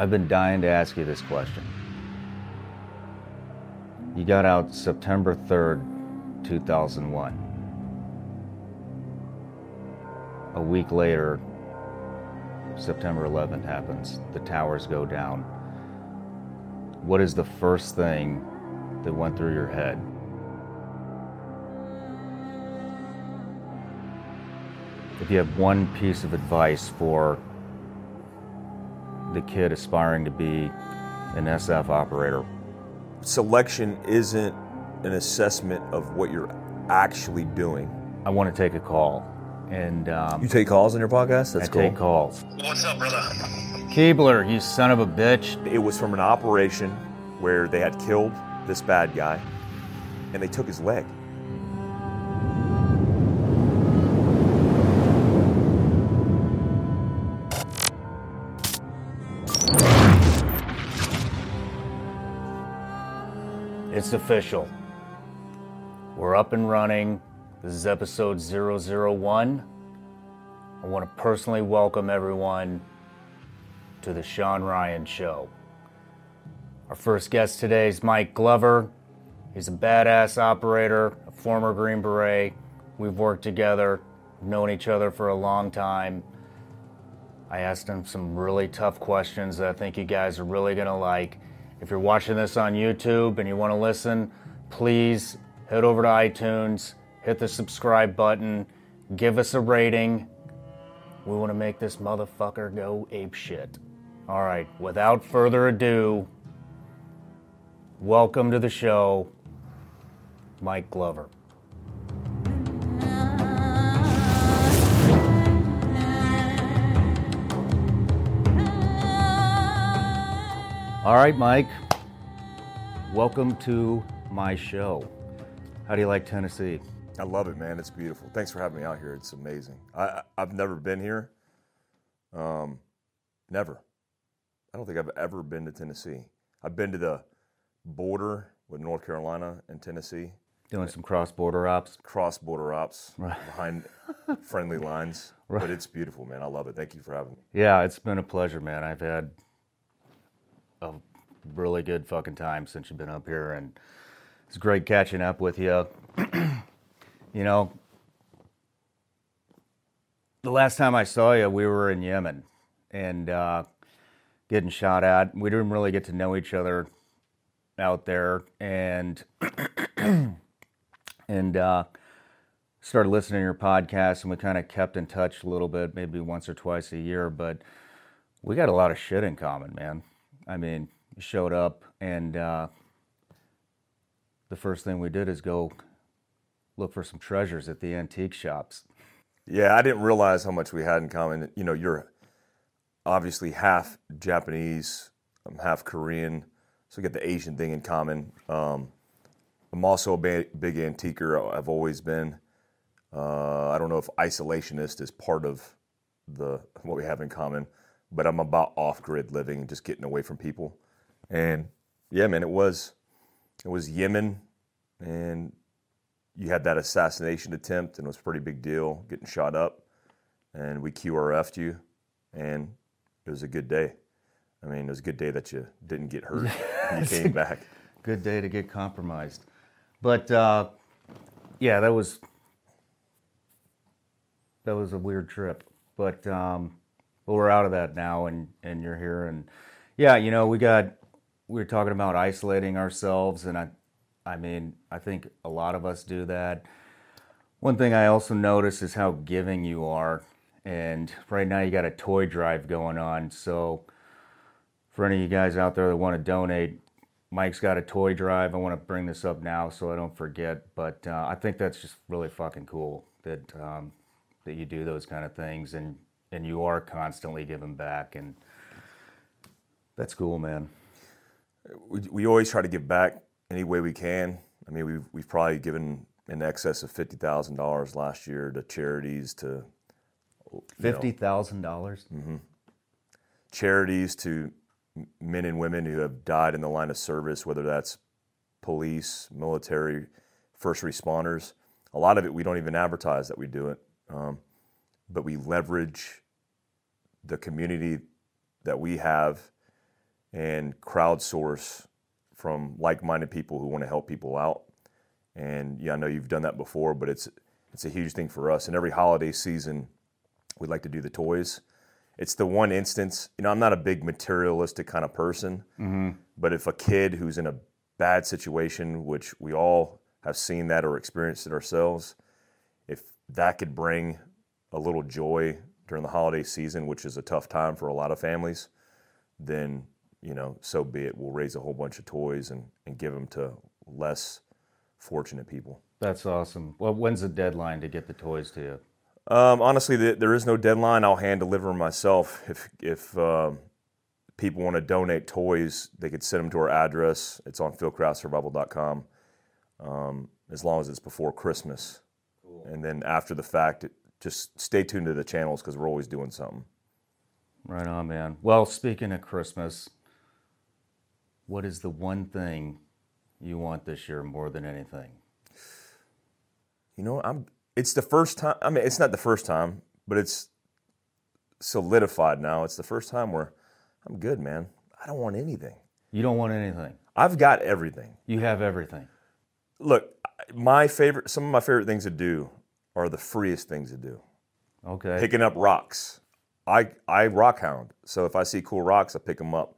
I've been dying to ask you this question. You got out September 3rd, 2001. A week later, September 11th happens. The towers go down. What is the first thing that went through your head? If you have one piece of advice for the kid aspiring to be an SF operator, selection isn't an assessment of what you're actually doing. I want to take a call. And um, You take calls on your podcast? That's I cool. take calls. What's up, brother? Keebler, you son of a bitch. It was from an operation where they had killed this bad guy and they took his leg. It's official. We're up and running. This is episode 001. I want to personally welcome everyone to the Shawn Ryan Show. Our first guest today is Mike Glover. He's a badass operator, a former Green Beret. We've worked together, known each other for a long time. I asked him some really tough questions that I think you guys are really going to like. If you're watching this on YouTube and you want to listen, please head over to iTunes, hit the subscribe button, give us a rating. We want to make this motherfucker go ape shit. All right, without further ado, welcome to the show, Mike Glover. All right, Mike. Welcome to my show. How do you like Tennessee? I love it, man. It's beautiful. Thanks for having me out here. It's amazing. I, I've never been here. Um, never. I don't think I've ever been to Tennessee. I've been to the border with North Carolina and Tennessee, Doing some cross border ops. cross border ops Right. behind friendly lines. But it's beautiful, man. I love it. Thank you for having me. Yeah, it's been a pleasure, man. I've had a really good fucking time since you've been up here, and it's great catching up with you. you know, the last time I saw you, we were in Yemen and uh, getting shot at. We didn't really get to know each other out there, and and uh, started listening to your podcast, and we kind of kept in touch a little bit, maybe once or twice a year. But we got a lot of shit in common, man. I mean, showed up, and uh, the first thing we did is go look for some treasures at the antique shops. Yeah, I didn't realize how much we had in common. You know, you're obviously half Japanese, I'm half Korean, so we get the Asian thing in common. Um, I'm also a big antiquer. I've always been. Uh, I don't know if isolationist is part of the what we have in common, but I'm about off-grid living and just getting away from people. And yeah, man, it was it was Yemen, and you had that assassination attempt, and it was a pretty big deal, getting shot up, and we QRF'd you, and it was a good day. I mean, it was a good day that you didn't get hurt. and you came back. Good day to get compromised. But uh, yeah, that was that was a weird trip. But um, but we're out of that now, and and you're here, and yeah, you know, we got we were talking about isolating ourselves, and I, I mean, I think a lot of us do that. One thing I also notice is how giving you are, and right now you got a toy drive going on, so for any of you guys out there that want to donate, Mike's got a toy drive. I want to bring this up now so I don't forget. But uh, I think that's just really fucking cool that um, that you do those kind of things and and you are constantly giving back and that's cool, man. We, we always try to give back any way we can. I mean, we've we've probably given in excess of fifty thousand dollars last year to charities, to you know, Fifty thousand dollars. charities, to men and women who have died in the line of service, whether that's police, military, first responders. A lot of it we don't even advertise that we do it, um, but we leverage the community that we have and crowdsource from like-minded people who want to help people out. And yeah, I know you've done that before, but it's it's a huge thing for us. And every holiday season, we like to do the toys. It's the one instance, you know, I'm not a big materialistic kind of person, mm-hmm. but if a kid who's in a bad situation, which we all have seen that or experienced it ourselves, if that could bring a little joy during the holiday season, which is a tough time for a lot of families, then you know, so be it. We'll raise a whole bunch of toys and, and give them to less fortunate people. That's awesome. Well, when's the deadline to get the toys to you? Um, honestly, th there is no deadline. I'll hand deliver them myself. If if um, people want to donate toys, they could send them to our address. It's on fieldcraftsurvival.com. Um, as long as it's before Christmas, and then after the fact, it, just stay tuned to the channels because we're always doing something. Right on, man. Well, speaking of Christmas, what is the one thing you want this year more than anything? You know, I'm. It's the first time. I mean, it's not the first time, but it's solidified now. It's the first time where I'm good, man. I don't want anything. You don't want anything. I've got everything. You have everything. Look, my favorite. Some of my favorite things to do are the freest things to do. Okay. Picking up rocks. I I rock hound. So if I see cool rocks, I pick them up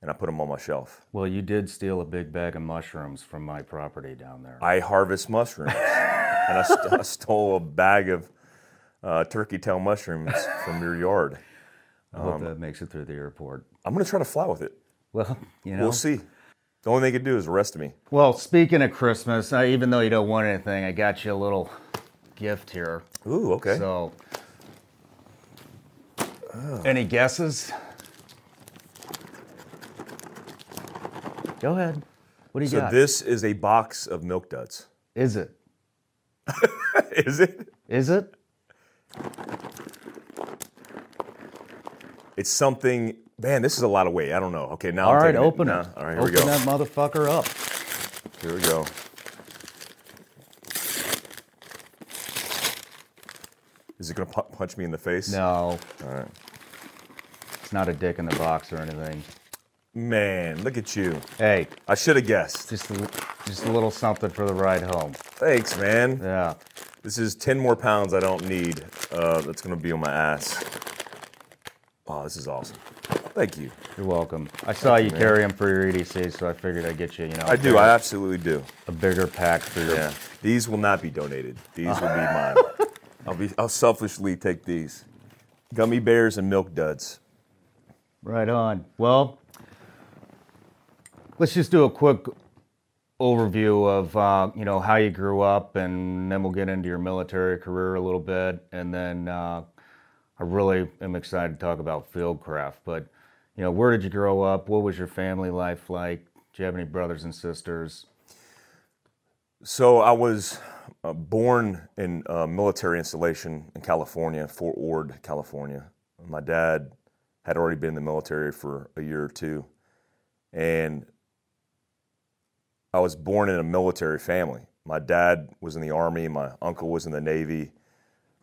and I put them on my shelf. Well, you did steal a big bag of mushrooms from my property down there. I harvest mushrooms, and I, st- I stole a bag of uh, turkey tail mushrooms from your yard. I hope that makes it through the airport. I'm gonna try to fly with it. Well, you know. We'll see. The only thing they could do is arrest me. Well, speaking of Christmas, I, even though you don't want anything, I got you a little gift here. Ooh, okay. So, any guesses? Go ahead. What do you So got? So this is a box of milk duds. Is it? is it? Is it? It's something. Man, this is a lot of weight. I don't know. Okay, now All I'm right, open it. Nah, All right, here open we go. Open that motherfucker up. Here we go. Is it gonna pu- punch me in the face? No. All right. It's not a dick in the box or anything. Man, look at you. Hey, I should have guessed. just a, just a little something for the ride home. Thanks, man. Yeah. This is 10 more pounds I don't need. Uh, that's going to be on my ass. Oh, this is awesome. Thank you. You're welcome. I saw you carry them for your EDC, so I figured I'd get you, you know, I do. I absolutely do. a bigger pack for your. Yeah. These will not be donated. These will be mine. I'll be. I'll selfishly take these. Gummy bears and milk duds. Right on. Well, let's just do a quick overview of uh, you know how you grew up, and then we'll get into your military career a little bit, and then uh, I really am excited to talk about Fieldcraft. But you know, where did you grow up? What was your family life like? Do you have any brothers and sisters? So I was uh, born in a military installation in California, Fort Ord, California. My dad had already been in the military for a year or two, and I was born in a military family. My dad was in the army. My uncle was in the navy.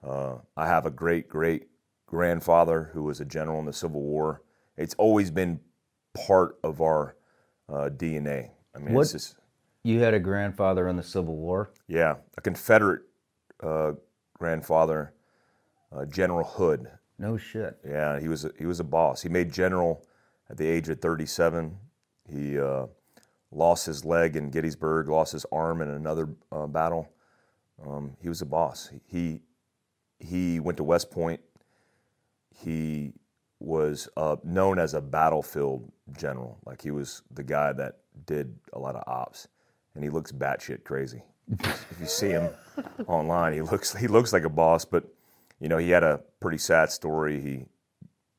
Uh, I have a great great grandfather who was a general in the Civil War. It's always been part of our uh, DNA. I mean, What- it's just You had a grandfather in the Civil War. yeah, a Confederate uh, grandfather, uh, General Hood. No shit. Yeah, he was a, he was a boss. He made general at the age of 37. He uh, lost his leg in Gettysburg, lost his arm in another uh, battle. Um, he was a boss. He he went to West Point. He was uh, known as a battlefield general. Like he was the guy that did a lot of ops, and he looks batshit crazy. if you see him online, he looks he looks like a boss, but you know, he had a pretty sad story. He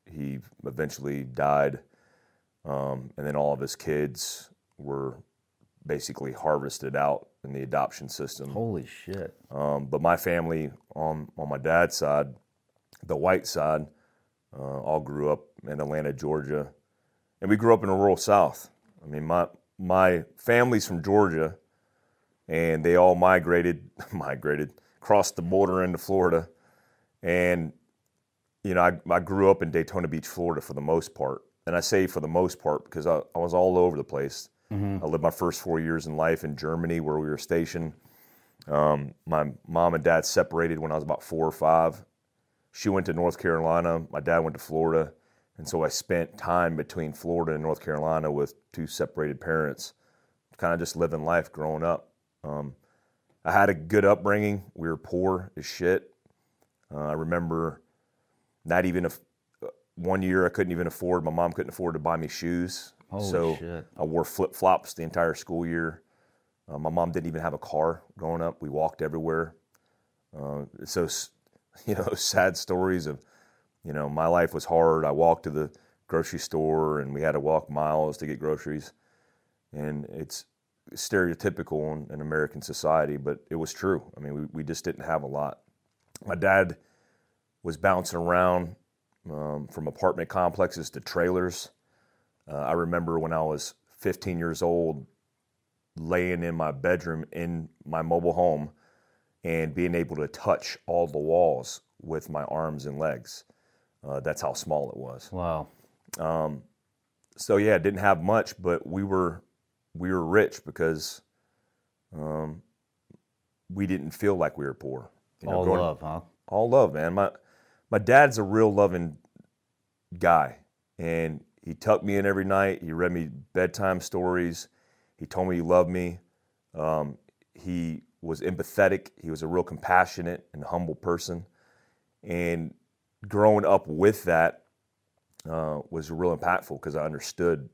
he eventually died, um, and then all of his kids were basically harvested out in the adoption system. Holy shit. Um, but my family on on my dad's side, the white side, uh, all grew up in Atlanta, Georgia, and we grew up in the rural South. I mean, my my family's from Georgia, and they all migrated migrated crossed the border into Florida, and you know, I, I grew up in Daytona Beach, Florida, for the most part, and I say for the most part because I, I was all over the place. I lived my first four years in life in Germany, where we were stationed. Um, my mom and dad separated when I was about four or five. She went to North Carolina. My dad went to Florida. And so I spent time between Florida and North Carolina with two separated parents, kind of just living life growing up. Um, I had a good upbringing. We were poor as shit. Uh, I remember not even if one year I couldn't even afford, my mom couldn't afford to buy me shoes. Holy so shit. I wore flip flops the entire school year. Uh, my mom didn't even have a car growing up. We walked everywhere. Uh, so, you know, sad stories of, you know, my life was hard. I walked to the grocery store and we had to walk miles to get groceries. And it's stereotypical in, in American society, but it was true. I mean, we, we just didn't have a lot. My dad was bouncing around um, from apartment complexes to trailers. Uh, I remember when I was 15 years old, laying in my bedroom in my mobile home and being able to touch all the walls with my arms and legs. Uh, that's how small it was. Wow. So yeah, didn't have much, but we were we were rich because um, we didn't feel like we were poor. You All growing- love, huh? all love, man. My my dad's a real loving guy, and he tucked me in every night. He read me bedtime stories. He told me he loved me. Um, he was empathetic. He was a real compassionate and humble person, and growing up with that uh, was real impactful because I understood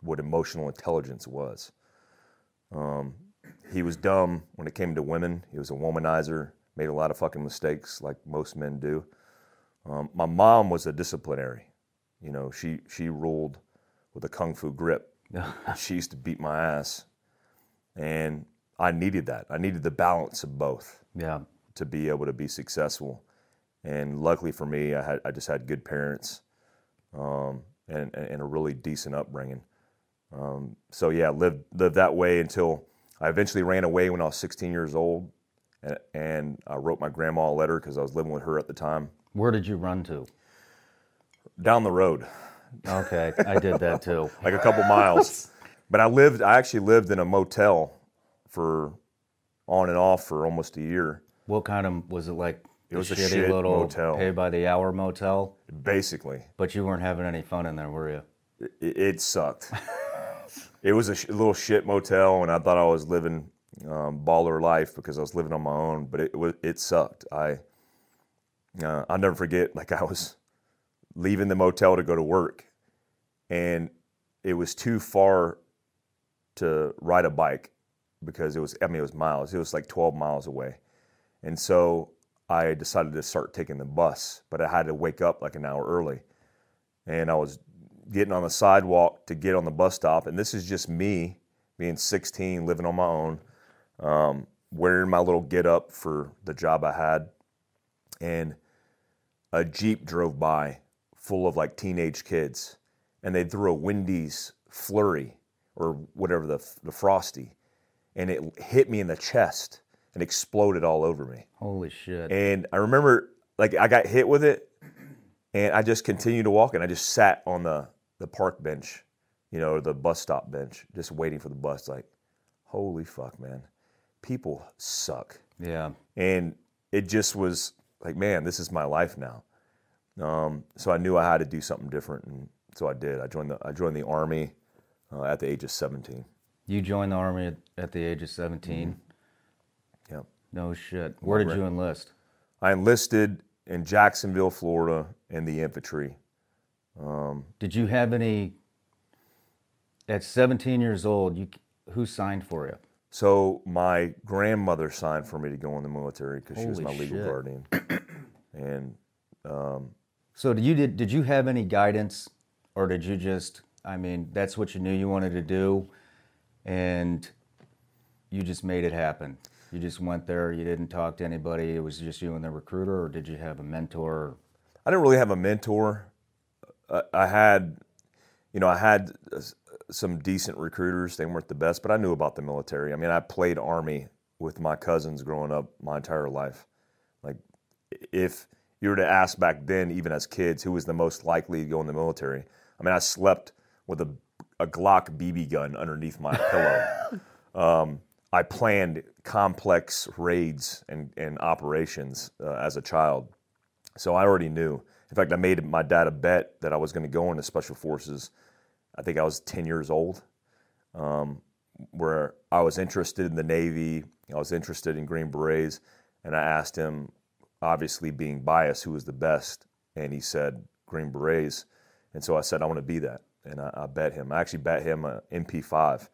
what emotional intelligence was. Um, he was dumb when it came to women. He was a womanizer, made a lot of fucking mistakes like most men do. Um, my mom was a disciplinary. You know, she she ruled with a kung fu grip. she used to beat my ass, and I needed that. I needed the balance of both Yeah. to be able to be successful. And luckily for me, I had I just had good parents, um, and and a really decent upbringing. Um, so yeah, lived lived that way until I eventually ran away when I was 16 years old, and, and I wrote my grandma a letter because I was living with her at the time. Where did you run to? Down the road, Okay, I did that too. like a couple miles. But I lived. I actually lived in a motel for on and off for almost a year. What kind of was it like? It was a shitty shit little motel. pay by the hour motel, Basically, but you weren't having any fun in there, were you? it, it sucked. it was a sh- little shit motel, and I thought I was living um, baller life because I was living on my own. But it was it sucked. I uh, I'll never forget. Like I was leaving the motel to go to work, and it was too far to ride a bike because it was I mean it was miles. It was like 12 miles away, and so I decided to start taking the bus. But I had to wake up like an hour early, and I was getting on the sidewalk to get on the bus stop. And this is just me being 16, living on my own, um, wearing my little get up for the job I had. And a Jeep drove by full of like teenage kids. And they threw a Wendy's flurry or whatever the, the frosty. And it hit me in the chest and exploded all over me. Holy shit! And I remember, like, I got hit with it, and I just continued to walk, and I just sat on the the park bench, you know, the bus stop bench, just waiting for the bus. Like, holy fuck, man, people suck, yeah. and it just was like, man, this is my life now. Um, so I knew I had to do something different, and so I did. I joined the I joined the army uh, at the age of seventeen. You joined the army at, at the age of 17. Yeah. No shit. Where did you enlist? I enlisted in Jacksonville, Florida, in the infantry. Did you have any? At 17 years old, you who signed for you? So my grandmother signed for me to go in the military because she was my legal shit. guardian. And um, So did you did, did you have any guidance or did you just I mean, that's what you knew you wanted to do and you just made it happen. You just went there, you didn't talk to anybody, it was just you and the recruiter or did you have a mentor? I didn't really have a mentor. I, had, you know, I had some decent recruiters. They weren't the best, but I knew about the military. I mean, I played Army with my cousins growing up my entire life. Like, if you were to ask back then, even as kids, who was the most likely to go in the military, I mean, I slept with a, a Glock BB gun underneath my pillow. Um, I planned complex raids and, and operations uh, as a child. So I already knew. In fact, I made my dad a bet that I was going to go into special forces. I think I was 10 years old, um, where I was interested in the Navy. I was interested in Green Berets. And I asked him, obviously being biased, who was the best. And he said, Green Berets. And so I said, I want to be that. And I, I bet him. I actually bet him a MP5.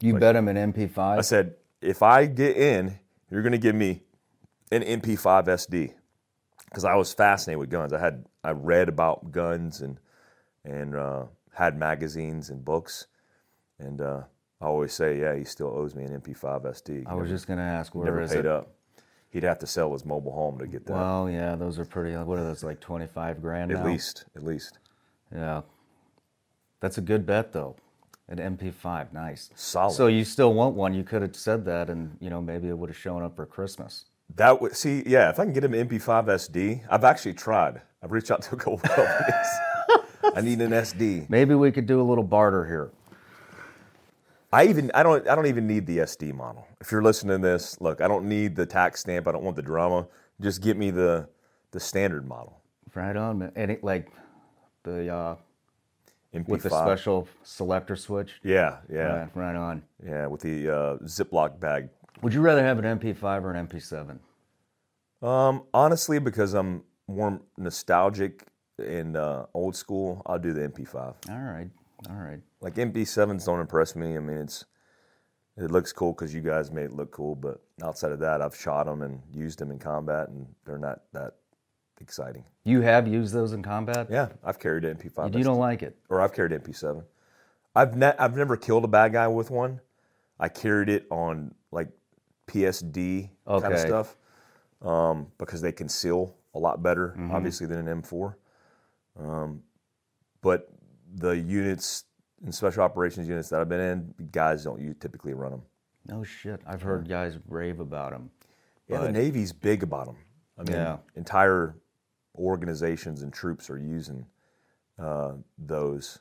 You bet him an MP5? I said, if I get in, you're going to give me an MP5 SD because I was fascinated with guns. I had I read about guns and and uh, had magazines and books, and uh, I always say, yeah, he still owes me an MP5 SD. I was just going to ask where never is paid it? up. He'd have to sell his mobile home to get that. Well, yeah, those are pretty what are those like 25 grand at now? least, at least Yeah. That's a good bet though. An MP5, nice. solid. So you still want one? You could have said that, and you know maybe it would have shown up for Christmas. that would see, yeah. If I can get him an MP5 SD, I've actually tried. I've reached out to a couple of companies. I need an SD. Maybe we could do a little barter here. I even I don't I don't even need the SD model. If you're listening to this, look, I don't need the tax stamp. I don't want the drama. Just get me the the standard model. Right on, man. Any like the uh, MP5. with the special selector switch. Yeah, yeah, Right, right on. yeah. With the uh, Ziploc bag. Would you rather have an MP5 or an MP7? Um, honestly, because I'm more nostalgic and uh, old school, I'll do the MP5. All right, all right. Like MP7s don't impress me. I mean, it's it looks cool because you guys made it look cool, but outside of that, I've shot them and used them in combat, and they're not that exciting. You have used those in combat. Yeah, I've carried an MP5. You don't like it. or I've carried an MP7. I've ne- I've never killed a bad guy with one. I carried it on like PSD kind of stuff um, because they conceal a lot better, Mm-hmm. obviously, than an M4. Um, but the units and special operations units that I've been in, guys don't you typically run them. No shit. I've heard guys rave about them. Yeah, the Navy's big about them. I mean, Yeah. entire organizations and troops are using uh, those,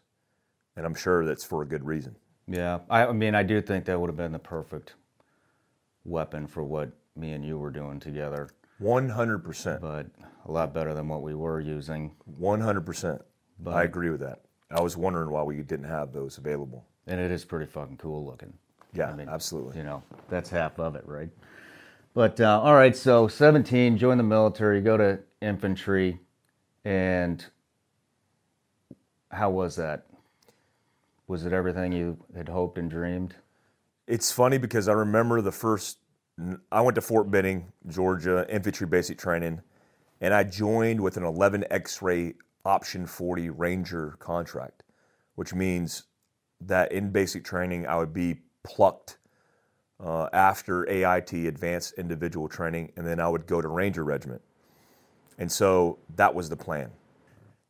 and I'm sure that's for a good reason. Yeah, I, I mean, I do think that would have been the perfect weapon for what me and you were doing together, One hundred percent. but a lot better than what we were using. One hundred percent. I agree with that. I was wondering why we didn't have those available. And it is pretty fucking cool looking. Yeah, I mean, absolutely. You know, that's half of it, right? But uh, all right, so 17, join the military, go to infantry, and how was that? Was it everything you had hoped and dreamed? It's funny because I remember the first. I went to Fort Benning, Georgia, infantry basic training, and I joined with an 11 X-ray option 40 Ranger contract, which means that in basic training I would be plucked uh, after AIT, Advanced Individual Training, and then I would go to Ranger Regiment. And so that was the plan.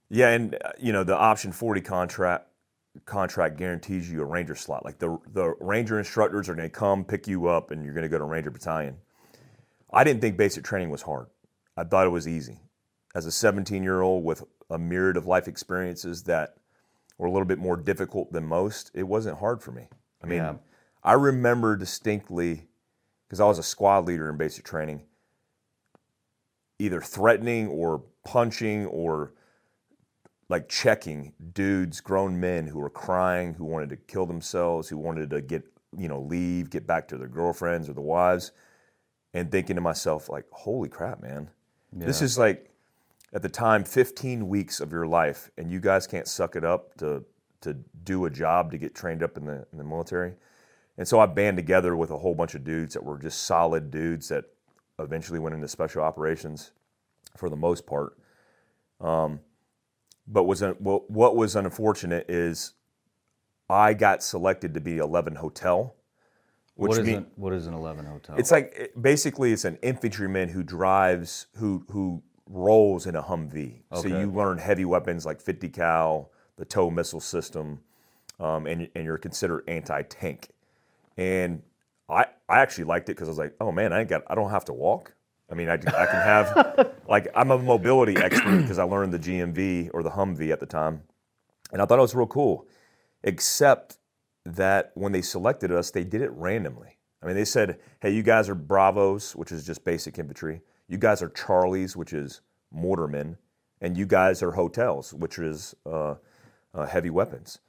Yeah, and uh, you know the option 40 contract contract guarantees you a ranger slot. Like the the ranger instructors are going to come pick you up, and you're going to go to Ranger Battalion. I didn't think basic training was hard. I thought it was easy. As a 17 year old with a myriad of life experiences that were a little bit more difficult than most, it wasn't hard for me. I mean, Yeah. I remember distinctly because I was a squad leader in basic training, either threatening or punching or like checking dudes, grown men who were crying, who wanted to kill themselves, who wanted to get, you know, leave, get back to their girlfriends or their wives, and thinking to myself, like, holy crap, man. This is like at the time 15 weeks of your life and you guys can't suck it up to to do a job to get trained up in the in the military. And so I band together with a whole bunch of dudes that were just solid dudes that eventually went into special operations. for the most part. Um, but was what what was unfortunate is I got selected to be 11 hotel, which What is, mean- an, what is an 11 hotel? it's like it- basically it's an infantryman who drives who who rolls in a Humvee. Okay. So you learn heavy weapons like 50 cal, the TOW missile system, um, and and you're considered anti-tank. And I I actually liked it because I was like, oh man, I ain't got I don't have to walk. I mean, I, I can have like I'm a mobility expert because I learned the GMV or the Humvee at the time, and I thought it was real cool. Except that when they selected us, they did it randomly. I mean, they said, hey, you guys are Bravos, which is just basic infantry. You guys are Charlies, which is mortarmen. And you guys are hotels, which is uh, uh, heavy weapons.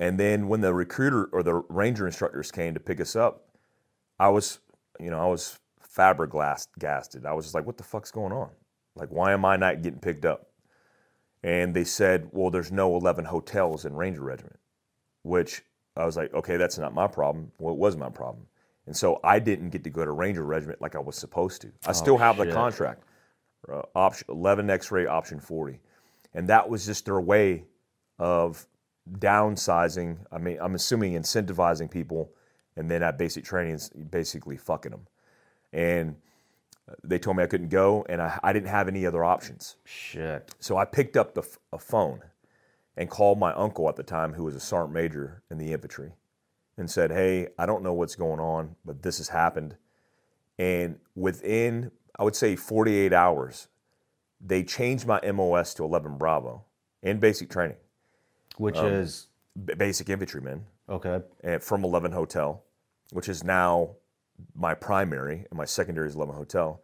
And then when the recruiter or the ranger instructors came to pick us up, I was, you know, I was flabbergasted. I was just like, what the fuck's going on? Like, why am I not getting picked up? And they said, well, there's no 11 hotels in Ranger Regiment which I was like, okay, that's not my problem. Well, it was my problem. And so I didn't get to go to Ranger Regiment like I was supposed to. I still have the contract, uh, option 11 X-ray, option 40, and that was just their way of downsizing. I mean, I'm assuming incentivizing people, and then at basic training, is basically fucking them. And they told me I couldn't go, and I, I didn't have any other options. Shit. So I picked up the, a phone and called my uncle at the time, who was a sergeant major in the infantry, and said, Hey, I don't know what's going on, but this has happened. And within, I would say, 48 hours, they changed my MOS to 11 Bravo in basic training, Which Um, is, basic infantryman, okay. from 11 Hotel, which is now my primary, and my secondary is 11 Hotel.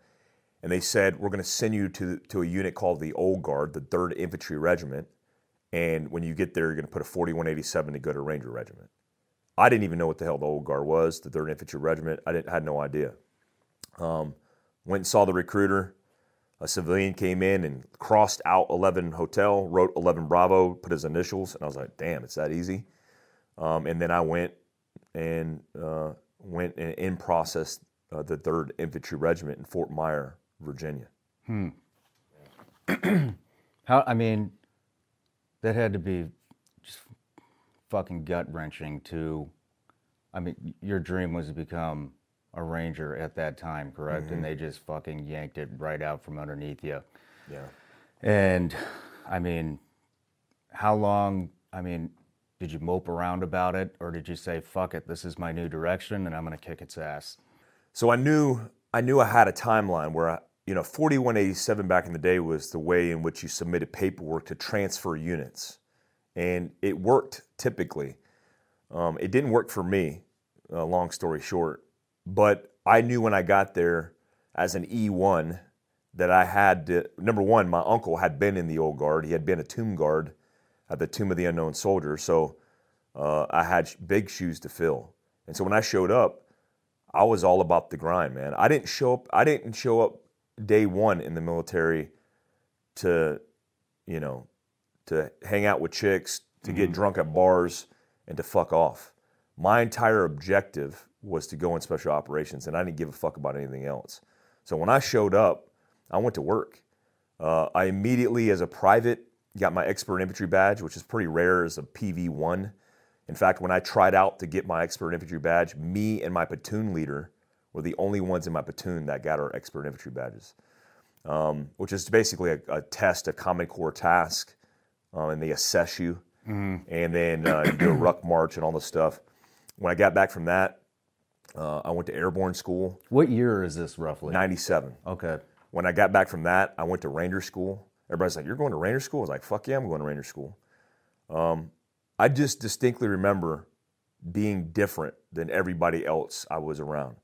And they said, We're going to send you to, to a unit called the Old Guard, the 3rd Infantry Regiment. And when you get there, you're going to put a 4187 to go to Ranger Regiment. I didn't even know what the hell the Old Guard was, the 3rd Infantry Regiment. I didn't, had no idea. Um, went and saw the recruiter. A civilian came in and crossed out 11 Hotel, wrote 11 Bravo, put his initials, and I was like, damn, it's that easy. Um, and then I went and uh, went and in processed uh, the 3rd Infantry Regiment in Fort Myer, Virginia. How, I mean, that had to be just fucking gut wrenching to, I mean, your dream was to become a ranger at that time, correct? And they just fucking yanked it right out from underneath you. Yeah. And I mean, how long, I mean, did you mope around about it or did you say, fuck it, this is my new direction and I'm going to kick its ass? So I knew I knew I had a timeline where I, you know 4187 back in the day was the way in which you submitted paperwork to transfer units, and it worked typically. Um, it didn't work for me. Uh, long story short, but I knew when I got there as an E1 that I had to, number one, my uncle had been in the old guard. He had been a tomb guard at the Tomb of the Unknown Soldier, so uh, I had big shoes to fill. And so when I showed up, I was all about the grind, man. I didn't show up. I didn't show up day one in the military to, you know, to hang out with chicks, to get drunk at bars, and to fuck off. My entire objective was to go in special operations, and I didn't give a fuck about anything else. So when I showed up, I went to work. Uh, I immediately, as a private, got my expert infantry badge, which is pretty rare as a PV one. In fact, when I tried out to get my expert infantry badge, me and my platoon leader were the only ones in my platoon that got our expert infantry badges, um, which is basically a, a test, a Common Core task, um, and they assess you, and then uh, you do a ruck march and all this stuff. When I got back from that, uh, I went to airborne school, What year is this roughly? 97. Okay. When I got back from that, I went to Ranger School. Everybody's like, "You're going to Ranger School?" I was like, "Fuck yeah, I'm going to Ranger School." Um, I just distinctly remember being different than everybody else I was around.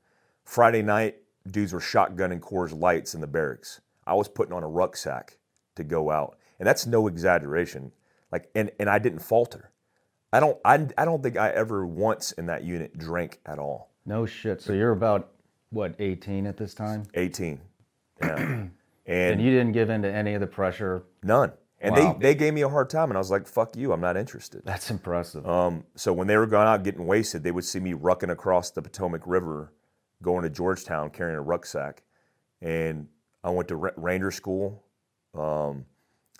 Friday night, dudes were shotgunning Coors Lights in the barracks. I was putting on a rucksack to go out, and that's no exaggeration. Like, and and I didn't falter. I don't I, I don't think I ever once in that unit drank at all. No shit. So you're about, what, 18 at this time? 18. Yeah. And and you didn't give in to any of the pressure. None. And Wow. they, they gave me a hard time, and I was like, fuck you, I'm not interested. That's impressive. Um, so when they were going out getting wasted, they would see me rucking across the Potomac River, going to Georgetown carrying a rucksack. And I went to Ranger School um,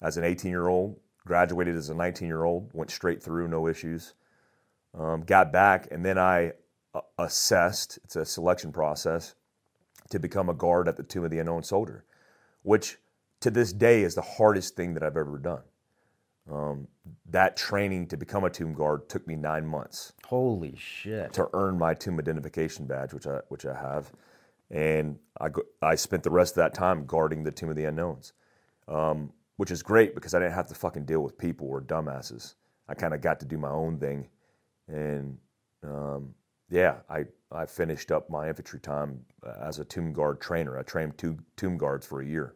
as an 18 year old, graduated as a 19 year old, went straight through, no issues. Um, got back, and then I uh, assessed, it's a selection process, to become a guard at the Tomb of the Unknown Soldier, which to this day is the hardest thing that I've ever done. Um, that training to become a tomb guard took me nine months Holy shit. to earn my tomb identification badge, which I which I have, and I go, I spent the rest of that time guarding the Tomb of the Unknowns, um, which is great because I didn't have to fucking deal with people or dumbasses. I kind of got to do my own thing, and um, yeah, I I finished up my infantry time uh, as a tomb guard trainer. I trained two tomb guards for a year.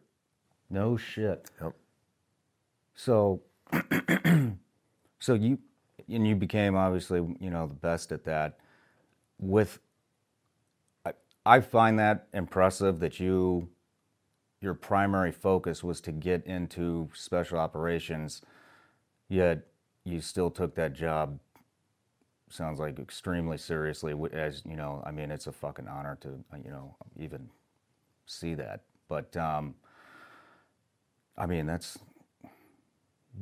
No shit. Yep. So, so you and you became obviously you know the best at that. With, I, I find that impressive that you, your primary focus was to get into special operations, yet you still took that job. Sounds like extremely seriously. As you know, I mean, it's a fucking honor to uh, you know even see that. But um, I mean, that's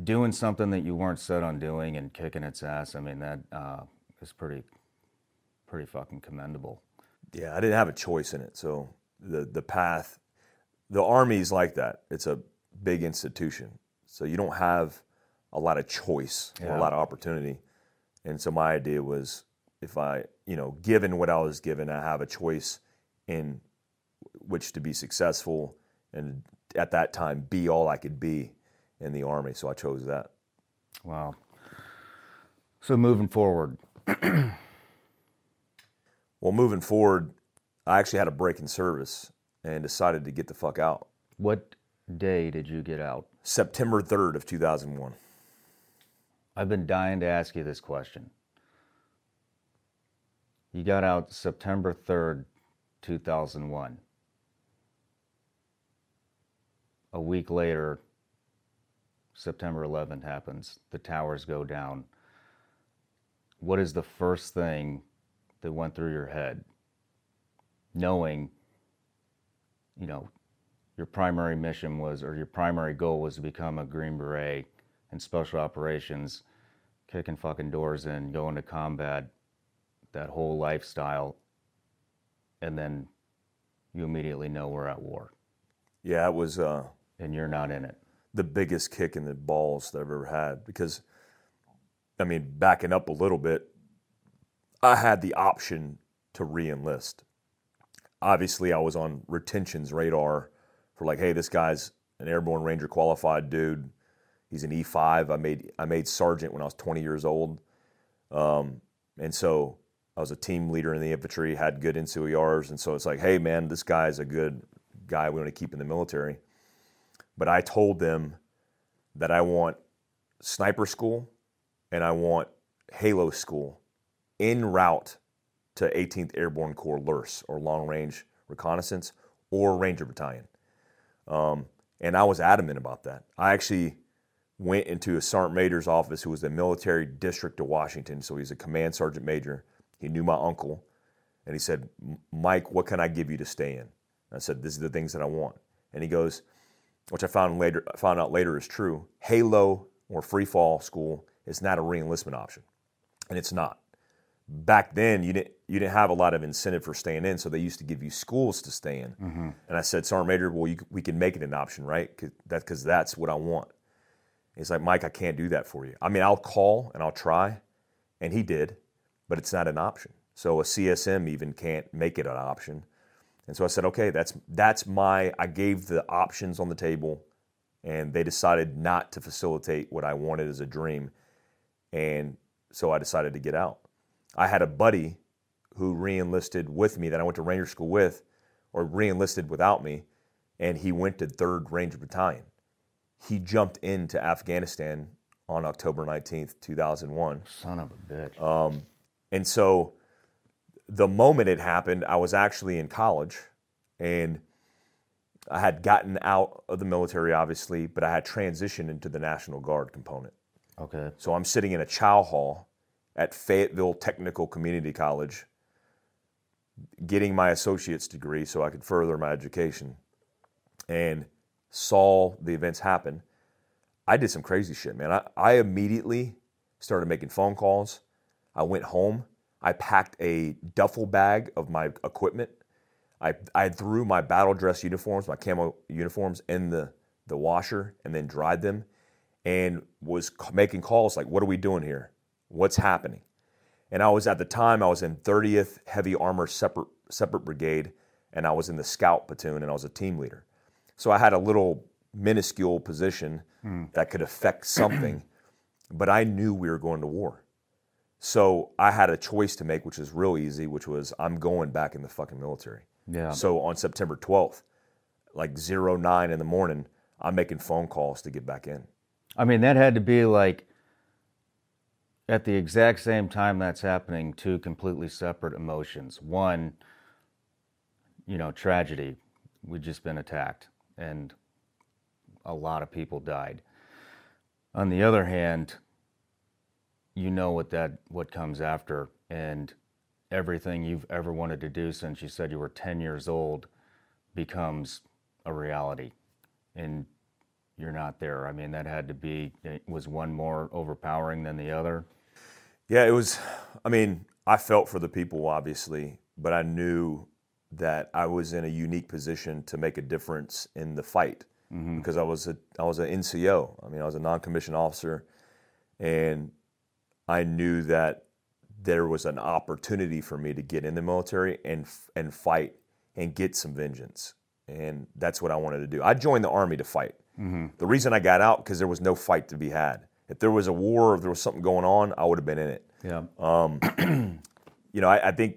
doing something that you weren't set on doing and kicking its ass. I mean, that uh, is pretty, pretty fucking commendable. Yeah, I didn't have a choice in it. So the the path, the army's like that. It's a big institution, so you don't have a lot of choice or a lot of opportunity. And so my idea was, if I, you know, given what I was given, I have a choice in which to be successful, and at that time, be all I could be in the army. So I chose that. Wow. So moving forward, Well, moving forward, I actually had a break in service and decided to get the fuck out. what day did you get out? September 3rd of 2001. I've been dying to ask you this question. You got out September 3rd, 2001. A week later, September 11th happens. The towers go down. What is the first thing that went through your head? Knowing, you know, your primary mission was, or your primary goal was to become a Green Beret in special operations, kicking fucking doors in, going to combat, that whole lifestyle, and then you immediately know we're at war Yeah, it was uh, and you're not in it. the biggest kick in the balls that I've ever had because, I mean, backing up a little bit, I had the option to re enlist. Obviously, I was on retention's radar for like, hey, this guy's an airborne ranger qualified dude. He's an E5. I made I made sergeant when I was 20 years old, um, and so I was a team leader in the infantry. Had good NCOERs, and so it's like, hey, man, this guy's a good guy. We want to keep in the military. But I told them that I want sniper school and I want Halo school en route to 18th Airborne Corps LURS or Long Range Reconnaissance or Ranger Battalion. Um, and I was adamant about that. I actually went into a sergeant major's office who was the military district of Washington. So he's a command sergeant major. He knew my uncle. And he said, Mike, what can I give you to stay in? I said, These are the things that I want. And he goes, which I found later found out later is true. Halo or free fall school is not a reenlistment option, and it's not. Back then, you didn't you didn't have a lot of incentive for staying in, so they used to give you schools to stay in. Mm-hmm. And I said, Sergeant Major, well, you, we can make it an option, right? Cause that because that's what I want. He's like, Mike, I can't do that for you. I mean, I'll call and I'll try, and he did, but it's not an option. So a CSM even can't make it an option. And so I said, okay, that's that's my. I gave the options on the table, and they decided not to facilitate what I wanted as a dream, and so I decided to get out. I had a buddy who reenlisted with me that I went to Ranger School with, or reenlisted without me, and he went to Third Ranger Battalion. He jumped into Afghanistan on October nineteenth, two thousand one. Son of a bitch. Um, and so the moment it happened, I was actually in college and I had gotten out of the military, obviously, but I had transitioned into the National Guard component. okay. So I'm sitting in a chow hall at Fayetteville Technical Community College getting my associate's degree so I could further my education. and saw the events happen, I did some crazy shit, man. I, I immediately started making phone calls. I went home. I packed a duffel bag of my equipment. I, I threw my battle dress uniforms, my camo uniforms, in the, the washer and then dried them and was making calls like, what are we doing here? What's happening? And I was at the time, I was in 30th Heavy Armor Separate, Separate Brigade, and I was in the scout platoon, and I was a team leader. So I had a little minuscule position mm. that could affect something, but I knew we were going to war. So I had a choice to make, which was real easy, which was I'm going back in the fucking military. Yeah. So on September 12th, like 09 in the morning, I'm making phone calls to get back in. I mean, that had to be like at the exact same time that's happening, two completely separate emotions. One, you know, tragedy. We'd just been attacked and a lot of people died. On the other hand, you know what that what comes after and everything you've ever wanted to do since you said you were 10 years old becomes a reality and you're not there. I mean, that had to be was one more overpowering than the other. Yeah, it was I mean, I felt for the people obviously, but I knew that I was in a unique position to make a difference in the fight mm-hmm. because I was a I was an NCO. I mean, I was a non-commissioned officer, and I knew that there was an opportunity for me to get in the military and and fight and get some vengeance, and that's what I wanted to do. I joined the army to fight. Mm-hmm. The reason I got out because there was no fight to be had. If there was a war, if there was something going on, I would have been in it. Yeah. Um, you know, I, I think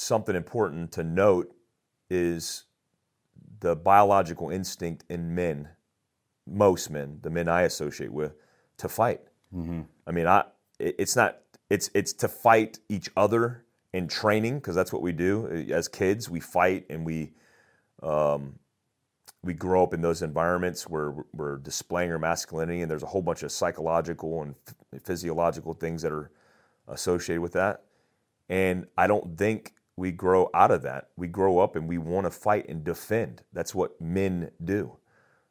something important to note is the biological instinct in men, most men, the men I associate with, to fight. Mm-hmm. I mean, I it's not it's it's to fight each other in training because that's what we do as kids. We fight and we um, we grow up in those environments where we're displaying our masculinity, and there's a whole bunch of psychological and physiological things that are associated with that. And I don't think we grow out of that. We grow up and we want to fight and defend. That's what men do.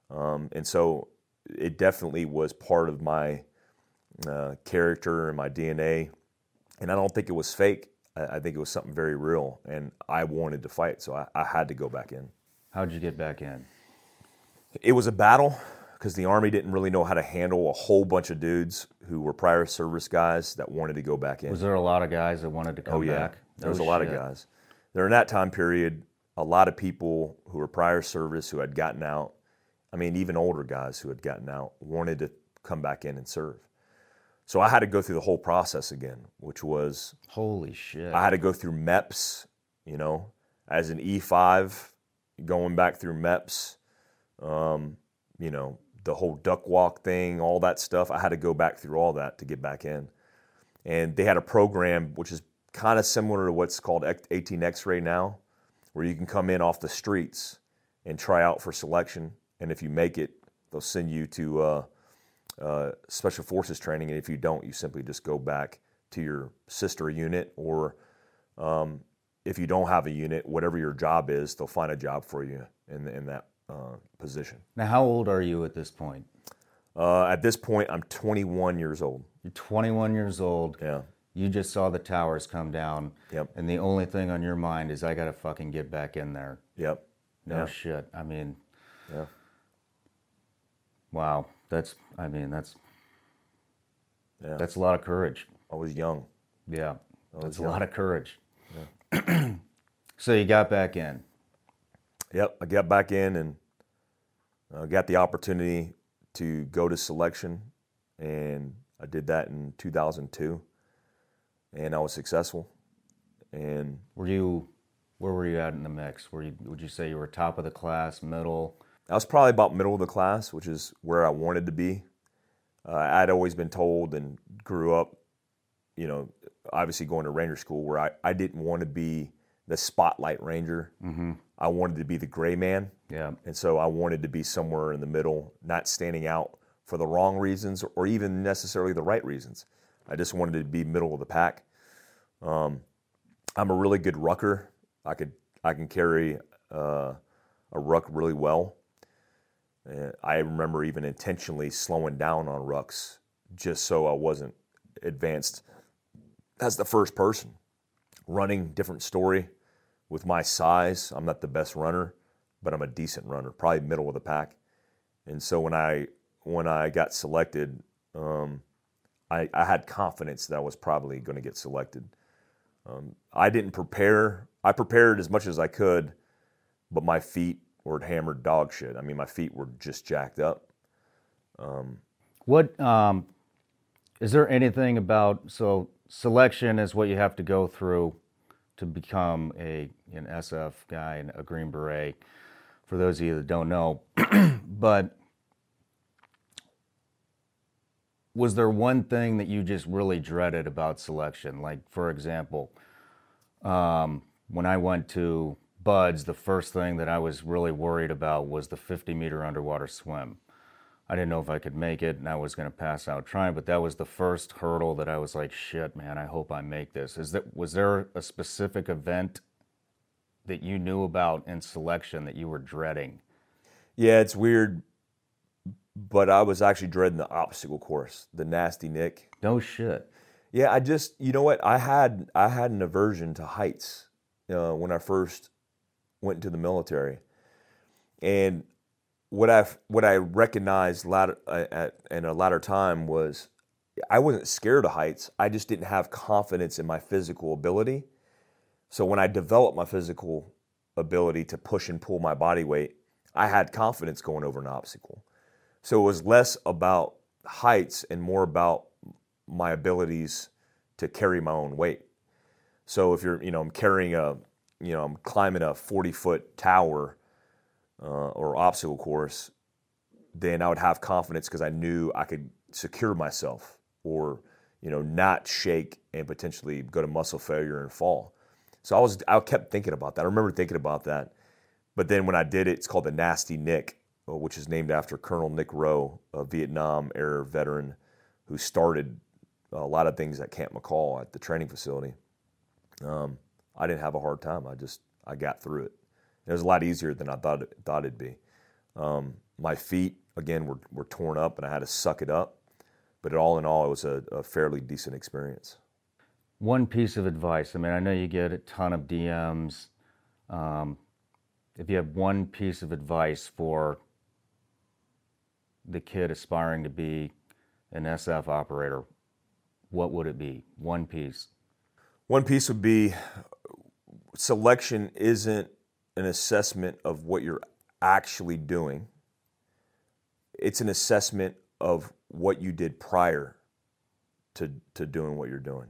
Um, and so it definitely was part of my uh, character and my DNA. And I don't think it was fake. I, I, think it was something very real. And I wanted to fight, so I, I had to go back in. How'd you get back in? It was a battle because the Army didn't really know how to handle a whole bunch of dudes who were prior service guys that wanted to go back in. Was there a lot of guys that wanted to come oh, yeah. back? There was oh, a lot shit. of guys. During that time period, a lot of people who were prior service who had gotten out, I mean, even older guys who had gotten out, wanted to come back in and serve. So I had to go through the whole process again, which was holy shit. I had to go through MEPS, you know, as an E5, going back through MEPS, um, you know, the whole duck walk thing, all that stuff. I had to go back through all that to get back in. And they had a program which is kind of similar to what's called 18 X-ray now, where you can come in off the streets and try out for selection, and if you make it, they'll send you to uh, uh, special forces training, and if you don't, you simply just go back to your sister unit, or um, if you don't have a unit, whatever your job is, they'll find a job for you in, in that uh, position. Now, how old are you at this point? Uh, at this point, I'm 21 years old. You're 21 years old. Yeah. You just saw the towers come down. Yep. And the only thing on your mind is I got to fucking get back in there. Yep. No yeah. shit. I mean, yeah. Wow. That's, I mean, that's, yeah. that's a lot of courage. I was young. Yeah. That's young. a lot of courage. Yeah. so you got back in. Yep. I got back in and uh, got the opportunity to go to selection, and I did that in 2002 and I was successful. And were you, where were you at in the mix? Were you, would you say you were top of the class, middle? I was probably about middle of the class, which is where I wanted to be. Uh, I'd always been told and grew up, you know, obviously going to Ranger school where I, I didn't want to be the spotlight ranger. Mm-hmm. I wanted to be the gray man. Yeah. And so I wanted to be somewhere in the middle, not standing out for the wrong reasons or even necessarily the right reasons. I just wanted to be middle of the pack. Um, I'm a really good rucker. I could I can carry uh, a ruck really well. And I remember even intentionally slowing down on rucks just so I wasn't advanced as the first person. Running different story with my size. I'm not the best runner, but I'm a decent runner, probably middle of the pack. And so when I when I got selected, um, I, I, had confidence that I was probably going to get selected. Um, I didn't prepare. I prepared as much as I could, but my feet were hammered dog shit. I mean, my feet were just jacked up. Um, what um, is there anything about so selection is what you have to go through to become a an SF guy and a Green Beret. For those of you that don't know, but was there one thing that you just really dreaded about selection? Like, for example, um, when I went to BUD/S, the first thing that I was really worried about was the 50 meter underwater swim. I didn't know if I could make it and I was going to pass out trying, but that was the first hurdle that I was like, shit, man, I hope I make this. Is that was there a specific event that you knew about in selection that you were dreading? Yeah, it's weird, but I was actually dreading the obstacle course, the nasty Nick. No shit. Yeah, I just you know what I had I had an aversion to heights uh, when I first went into the military, and what I what I recognized latter, uh, at, in a latter time was I wasn't scared of heights. I just didn't have confidence in my physical ability. So when I developed my physical ability to push and pull my body weight, I had confidence going over an obstacle. So it was less about heights and more about my abilities to carry my own weight. So if you're, you know, I'm carrying a, you know, I'm climbing a 40 foot tower uh, or obstacle course, then I would have confidence because I knew I could secure myself or you know not shake and potentially go to muscle failure and fall. So I was I kept thinking about that. I remember thinking about that, but then when I did it, it's called the Nasty Nick, uh, which is named after Colonel Nick Rowe, a Vietnam era veteran who started a lot of things at Camp McCall at the training facility. Um, I didn't have a hard time. I just I got through it. It was a lot easier than I thought it, thought it'd be. Um, my feet again were, were torn up, and I had to suck it up. But all in all, it was a, a fairly decent experience. One piece of advice. I mean, I know you get a ton of DMs. Um, if you have one piece of advice for the kid aspiring to be an SF operator, what would it be? One piece. One piece would be selection isn't an assessment of what you're actually doing. It's an assessment of what you did prior to, to doing what you're doing.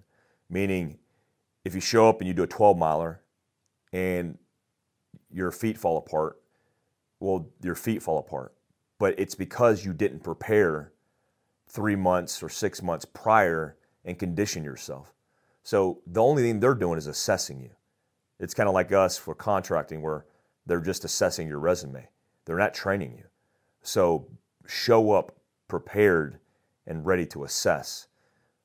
Meaning, if you show up and you do a 12 miler and your feet fall apart, well, your feet fall apart. But it's because you didn't prepare three months or six months prior and condition yourself. So the only thing they're doing is assessing you. It's kind of like us for contracting, where they're just assessing your resume. They're not training you. So show up prepared and ready to assess,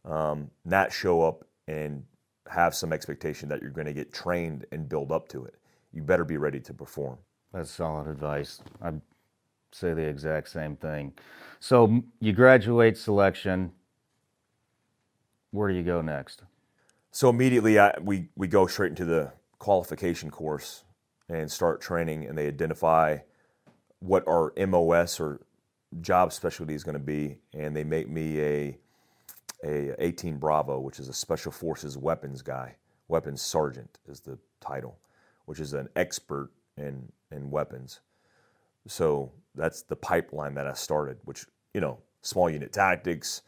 um, not show up and have some expectation that you're going to get trained and build up to it. You better be ready to perform. That's solid advice. I'd say the exact same thing. So you graduate selection. Where do you go next? So immediately, I, we we go straight into the qualification course and start training, and they identify what our MOS or job specialty is going to be, and they make me a a 18 Bravo, which is a Special Forces weapons guy. Weapons sergeant is the title, which is an expert in in weapons. So that's the pipeline that I started, which you know, small unit tactics,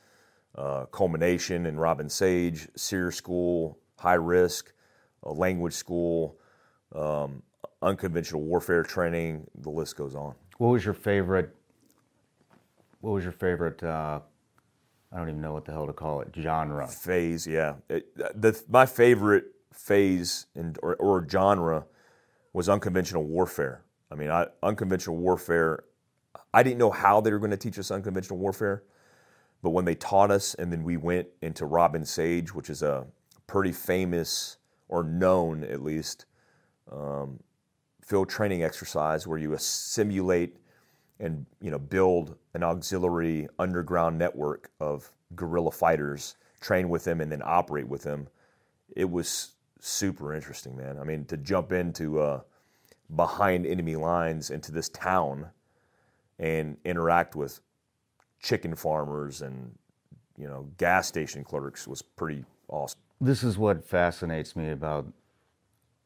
uh, culmination in Robin Sage, SERE School, high risk, language school, um, unconventional warfare training. The list goes on. What was your favorite? What was your favorite? Uh, I don't even know what the hell to call it. Genre phase. Yeah, it, the, my favorite phase in, or, or genre was unconventional warfare. I mean, I, unconventional warfare. I didn't know how they were going to teach us unconventional warfare, but when they taught us, and then we went into Robin Sage, which is a pretty famous or known at least um, field training exercise where you simulate and you know build an auxiliary underground network of guerrilla fighters, train with them, and then operate with them. It was super interesting, man. I mean, to jump into uh, behind enemy lines into this town and interact with chicken farmers and you know gas station clerks was pretty awesome. This is what fascinates me about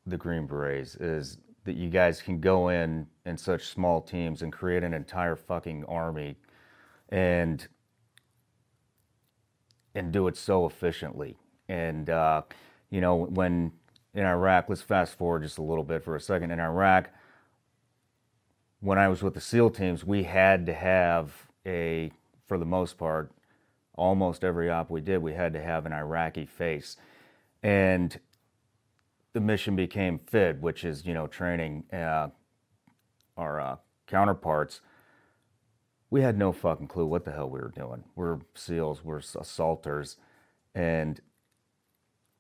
the Green Berets is that you guys can go in in such small teams and create an entire fucking army and and do it so efficiently. And uh, you know, when in Iraq, let's fast forward just a little bit for a second. In Iraq, when I was with the SEAL teams, we had to have a, for the most part, almost every op we did, we had to have an Iraqi face. And the mission became FID, which is, you know, training uh, our uh, counterparts. We had no fucking clue what the hell we were doing. We're SEALs, we're assaulters, and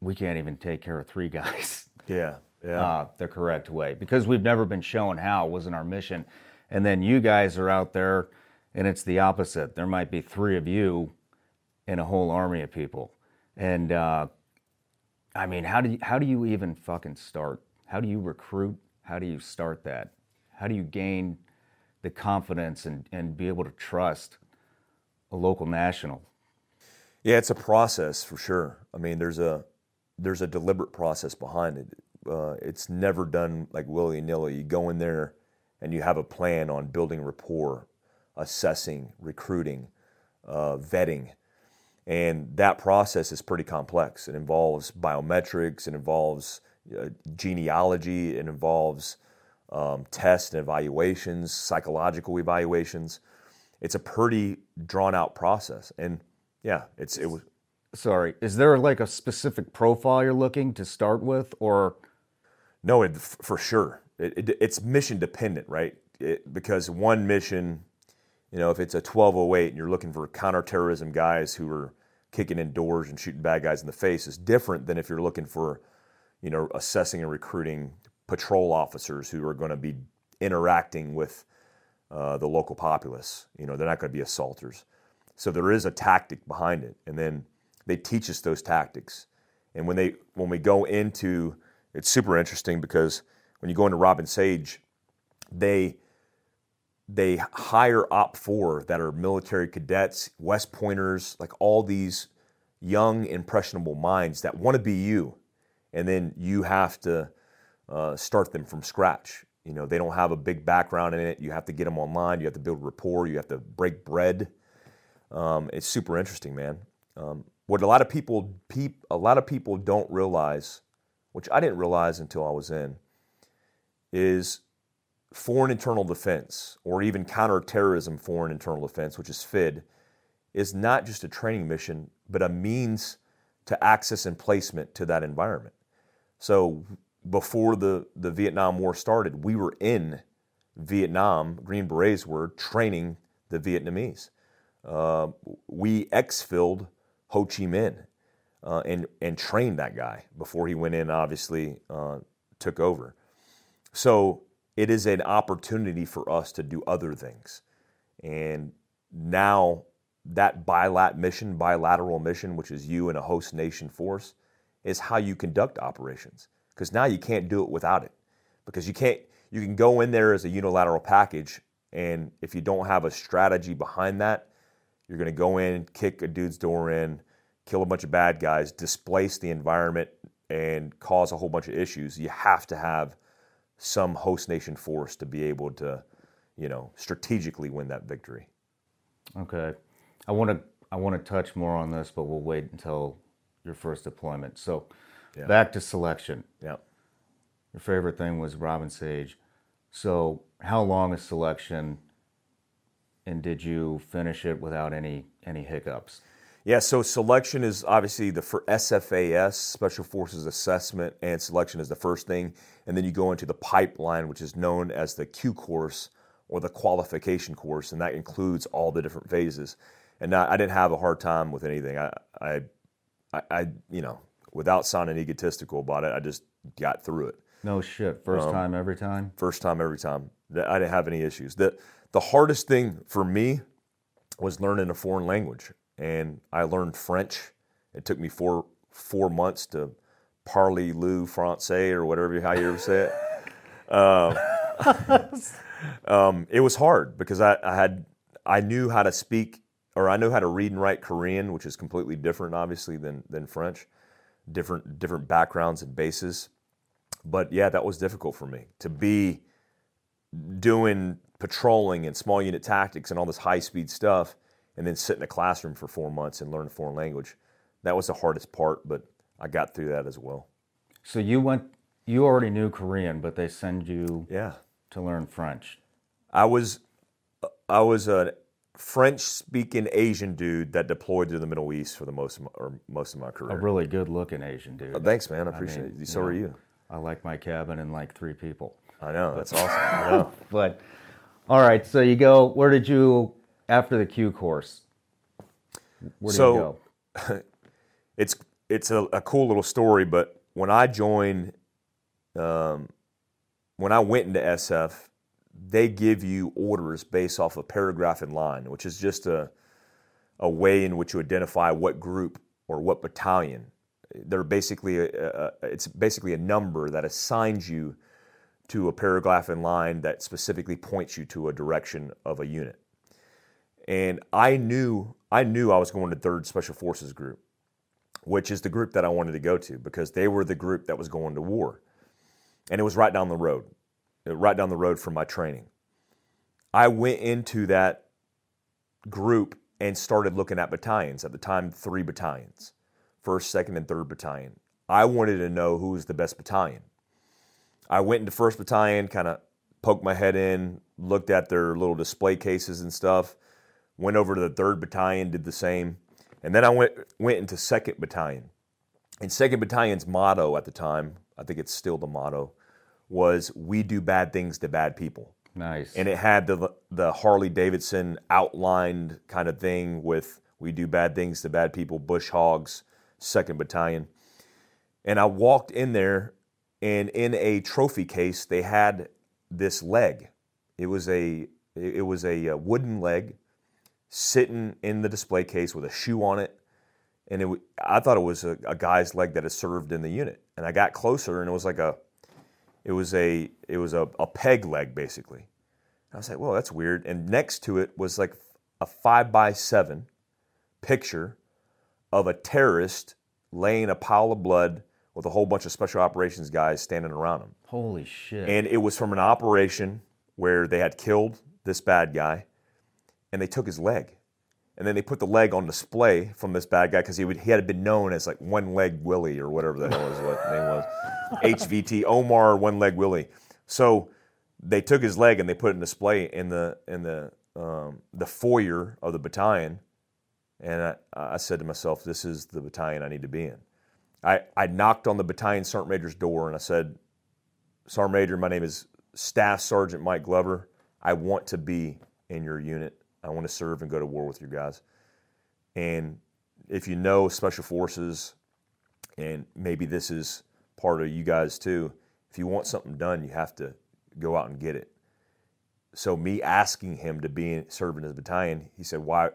we can't even take care of three guys. Yeah, yeah. Uh, the correct way because we've never been shown how it wasn't our mission. And then you guys are out there, and it's the opposite. There might be three of you in a whole army of people, and uh, I mean, how do you, how do you even fucking start? How do you recruit? How do you start that? How do you gain the confidence and, and be able to trust a local national? Yeah, it's a process for sure. I mean, there's a there's a deliberate process behind it. Uh, it's never done like willy nilly. You go in there and you have a plan on building rapport, assessing, recruiting, uh, vetting. And that process is pretty complex. It involves biometrics, it involves uh, genealogy, it involves um, tests and evaluations, psychological evaluations. It's a pretty drawn out process. And yeah, it's it was sorry, is there like a specific profile you're looking to start with, or? No, it, for sure. It, it, it's mission dependent, right? because one mission, you know, if it's a 1208 and you're looking for counterterrorism guys who are kicking in doors and shooting bad guys in the face, is different than if you're looking for, you know, assessing and recruiting patrol officers who are going to be interacting with uh, the local populace. You know, they're not going to be assaulters. So there is a tactic behind it, and then they teach us those tactics. And when they when we go into it's super interesting because when you go into Robin Sage, they they hire OPFOR that are military cadets, West Pointers, like all these young, impressionable minds that want to be you. And then you have to uh, start them from scratch. You know, they don't have a big background in it. You have to get them online. You have to build rapport. You have to break bread. Um, it's super interesting, man. Um, what a lot of people a lot of people don't realize, which I didn't realize until I was in, is foreign internal defense or even counterterrorism foreign internal defense, which is FID, is not just a training mission, but a means to access and placement to that environment. So before the, the Vietnam War started, we were in Vietnam, Green Berets were training the Vietnamese. Uh, we exfilled Ho Chi Minh uh, and and trained that guy before he went in. Obviously, uh, took over. So it is an opportunity for us to do other things, and now that bilat mission, bilateral mission, which is you and a host nation force, is how you conduct operations. Because now you can't do it without it, because you can't. You can go in there as a unilateral package, and if you don't have a strategy behind that, you're going to go in, kick a dude's door in, kill a bunch of bad guys, displace the environment, and cause a whole bunch of issues. You have to have some host nation force to be able to, you know, strategically win that victory. Okay, I want to I want to touch more on this, but we'll wait until your first deployment. So, yeah. back to selection. Yeah. Your favorite thing was Robin Sage. So, how long is selection? and did you finish it without any any hiccups? Yeah, so selection is obviously the for SFAS, Special Forces Assessment, and selection is the first thing, and then you go into the pipeline, which is known as the Q course or the qualification course, and that includes all the different phases. And I didn't have a hard time with anything. I, I, I, you know, without sounding egotistical about it, I just got through it. No shit. First um, time every time. First time every time. I didn't have any issues. The the hardest thing for me was learning a foreign language, and I learned French. It took me four four months to parley lou français or whatever how you ever say it. Um, um, it was hard because I, I had I knew how to speak or I knew how to read and write Korean, which is completely different, obviously, than than French. Different different backgrounds and bases, but yeah, that was difficult for me to be doing patrolling and small unit tactics and all this high speed stuff, and then sit in a classroom for four months and learn a foreign language. That was the hardest part, but I got through that as well. So you went. You already knew Korean, but they send you Yeah, to learn French. I was I was a French speaking Asian dude that deployed to the Middle East for the most of my, or most of my career. A really good looking Asian dude. Oh, thanks, man. I appreciate mean, it. So you are you. I like my cabin and like three people. I know. That's awesome. I know. But all right, so you go. Where did you after the Q course? Where do So- you go? it's it's a, a cool little story. But when I joined, um, when I went into SF, they give you orders based off a paragraph in line, which is just a a way in which you identify what group or what battalion. They're basically a, a, it's basically a number that assigns you to a paragraph in line that specifically points you to a direction of a unit. And I knew I knew I was going to Third Special Forces Group which is the group that I wanted to go to because they were the group that was going to war. And it was right down the road, right down the road from my training. I went into that group and started looking at battalions. At the time, three battalions first, second, and third battalion. I wanted to know who was the best battalion. I went into first battalion, kind of poked my head in, looked at their little display cases and stuff, went over to the third battalion, did the same. And then I went went into second battalion. And second battalion's motto at the time, I think it's still the motto, was we do bad things to bad people. Nice. And it had the the Harley Davidson outlined kind of thing with we do bad things to bad people, bush hogs, second battalion. And I walked in there and in a trophy case they had this leg. It was a it was a uh, wooden leg sitting in the display case with a shoe on it. And it, I thought it was a, a guy's leg that had served in the unit. And I got closer, and it was like a, it was a, it was a, a peg leg basically. I was like, well, that's weird. And next to it was like a five by seven picture of a terrorist laying a pile of blood with a whole bunch of special operations guys standing around him. Holy shit. And it was from an operation where they had killed this bad guy and they took his leg. And then they put the leg on display from this bad guy because he, would, he had been known as like One Leg Willie or whatever the hell his name was. HVT, Omar One Leg Willie. So they took his leg and they put it in display in the, in the, um, the foyer of the battalion. And I, I said to myself, this is the battalion I need to be in. I, I knocked on the battalion sergeant major's door and I said, Sergeant Major, my name is Staff Sergeant Mike Glover. I want to be in your unit. I want to serve and go to war with you guys. And if you know Special Forces, and maybe this is part of you guys too, if you want something done, you have to go out and get it. So me asking him to be in, serve in his battalion, he said, "Why?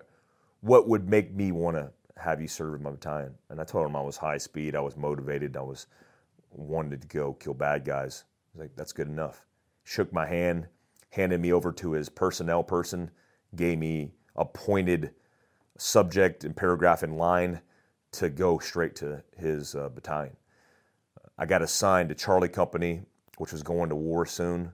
What would make me want to have you serve in my battalion?" And I told him I was high speed, I was motivated, I was wanted to go kill bad guys. He's like, "That's good enough." Shook my hand, handed me over to his personnel person, gave me a pointed subject and paragraph in line to go straight to his uh, battalion. I got assigned to Charlie Company, which was going to war soon,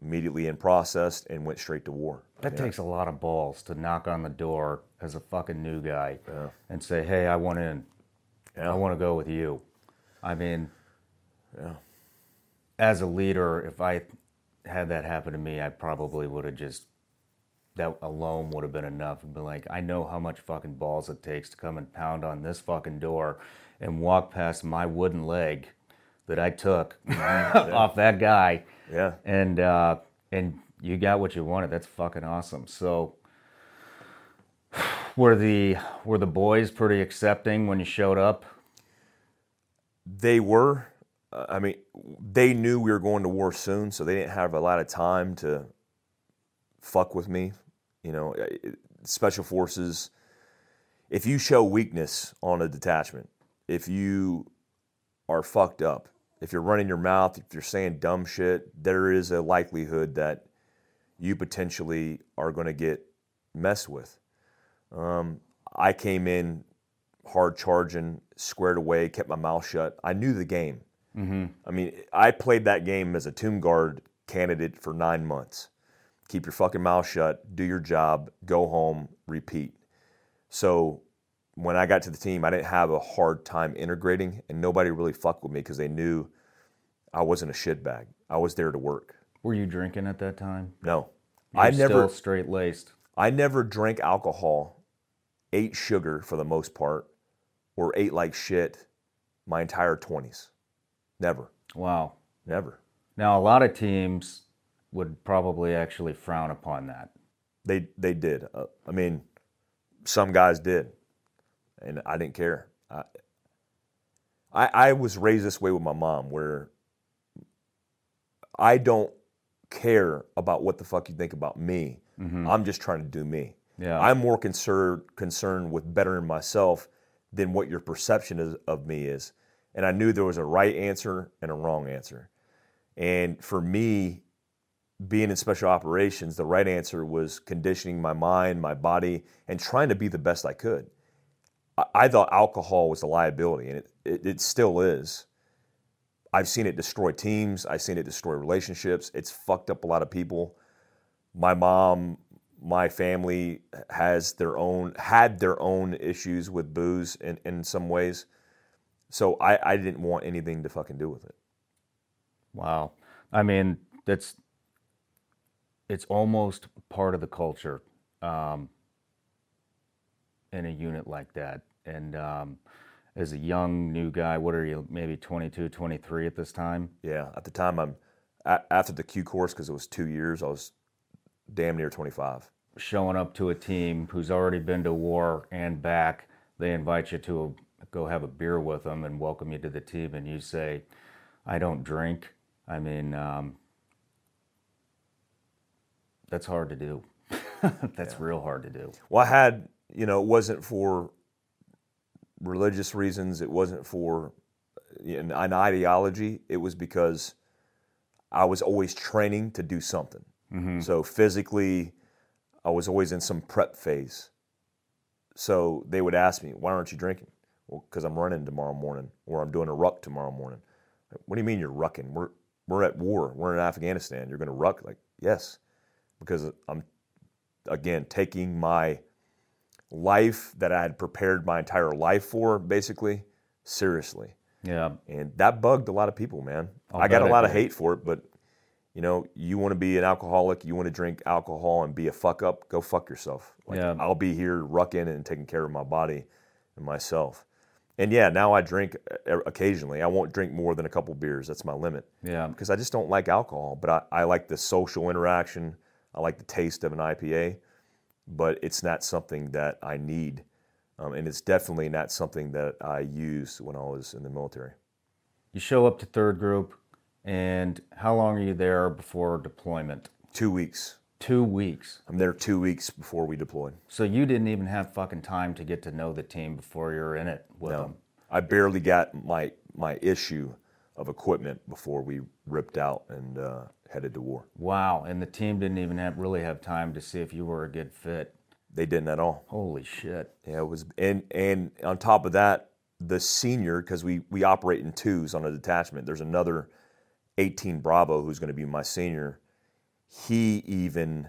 immediately in process, and went straight to war. that takes a lot of balls to knock on the door as a fucking new guy and say, "Hey, I want in. I want to go with you." I mean, as a leader, if I had that happen to me, I probably would have just that alone would have been enough and be like, I know how much fucking balls it takes to come and pound on this fucking door and walk past my wooden leg that I took off that guy. Yeah. And uh, and you got what you wanted. That's fucking awesome. So were the were the boys pretty accepting when you showed up? They were. uh, I mean, they knew we were going to war soon, so they didn't have a lot of time to fuck with me. You know, special forces. If you show weakness on a detachment, if you are fucked up, if you're running your mouth, if you're saying dumb shit, there is a likelihood that you potentially are going to get messed with. Um, I came in hard charging, squared away, kept my mouth shut. I knew the game. Mm-hmm. I mean, I played that game as a tomb guard candidate for nine months. Keep your fucking mouth shut, do your job, go home, repeat. So when I got to the team, I didn't have a hard time integrating, and nobody really fucked with me because they knew I wasn't a shitbag. I was there to work. Were you drinking at that time? No, You're I never. straight laced. I never drank alcohol, ate sugar for the most part, or ate like shit my entire 20s. Never. Wow. Never. Now a lot of teams would probably actually frown upon that. They they did. Uh, I mean, some guys did, and I didn't care. I, I I was raised this way with my mom, where I don't care about what the fuck you think about me. I'm just trying to do me. Yeah. I'm more concerned concerned with bettering myself than what your perception is, of me is. And I knew there was a right answer and a wrong answer. And for me, being in special operations, the right answer was conditioning my mind, my body, and trying to be the best I could. I, thought alcohol was a liability, and it, it, it still is. I've seen it destroy teams. I've seen it destroy relationships. It's fucked up a lot of people. My mom, my family has their own had their own issues with booze in, in some ways. So I, I didn't want anything to fucking do with it. Wow. I mean, that's it's almost part of the culture um, in a unit like that. And um, as a young new guy, what are you, maybe 22, 23 at this time? Yeah. At the time, I'm a- after the Q course because it was two years. I was damn near 25. Showing up to a team who's already been to war and back, they invite you to go have a beer with them and welcome you to the team, and you say, I don't drink. I mean, um, that's hard to do. that's real hard to do. Well, I had, you know, it wasn't for religious reasons. It wasn't for uh, an an ideology. It was because I was always training to do something. Mm-hmm. So physically, I was always in some prep phase. So they would ask me, "Why aren't you drinking?" Well, because I'm running tomorrow morning, or I'm doing a ruck tomorrow morning. What do you mean you're rucking? We're we're at war. We're in Afghanistan. You're going to ruck? Like, yes, because I'm again taking my life that I had prepared my entire life for, basically, seriously. Yeah. And that bugged a lot of people, man. I'll I got a lot of hate for it, but you know, you want to be an alcoholic, you want to drink alcohol and be a fuck up, go fuck yourself. Like, Yeah. I'll be here rucking and taking care of my body and myself. And yeah, now I drink uh, occasionally. I won't drink more than a couple beers. That's my limit Yeah. because I just don't like alcohol. But I, I like the social interaction. I like the taste of an IPA, but it's not something that I need. Um, and it's definitely not something that I used when I was in the military. You show up to third group, and how long are you there before deployment? Two weeks. Two weeks. I'm there two weeks before we deployed. So you didn't even have fucking time to get to know the team before you're in it with them. I barely got my my issue of equipment before we ripped out and uh, headed to war. Wow. And the team didn't even have really have time to see if you were a good fit. They didn't at all. Holy shit. Yeah, it was, and and on top of that, the senior because we we operate in twos on a detachment. There's another 18 Bravo who's going to be my senior. He even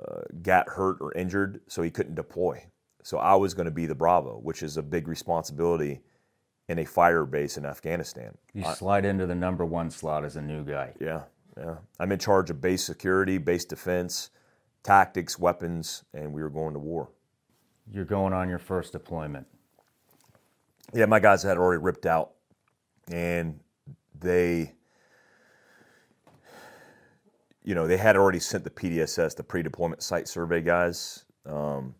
uh, got hurt or injured, so he couldn't deploy. So I was going to be the Bravo, which is a big responsibility in a fire base in Afghanistan. You slide into the number one slot as a new guy. Yeah, yeah. I'm in charge of base security, base defense, tactics, weapons, and we were going to war. You're going on your first deployment. Yeah, my guys had already ripped out, and they, you know, they had already sent the PDSS, the pre-deployment site survey guys, um,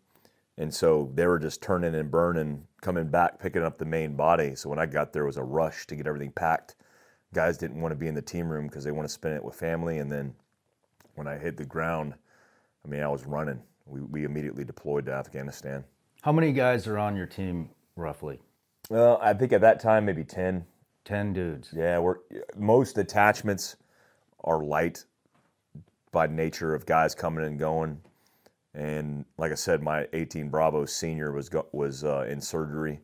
and so they were just turning and burning, coming back, picking up the main body. So when I got there, it was a rush to get everything packed guys didn't want to be in the team room because they want to spend it with family. And then when I hit the ground, I mean, I was running. We, we immediately deployed to Afghanistan. How many guys are on your team roughly? Well, I think at that time maybe ten. 10 dudes. Yeah, we're most attachments are light by nature of guys coming and going. And like I said, my 18 Bravo senior was was uh, in surgery,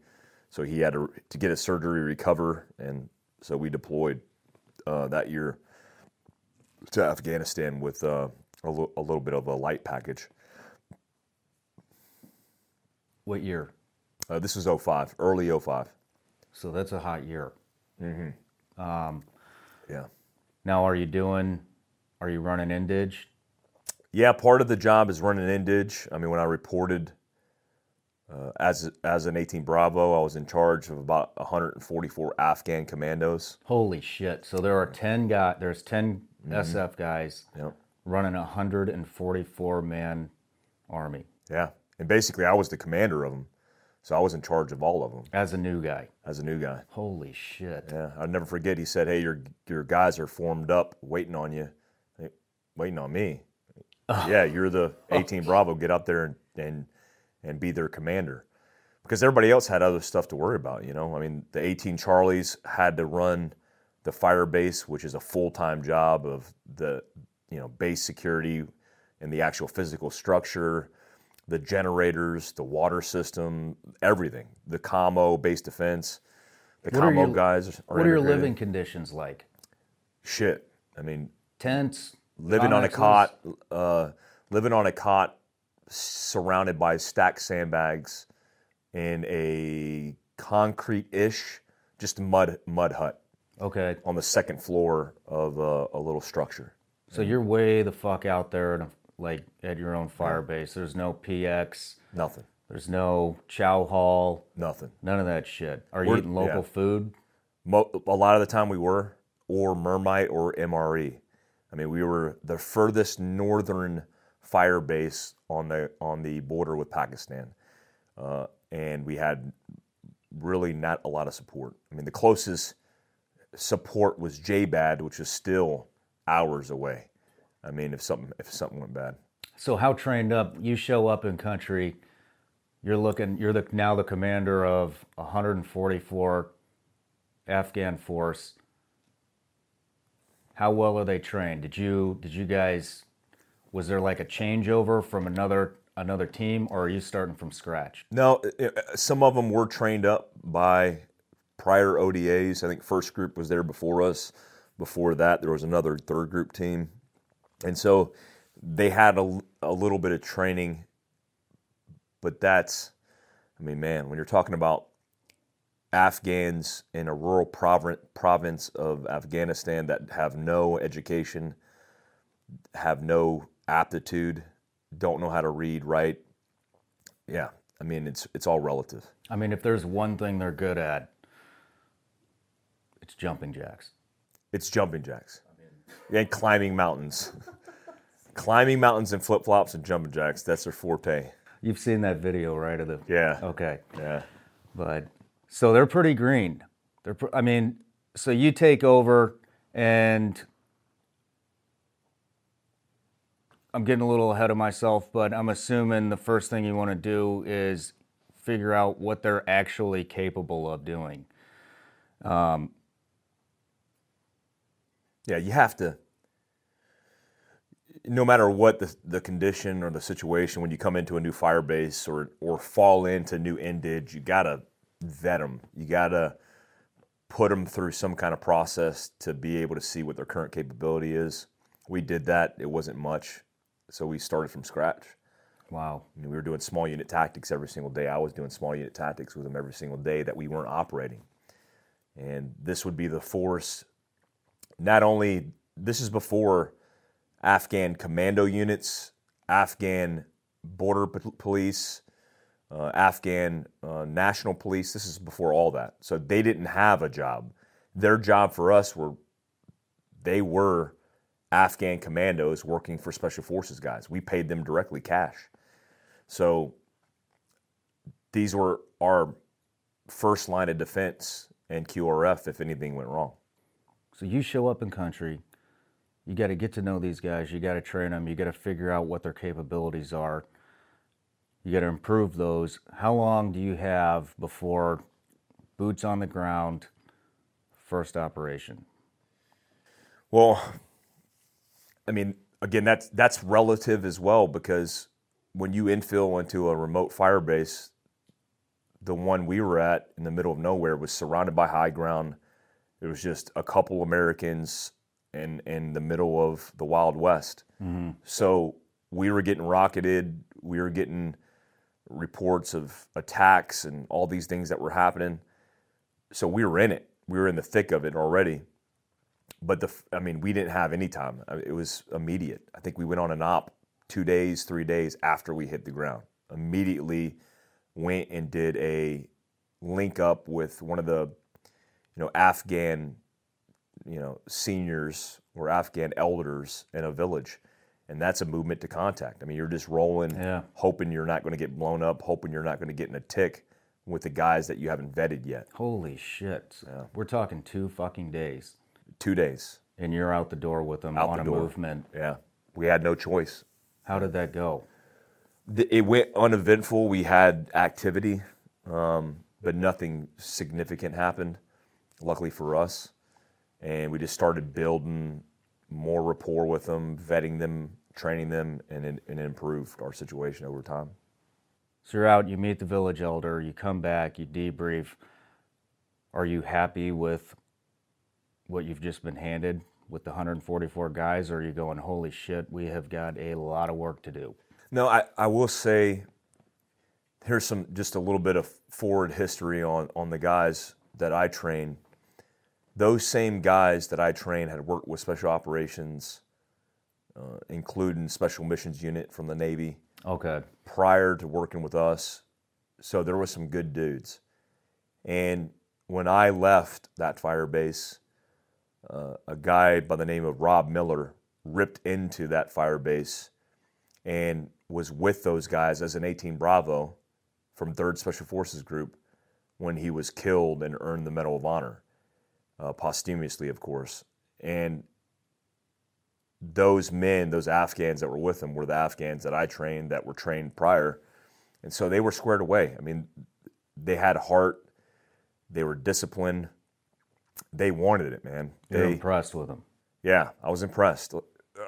so he had to, to get his surgery recover, and so we deployed uh, that year to Afghanistan with uh, a, l- a little bit of a light package. What year? Uh, this was 05, early 05. So that's a hot year. Mm hmm. Yeah. Now, are you doing, are you running Indige? Yeah, part of the job is running Indige. I mean, when I reported uh, as as an 18 Bravo, I was in charge of about 144 Afghan commandos. Holy shit. So there are 10 guys, there's 10 Mm-hmm. SF guys Yep. running a 144 man army Yeah, and basically, I was the commander of them, so I was in charge of all of them as a new guy. as a new guy. Holy shit. Yeah, I'll never forget. He said, "Hey, your your guys are formed up, waiting on you, waiting on me." Yeah, you're the 18 Bravo. Get up there and and and be their commander, because everybody else had other stuff to worry about. You know, I mean, the 18 Charlies had to run the fire base, which is a full time job of the you know base security and the actual physical structure. The generators, the water system, everything. The commo, base defense. The What are guys are What are your living conditions like? Shit. I mean, Tents? Living on a cot, uh, living on a cot, surrounded by stacked sandbags, in a concrete-ish, just mud mud hut Okay. on the second floor of a, a little structure. So you're way the fuck out there, in a, like at your own fire base. There's no PX. Nothing. There's no chow hall. Nothing. None of that shit. Are you We're- eating local yeah. food? Mo- a lot of the time we were, or Mermite or MRE. I mean, we were the furthest northern fire base on the on the border with Pakistan, uh, and we had really not a lot of support. I mean, the closest support was JBAD, which is still hours away. I mean, if something if something went bad. So how trained up? You show up in country. You're looking. You're the now the commander of 144 Afghan force. How well are they trained? Did you did you guys? Was there like a changeover from another another team, or are you starting from scratch? No, some of them were trained up by prior ODAs. I think first group was there before us. Before that, there was another third group team, and so they had a, a little bit of training. But that's, I mean, man, when you're talking about Afghans in a rural provin- province of Afghanistan that have no education, have no aptitude, don't know how to read, write, yeah, I mean it's it's all relative. I mean, if there's one thing they're good at, it's jumping jacks. It's jumping jacks and climbing mountains, climbing mountains and flip flops and jumping jacks. That's their forte. You've seen that video, right? Of the Yeah, okay. yeah. but so they're pretty green. They're, I mean, so you take over, and I'm getting a little ahead of myself, but I'm assuming the first thing you want to do is figure out what they're actually capable of doing. Um, yeah, you have to. No matter what the, the condition or the situation, when you come into a new fire base or or fall into new Indige, you gotta vet them. You gotta put them through some kind of process to be able to see what their current capability is. We did that. It wasn't much, so we started from scratch. Wow. I mean, we were doing small unit tactics every single day. I was doing small unit tactics with them every single day that we weren't operating. And this would be the force. Not only this is before Afghan commando units, Afghan border police, uh, Afghan uh, national police. This is before all that. So they didn't have a job. Their job for us were they were Afghan commandos working for special forces guys. We paid them directly cash. So these were our first line of defense and QRF if anything went wrong. So you show up in country, you got to get to know these guys, you got to train them, you got to figure out what their capabilities are. You got to improve those. How long do you have before boots on the ground, first operation? Well, I mean, again, that's that's relative as well because when you infill into a remote fire base, the one we were at in the middle of nowhere was surrounded by high ground. It was just a couple Americans in in the middle of the Wild West. Mm-hmm. So we were getting rocketed. We were getting reports of attacks and all these things that were happening. So we were in it. We were in the thick of it already. But the, I mean, we didn't have any time. It was immediate. I think we went on an op two days, three days after we hit the ground. Immediately went and did a link up with one of the, you know, Afghan, you know, seniors or Afghan elders in a village and that's a movement to contact. I mean, you're just rolling, yeah. hoping you're not going to get blown up, hoping you're not going to get in a tick with the guys that you haven't vetted yet. Holy shit! Yeah. We're talking two fucking days. Two days. And you're out the door with them out on the a door. movement. Yeah, we had no choice. How did that go? It went uneventful. We had activity, um, but nothing significant happened. Luckily for us, and we just started building more rapport with them, vetting them, training them, and, and improved our situation over time. So you're out, you meet the village elder, you come back, you debrief. Are you happy with what you've just been handed with the 144 guys, or are you going, holy shit, we have got a lot of work to do? No, I, I will say here's some just a little bit of forward history on, on the guys that I train those same guys that I trained had worked with special operations, uh, including special missions unit from the Navy. Okay. Prior to working with us, so there was some good dudes. And when I left that fire base, uh, a guy by the name of Rob Miller ripped into that fire base and was with those guys as an 18 Bravo from 3rd Special Forces Group when he was killed and earned the Medal of Honor uh, posthumously, of course. And those men, those Afghans that were with them, were the Afghans that I trained that were trained prior. And so they were squared away. I mean, they had heart, they were disciplined, they wanted it, man. You're they, impressed with them. Yeah, I was impressed.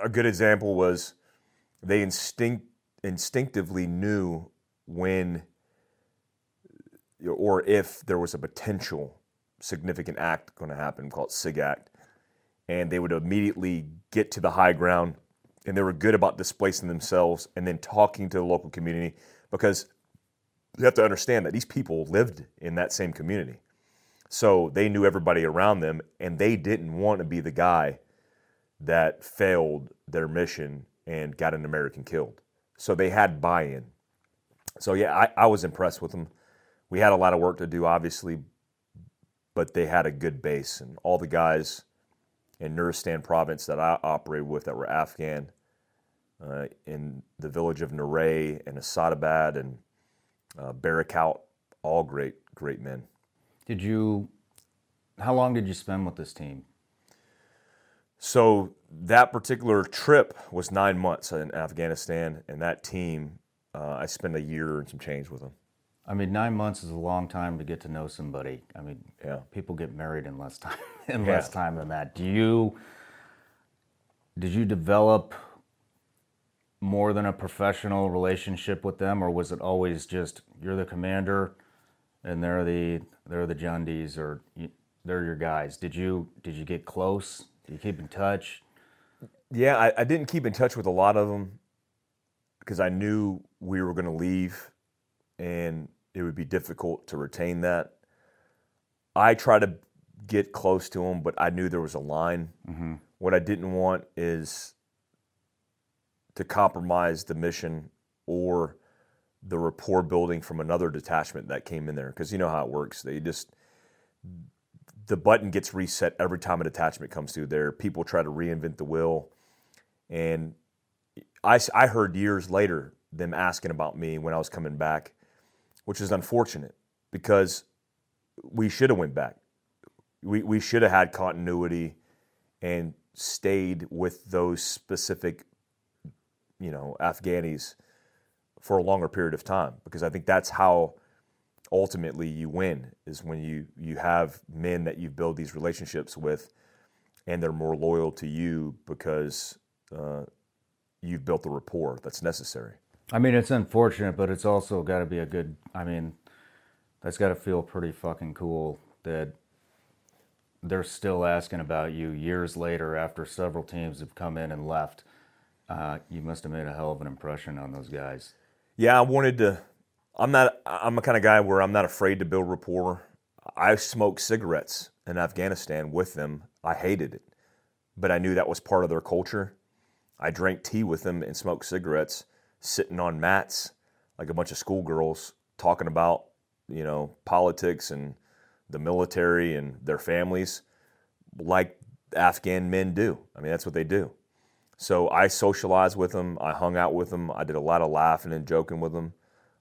A good example was they instinct instinctively knew when or if there was a potential significant act going to happen called SIG Act. And they would immediately get to the high ground and they were good about displacing themselves and then talking to the local community because you have to understand that these people lived in that same community. So they knew everybody around them and they didn't want to be the guy that failed their mission and got an American killed. So they had buy in. So, yeah, I, I was impressed with them. We had a lot of work to do, obviously, but they had a good base. And all the guys in Nuristan province that I operated with that were Afghan uh, in the village of Naray and Asadabad and uh, Barikot, all great, great men. Did you, how long did you spend with this team? So that particular trip was nine months in Afghanistan, and that team, uh, I spent a year and some change with them. I mean, nine months is a long time to get to know somebody. I mean, yeah. people get married in less time in yeah. less time than that. Do you did you develop more than a professional relationship with them, or was it always just you're the commander and they're the they're the Jundies or you, they're your guys? Did you did you get close? Did you keep in touch? Yeah, I, I didn't keep in touch with a lot of them because I knew we were going to leave and it would be difficult to retain that. I try to get close to him, but I knew there was a line. Mm-hmm. What I didn't want is to compromise the mission or the rapport building from another detachment that came in there because you know how it works. They just the button gets reset every time a detachment comes through there. People try to reinvent the wheel, and I I heard years later them asking about me when I was coming back which is unfortunate because we should have went back. We, we should have had continuity and stayed with those specific, you know, Afghanis for a longer period of time because I think that's how ultimately you win is when you you have men that you build these relationships with and they're more loyal to you because uh, you've built the rapport that's necessary. I mean, it's unfortunate, but it's also got to be a good. I mean, that's got to feel pretty fucking cool that they're still asking about you years later after several teams have come in and left. Uh, you must have made a hell of an impression on those guys. Yeah, I wanted to. I'm not. I'm a kind of guy where I'm not afraid to build rapport. I smoked cigarettes in Afghanistan with them. I hated it, but I knew that was part of their culture. I drank tea with them and smoked cigarettes, sitting on mats like a bunch of schoolgirls talking about, you know, politics and the military and their families, like Afghan men do. I mean, that's what they do. So I socialized with them. I hung out with them. I did a lot of laughing and joking with them.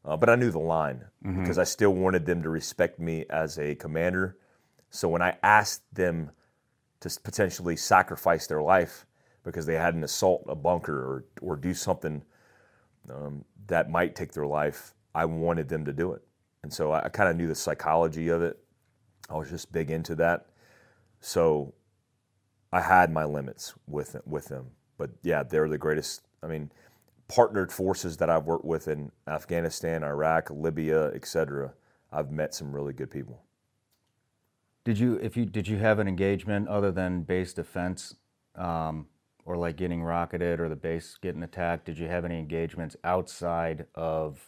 Uh, but I knew the line mm-hmm. because I still wanted them to respect me as a commander. So when I asked them to potentially sacrifice their life because they had an assault a bunker or, or do something um, that might take their life, I wanted them to do it. And so I, I kind of knew the psychology of it. I was just big into that. So I had my limits with with them. But yeah, they're the greatest. I mean, partnered forces that I've worked with in Afghanistan, Iraq, Libya, etc. I've met some really good people. Did you, if you, did you have an engagement other than base defense, um, or like getting rocketed or the base getting attacked? Did you have any engagements outside of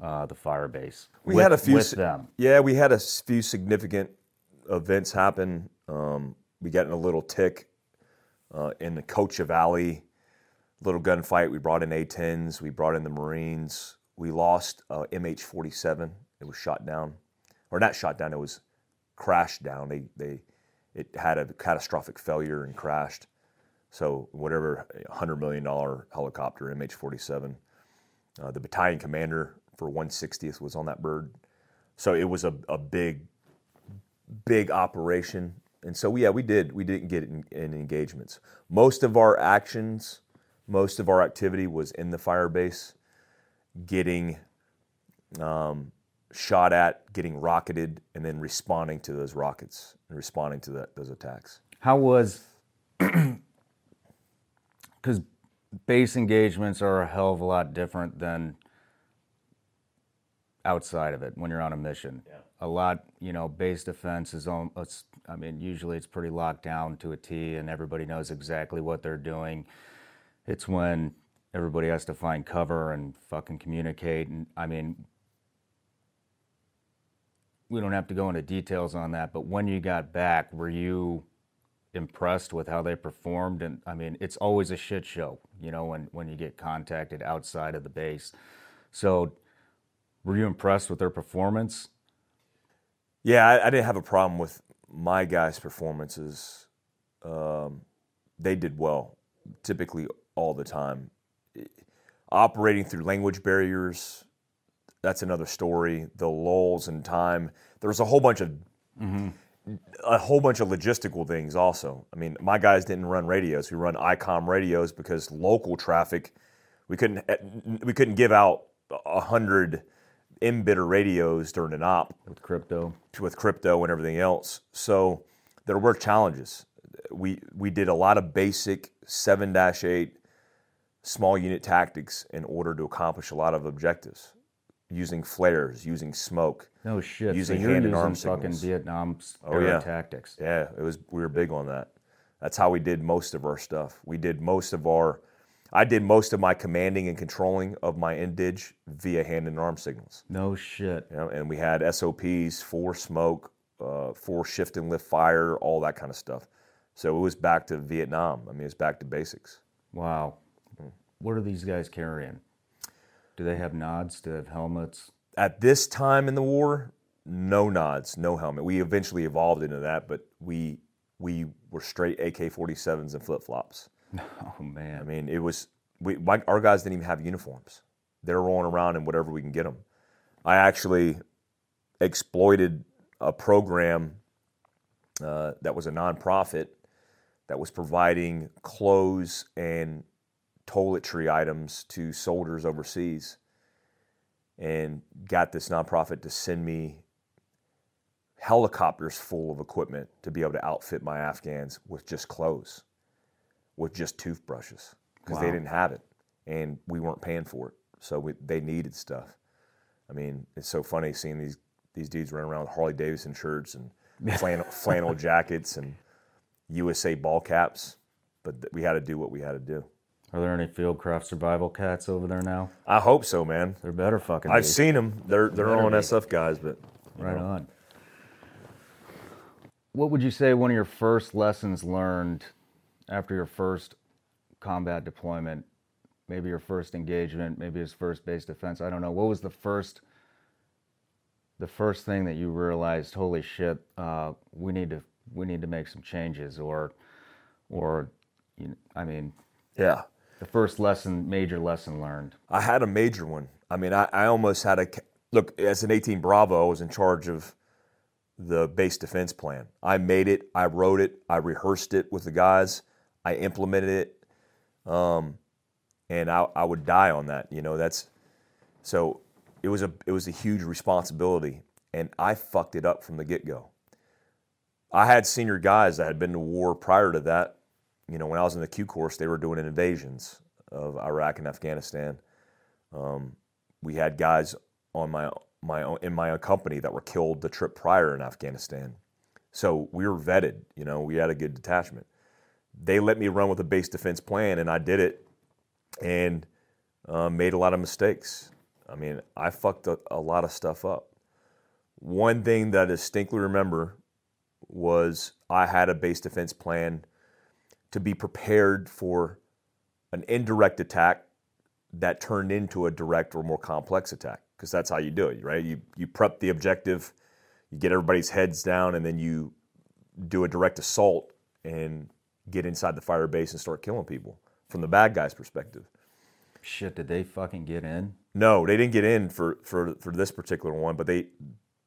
uh, the fire base? We with, had a few with them. Yeah, we had a few significant events happen. Um, we got in a little tick uh, in the Cocha Valley, little gunfight. We brought in A-10s. We brought in the Marines. We lost uh, MH-47. It was shot down, or not shot down. It was crashed down. They they it had a catastrophic failure and crashed. So whatever, $100 million helicopter, MH-47. Uh, the battalion commander for 160th was on that bird. So it was a, a big, big operation. And so, yeah, we did. We didn't get in, in engagements. Most of our actions, most of our activity was in the fire base, getting um, shot at, getting rocketed, and then responding to those rockets and responding to those attacks. How was, because base engagements are a hell of a lot different than outside of it when you're on a mission. Yeah. A lot, you know, base defense is on. I mean, usually it's pretty locked down to a T, and everybody knows exactly what they're doing. It's when everybody has to find cover and fucking communicate. And I mean, we don't have to go into details on that, but when you got back, were you impressed with how they performed? And I mean, it's always a shit show, you know, when when you get contacted outside of the base. So were you impressed with their performance? Yeah, I, I didn't have a problem with my guys' performances. Um, they did well, typically all the time. Operating through language barriers, that's another story. The lulls in time. There's a whole bunch of mm-hmm. A whole bunch of logistical things also. I mean, my guys didn't run radios. We run ICOM radios because local traffic, we couldn't eh, we couldn't give out a hundred MBITR radios during an op with crypto, with crypto and everything else. So there were challenges. We we did a lot of basic seven eight small unit tactics in order to accomplish a lot of objectives, using flares, using smoke. No shit. Using so hand and arm fucking signals. Vietnam oh, yeah. tactics. Yeah, it was. We were big on that. That's how we did most of our stuff. We did most of our I did most of my commanding and controlling of my indige via hand and arm signals. No shit. You know, and we had SOPs for smoke, uh, for shift and lift fire, all that kind of stuff. So it was back to Vietnam. I mean, it's back to basics. Wow. Mm. What are these guys carrying? Do they have nods? Do they have helmets? At this time in the war, no nods, no helmet. We eventually evolved into that, but we we were straight AK-47s and flip flops. Oh man! I mean, it was we. My, our guys didn't even have uniforms. They're rolling around in whatever we can get them. I actually exploited a program uh, that was a nonprofit that was providing clothes and toiletry items to soldiers overseas and got this nonprofit to send me helicopters full of equipment to be able to outfit my Afghans with just clothes, with just toothbrushes, because wow. they didn't have it and we weren't paying for it. So we, they needed stuff. I mean, it's so funny seeing these these dudes running around with Harley Davidson shirts and flannel, flannel jackets and USA ball caps, but we had to do what we had to do. Are there any Fieldcraft survival cats over there now? I hope so, man. They're better fucking. I've be. seen them. They're they're all on SF guys, but right know. on. What would you say one of your first lessons learned after your first combat deployment? Maybe your first engagement, maybe his first base defense. I don't know. What was the first the first thing that you realized? Holy shit! Uh, we need to we need to make some changes, or or you know, I mean, yeah. The first lesson, major lesson learned. I had a major one. I mean, I, I almost had a look as an 18 Bravo. I was in charge of the base defense plan. I made it, I wrote it, I rehearsed it with the guys, I implemented it, um, and I, I would die on that. You know, that's so it was a it was a huge responsibility, and I fucked it up from the get go. I had senior guys that had been to war prior to that. You know, when I was in the Q course, they were doing invasions of Iraq and Afghanistan. Um, we had guys on my my own, in my own company that were killed the trip prior in Afghanistan. So we were vetted, you know, we had a good detachment. They let me run with a base defense plan, and I did it and uh, made a lot of mistakes. I mean, I fucked a, a lot of stuff up. One thing that I distinctly remember was I had a base defense plan to be prepared for an indirect attack that turned into a direct or more complex attack because that's how you do it, right? You you prep the objective, you get everybody's heads down, and then you do a direct assault and get inside the fire base and start killing people from the bad guy's perspective. Shit, did they fucking get in? No, they didn't get in for for for this particular one, but they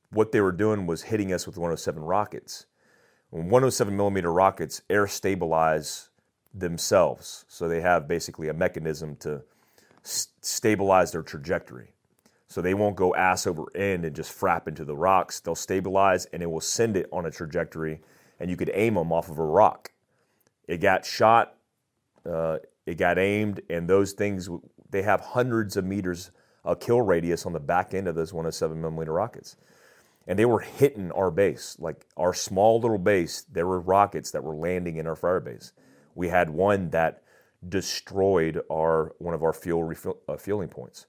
what they were doing was hitting us with 107 rockets. When 107 millimeter rockets air stabilize themselves, so they have basically a mechanism to stabilize their trajectory. So they won't go ass over end and just frap into the rocks. They'll stabilize and it will send it on a trajectory, and you could aim them off of a rock. It got shot, uh, it got aimed, and those things they have hundreds of meters of kill radius on the back end of those 107 millimeter rockets. And they were hitting our base, like our small little base. There were rockets that were landing in our fire base. We had one that destroyed our one of our fuel refueling uh, fueling points.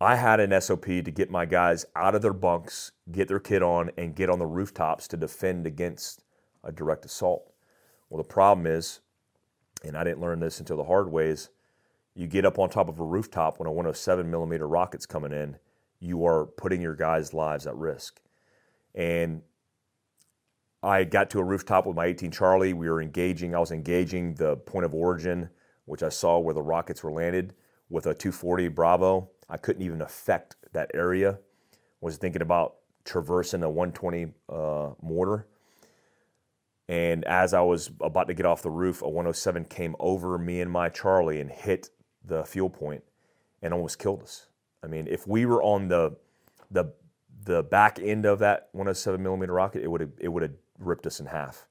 I had an SOP to get my guys out of their bunks, get their kit on, and get on the rooftops to defend against a direct assault. Well, the problem is, and I didn't learn this until the hard way, is you get up on top of a rooftop when a 107 millimeter rocket's coming in, you are putting your guys' lives at risk. And I got to a rooftop with my 18 Charlie. We were engaging, I was engaging the point of origin, which I saw where the rockets were landed with a 240 Bravo I couldn't even affect that area. Was thinking about traversing a 120 uh, mortar. And as I was about to get off the roof, a 107 came over me and my Charlie and hit the fuel point and almost killed us. I mean, if we were on the the the back end of that 107 millimeter rocket, it would have it would have ripped us in half.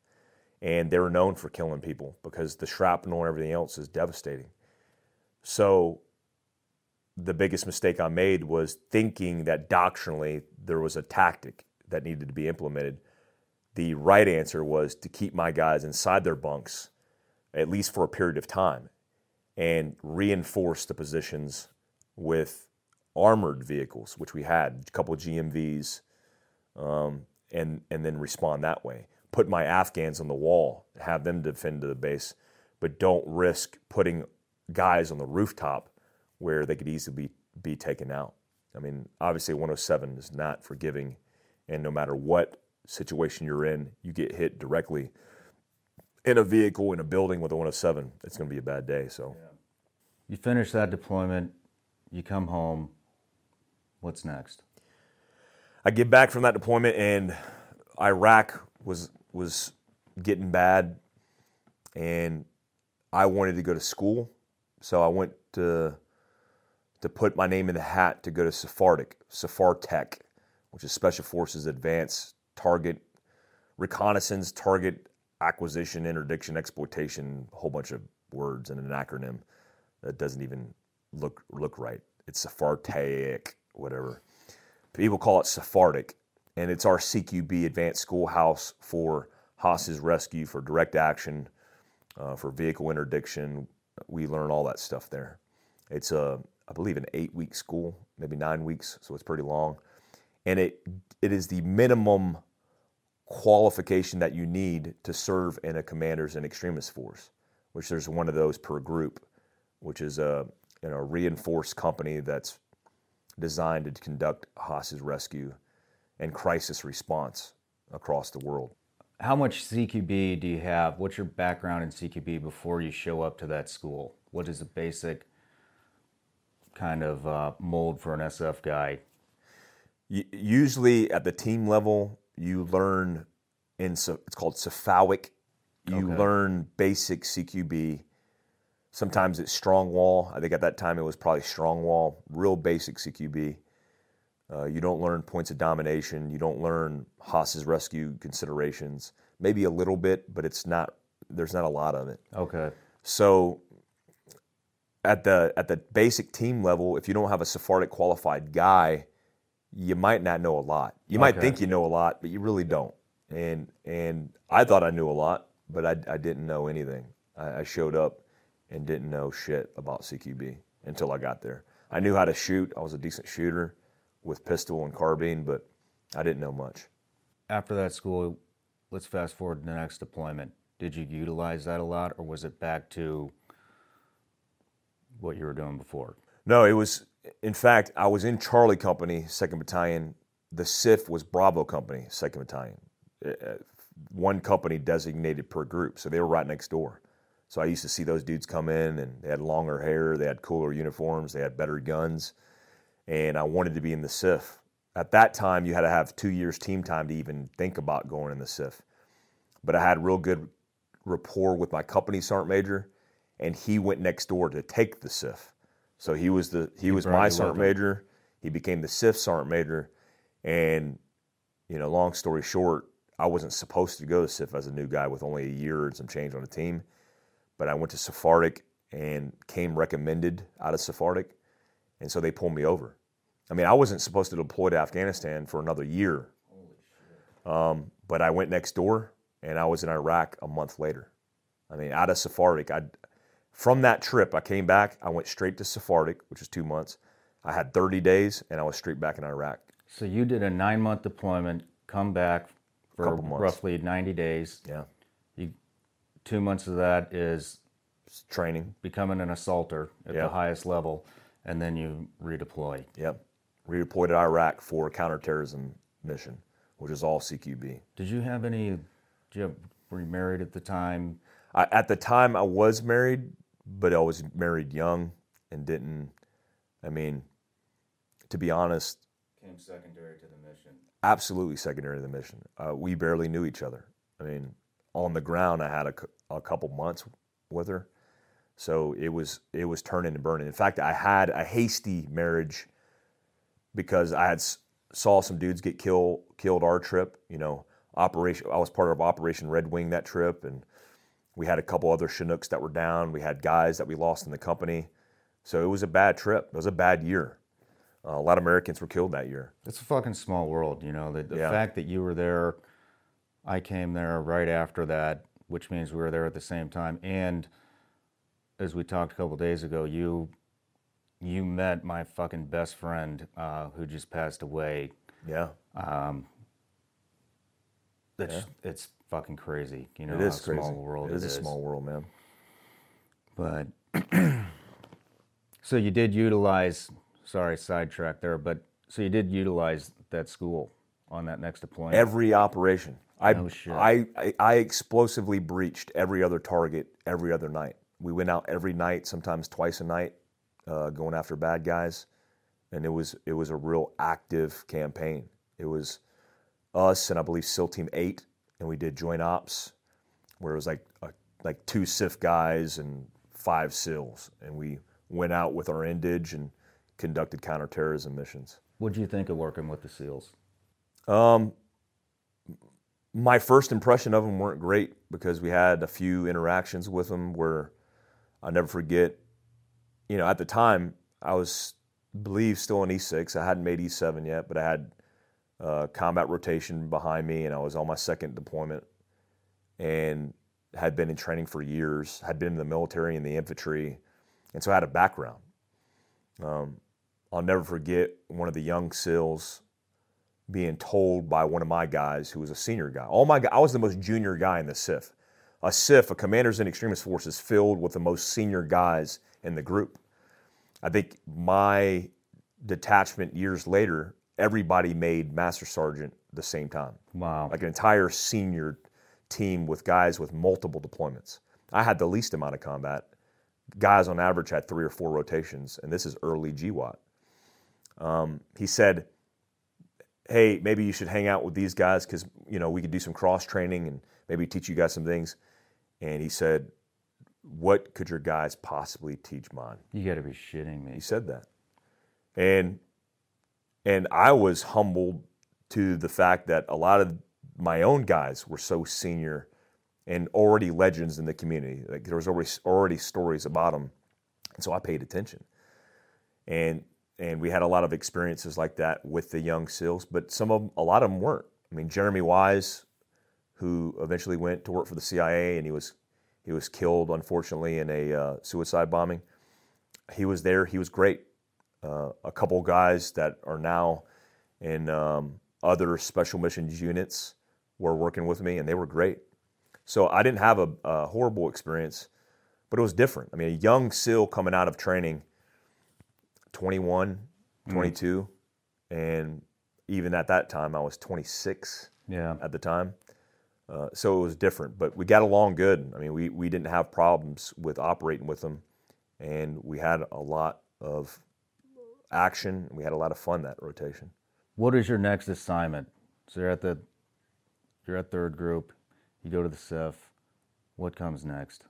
And they were known for killing people because the shrapnel and everything else is devastating. So the biggest mistake I made was thinking that doctrinally there was a tactic that needed to be implemented. The right answer was to keep my guys inside their bunks, at least for a period of time, and reinforce the positions with armored vehicles, which we had a couple of GMVs, um, and and then respond that way. Put my Afghans on the wall, have them defend the base, but don't risk putting guys on the rooftop where they could easily be, be taken out. I mean, obviously, 107 is not forgiving, and no matter what situation you're in, you get hit directly in a vehicle in a building with a 107, it's going to be a bad day. So, yeah. you finish that deployment, you come home. What's next? I get back from that deployment, and Iraq was was getting bad. and I wanted to go to school, so I went to to put my name in the hat to go to Sephardic, Sephartech, which is Special Forces Advanced Target Reconnaissance Target Acquisition Interdiction Exploitation, a whole bunch of words and an acronym that doesn't even look look right. It's Sephartaic, whatever. People call it Sephardic, and it's our CQB Advanced Schoolhouse for hostage rescue, for direct action, uh, for vehicle interdiction. We learn all that stuff there. It's a, I believe, an eight-week school, maybe nine weeks, so it's pretty long, and it it is the minimum qualification that you need to serve in a commanders in extremis force, which there's one of those per group, which is a you know, reinforced company that's designed to conduct hostage rescue and crisis response across the world. How much CQB do you have? What's your background in CQB before you show up to that school? What is the basic kind of uh, mold for an SF guy? Usually at the team level, you learn in it's called Cephalic. You okay. learn basic CQB. Sometimes it's strong wall. I think at that time it was probably strong wall, real basic CQB. Uh, you don't learn points of domination. You don't learn hostage rescue considerations. Maybe a little bit, but it's not. There's not a lot of it. Okay. So at the at the basic team level, if you don't have a Sephardic qualified guy, you might not know a lot. You might think you know a lot, but you really don't. And and I thought I knew a lot, but I, I didn't know anything. I, I showed up and didn't know shit about CQB until I got there. I knew how to shoot. I was a decent shooter with pistol and carbine, but I didn't know much. After that school, let's fast forward to the next deployment. Did you utilize that a lot, or was it back to what you were doing before? No, it was in fact, I was in Charlie Company, Second Battalion. The CIF was Bravo Company, Second Battalion. Uh, uh, one company designated per group, so they were right next door. So I used to see those dudes come in, and they had longer hair, they had cooler uniforms, they had better guns, and I wanted to be in the CIF. At that time, you had to have two years team time to even think about going in the CIF. But I had real good rapport with my company sergeant major, and he went next door to take the CIF. So he was the he, he was my sergeant major. He became the CIF sergeant major, and you know, long story short, I wasn't supposed to go to CIF as a new guy with only a year and some change on the team, but I went to Sephardic and came recommended out of Sephardic, and so they pulled me over. I mean, I wasn't supposed to deploy to Afghanistan for another year, um, but I went next door, and I was in Iraq a month later. I mean, out of Sephardic, I from that trip, I came back. I went straight to Sephardic, which was two months. I had 30 days, and I was straight back in Iraq. So you did a nine month deployment, come back for roughly 90 days. Yeah. Two months of that is training, becoming an assaulter at yep. the highest level, and then you redeploy. Yep. Redeployed to Iraq for a counterterrorism mission, which is all CQB. Did you have any? Did you have, were you married at the time? I, at the time, I was married, but I was married young and didn't. I mean, to be honest, came secondary to the mission. Absolutely secondary to the mission. Uh, we barely knew each other. I mean, on the ground, I had a, a couple months with her, so it was it was turning and burning. In fact, I had a hasty marriage because I had saw some dudes get killed killed our trip. You know, operation. I was part of Operation Red Wing that trip, and we had a couple other Chinooks that were down. We had guys that we lost in the company. So it was a bad trip. It was a bad year. Uh, a lot of Americans were killed that year. It's a fucking small world, you know. The, the yeah. fact that you were there, I came there right after that, which means we were there at the same time. And as we talked a couple days ago, you you met my fucking best friend uh, who just passed away. Yeah. Um, it's, yeah. it's fucking crazy. You know, it is crazy. small world it is, it is a small world, man. But so you did utilize. Sorry, sidetrack there, but so you did utilize that school on that next deployment. Every operation. I, no I, I, I explosively breached every other target every other night. We went out every night, sometimes twice a night, uh, going after bad guys, and it was it was a real active campaign. It was us and I believe SEAL Team Eight and we did joint ops, where it was like a like two CIF guys and five SEALs, and we went out with our indige and conducted counterterrorism missions. What do you think of working with the SEALs? Um, my first impression of them weren't great because we had a few interactions with them where I'll never forget. You know, at the time I was, believe, still in E6. I hadn't made E7 yet, but I had uh, combat rotation behind me, and I was on my second deployment, and had been in training for years. Had been in the military and the infantry, and so I had a background. Um, I'll never forget one of the young SEALs being told by one of my guys who was a senior guy. All my god, I was the most junior guy in the CIF. A CIF, a Commanders in Extremis Forces, filled with the most senior guys in the group. I think my detachment years later, everybody made Master Sergeant the same time. Wow. Like an entire senior team with guys with multiple deployments. I had the least amount of combat. Guys on average had three or four rotations, and this is early GWOT. Um, he said, hey, maybe you should hang out with these guys because you know we could do some cross training and maybe teach you guys some things. And he said, what could your guys possibly teach mine? You got to be shitting me. He said that, and and I was humbled to the fact that a lot of my own guys were so senior and already legends in the community. Like there was already already stories about them, and so I paid attention. And and we had a lot of experiences like that with the young SEALs, but some of them, a lot of them weren't. I mean, Jeremy Wise, who eventually went to work for the CIA, and he was he was killed unfortunately in a uh, suicide bombing. He was there. He was great. Uh, a couple guys that are now in um, other special missions units were working with me, and they were great. So I didn't have a, a horrible experience, but it was different. I mean, a young SEAL coming out of training 21, Mm. 22, and even at that time I was 26 Yeah. at the time. Uh, so it was different, but we got along good. I mean, we, we didn't have problems with operating with them, and we had a lot of action. We had a lot of fun that rotation. What is your next assignment? So you're at the you're at third group. You go to the CIF. What comes next?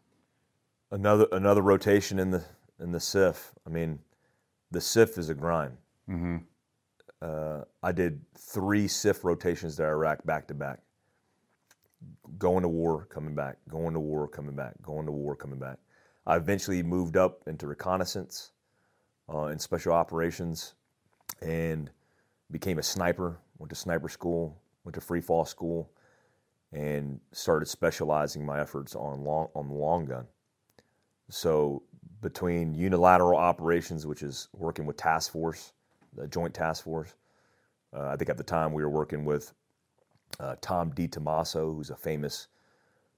Another another rotation in the in the CIF. I mean, the CIF is a grind. Mm-hmm. uh, I did three CIF rotations to Iraq back to back. Going to war, coming back, going to war, coming back, going to war, coming back. I eventually moved up into reconnaissance uh, and special operations and became a sniper. Went to sniper school, went to free fall school, and started specializing my efforts on long on the long gun. So between unilateral operations, which is working with task force, the joint task force. Uh, I think at the time we were working with uh, Tom DiTomasso, who's a famous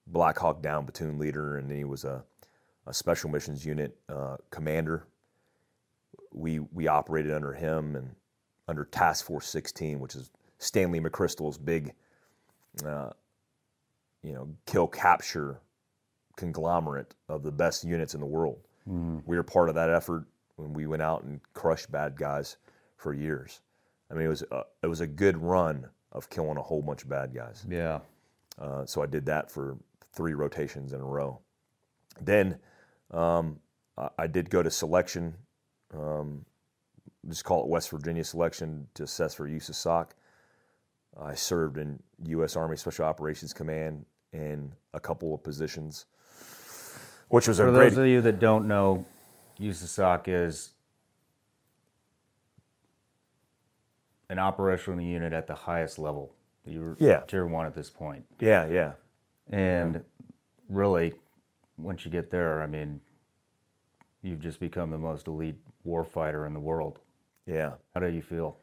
Black Hawk Down platoon leader, and he was a, a special missions unit uh, commander. We we operated under him and under Task Force 16, which is Stanley McChrystal's big, uh, you know, kill capture conglomerate of the best units in the world. We were part of that effort when we went out and crushed bad guys for years. I mean, it was a, it was a good run of killing a whole bunch of bad guys. Yeah. Uh, so I did that for three rotations in a row. Then um, I, I did go to selection, um, just call it West Virginia selection to assess for USASOC. I served in U.S. Army Special Operations Command in a couple of positions, which was a For great. those of you that don't know, USASOC is an operational unit at the highest level. You're Yeah. tier one at this point. yeah, yeah. And really, once you get there, I mean, you've just become the most elite warfighter in the world. Yeah. How do you feel?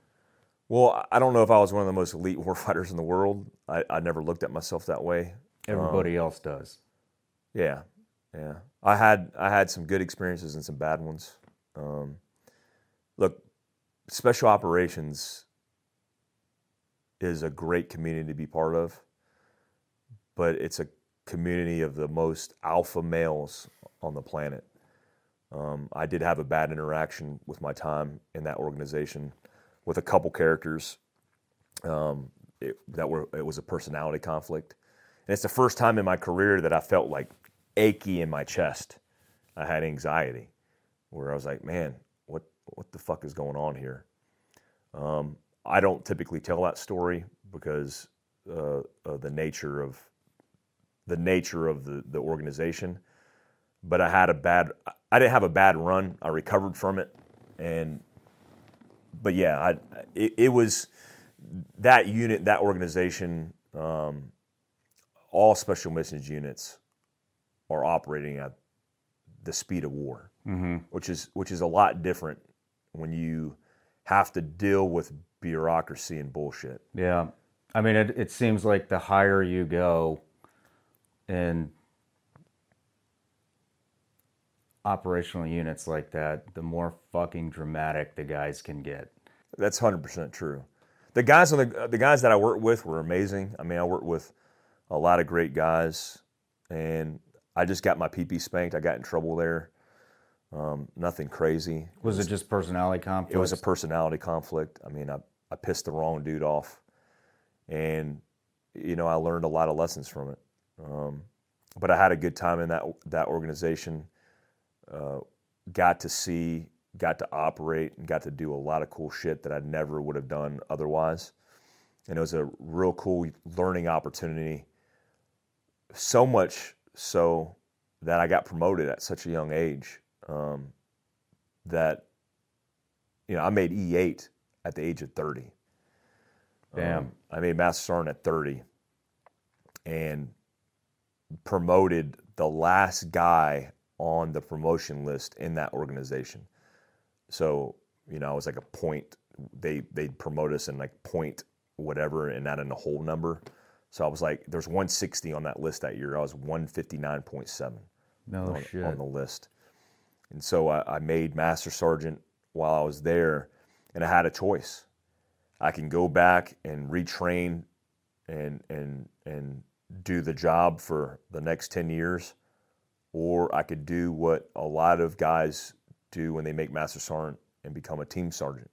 Well, I- I don't know if I was one of the most elite warfighters in the world. I, I never looked at myself that way. Everybody um, else does. Yeah, yeah. I had I had some good experiences and some bad ones. Um, look, special operations is a great community to be part of, but it's a community of the most alpha males on the planet. Um, I did have a bad interaction with my time in that organization with a couple characters um, it, that were it was a personality conflict, and it's the first time in my career that I felt like achy in my chest. I had anxiety, where I was like, man, what what the fuck is going on here? Um, I don't typically tell that story because uh, the nature of the nature of the, the organization. But I had a bad I didn't have a bad run. I recovered from it, and but yeah, I it, it was that unit that organization. Um, all special missions units are operating at the speed of war, Mm-hmm. which is which is a lot different when you have to deal with bureaucracy and bullshit. Yeah. I mean, it, it seems like the higher you go in operational units like that, the more fucking dramatic the guys can get. That's hundred percent true. The guys on the the guys that I worked with were amazing. I mean, I worked with a lot of great guys, and I just got my PP spanked. I got in trouble there. Um, nothing crazy. Was it just personality conflict? It was a personality conflict. I mean, I, I pissed the wrong dude off, and you know I learned a lot of lessons from it. Um, but I had a good time in that that organization. Uh, got to see, got to operate, and got to do a lot of cool shit that I never would have done otherwise. And it was a real cool learning opportunity. So much so that I got promoted at such a young age. Um, that you know, I made E8 at the age of 30. Damn. Um, I made Master Sergeant at 30 and promoted the last guy on the promotion list in that organization. So, you know, I was like a point, they, they'd promote us in like point whatever and not in a whole number. So I was like, there's 160 on that list that year. I was 159.7 no on, shit. on the list. And so I, I made Master Sergeant while I was there, and I had a choice. I can go back and retrain and and and do the job for the next 10 years, or I could do what a lot of guys do when they make Master Sergeant and become a team sergeant,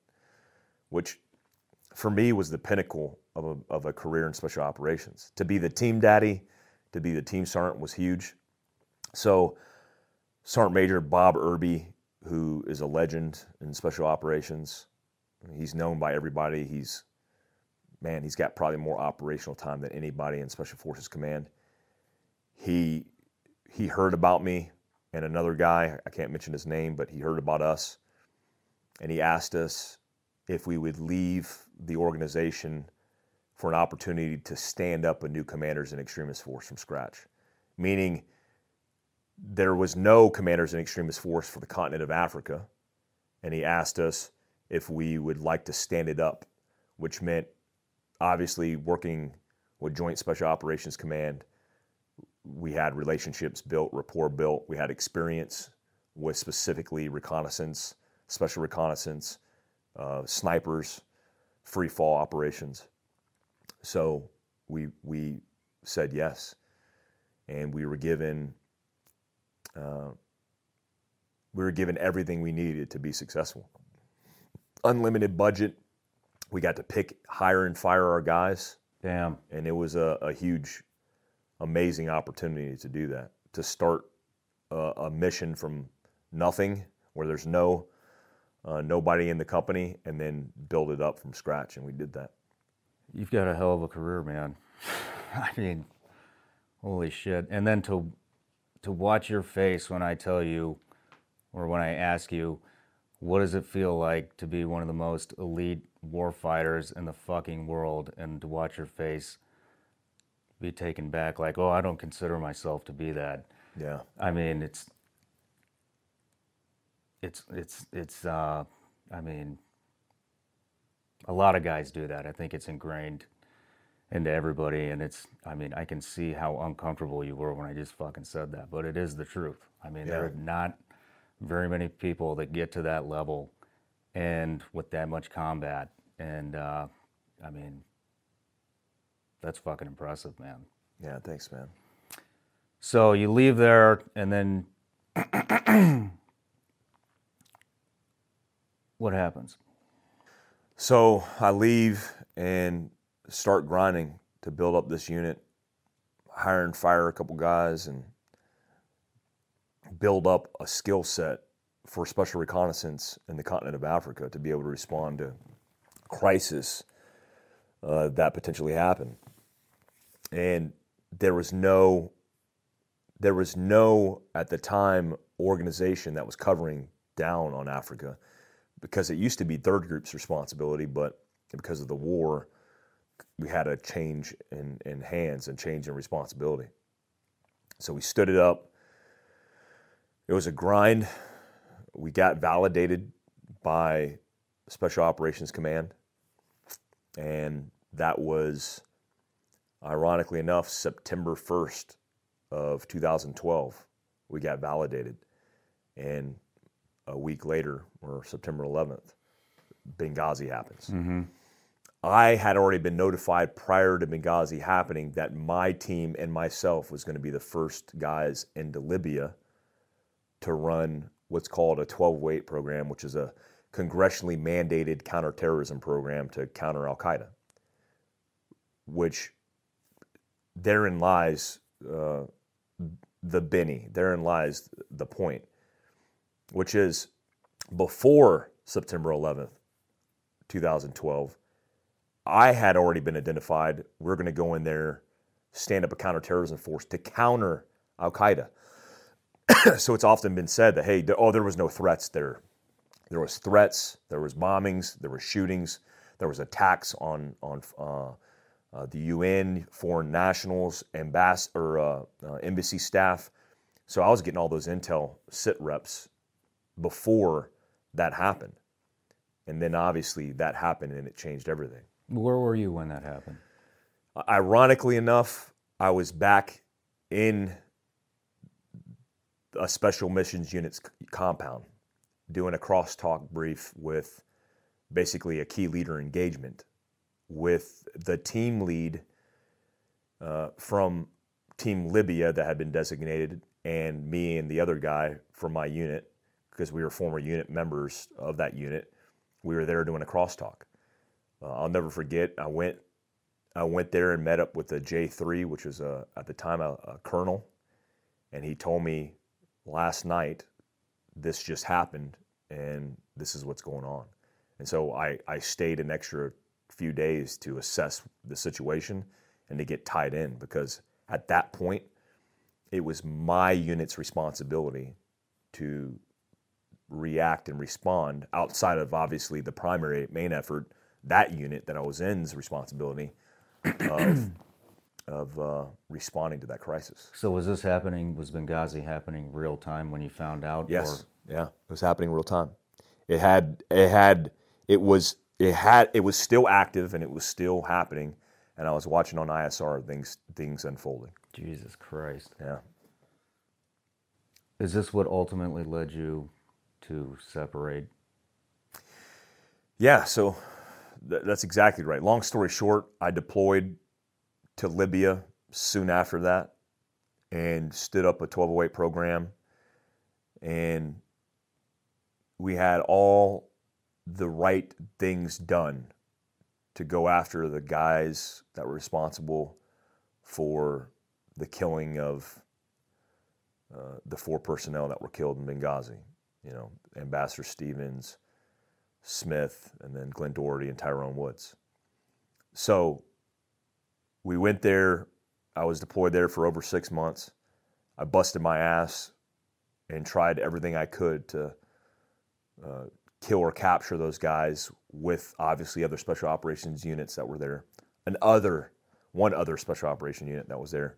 which for me was the pinnacle of a, of a career in special operations. To be the team daddy, to be the team sergeant was huge. So, Sergeant Major Bob Irby, who is a legend in special operations, he's known by everybody. He's man, he's got probably more operational time than anybody in Special Forces Command. He he heard about me and another guy, I can't mention his name, but he heard about us, and he asked us if we would leave the organization for an opportunity to stand up a new commanders in extremis force from scratch, meaning there was no commanders in extremis force for the continent of Africa, and he asked us if we would like to stand it up, which meant obviously working with Joint Special Operations Command. We had relationships built, rapport built, we had experience with specifically reconnaissance, special reconnaissance, uh, snipers, free fall operations. So we we said yes, and we were given uh, we were given everything we needed to be successful. Unlimited budget. We got to pick, hire, and fire our guys, Damn. and it was a, a huge, amazing opportunity to do that. To start a, a mission from nothing, where there's no uh, nobody in the company, and then build it up from scratch, and we did that. You've got a hell of a career, man. I mean, holy shit. And then to to watch your face when I tell you or when I ask you, what does it feel like to be one of the most elite war fighters in the fucking world and to watch your face be taken back like, "Oh, I don't consider myself to be that." Yeah, I mean, it's it's it's it's uh I mean a lot of guys do that. I think it's ingrained into everybody and it's I mean, I can see how uncomfortable you were when I just fucking said that, but it is the truth. I mean, there are not very many people that get to that level and with that much combat and uh I mean that's fucking impressive, man. yeah. Thanks, man. So you leave there, and then what happens? So I leave and start grinding to build up this unit, hire and fire a couple guys, and build up a skill set for special reconnaissance in the continent of Africa to be able to respond to crisis uh, that potentially happen. And there was no, there was no at the time organization that was covering down on Africa because it used to be third group's responsibility, but because of the war, we had a change in, in hands and change in responsibility. So we stood it up. It was a grind. We got validated by Special Operations Command. And that was, ironically enough, September 1st of 2012. We got validated. And a week later, or September 11th, Benghazi happens. I had already been notified prior to Benghazi happening that my team and myself was going to be the first guys into Libya to run what's called a 1208 program, which is a congressionally mandated counterterrorism program to counter Al Qaeda, which therein lies uh, the Benny, therein lies the point, which is before September 11th, 2012 I had already been identified. We're going to go in there, stand up a counterterrorism force to counter Al Qaeda. so it's often been said that hey, there, oh, there was no threats there. There was threats. There was bombings. There were shootings. There was attacks on on uh, uh, the UN, foreign nationals, ambass or uh, uh, embassy staff. So I was getting all those intel sit reps before that happened, and then obviously that happened and it changed everything. Where were you when that happened? Ironically enough, I was back in a special missions units compound doing a crosstalk brief with basically a key leader engagement with the team lead uh, from Team Libya that had been designated, and me and the other guy from my unit, because we were former unit members of that unit. We were there doing a crosstalk. Uh, I'll never forget. I went, I went there and met up with the J3, which was a, at the time a, a colonel, and he told me last night this just happened and this is what's going on. And so I, I stayed an extra few days to assess the situation and to get tied in because at that point it was my unit's responsibility to react and respond outside of obviously the primary main effort that unit that I was in's responsibility of, of uh, responding to that crisis. So was this happening? Was Benghazi happening real time when you found out? Yes. Yeah. It was happening real time. It had it had it was it had it was still active and it was still happening and I was watching on ISR things things unfolding. Jesus Christ! Yeah. Is this what ultimately led you to separate? Yeah, so th- that's exactly right. Long story short, I deployed to Libya soon after that and stood up a 1208 program. And we had all the right things done to go after the guys that were responsible for the killing of uh, the four personnel that were killed in Benghazi. You know, Ambassador Stevens, Smith, and then Glenn Doherty and Tyrone Woods. So we went there. I was deployed there for over six months. I busted my ass and tried everything I could to uh, kill or capture those guys with obviously other special operations units that were there, and other one other special operation unit that was there,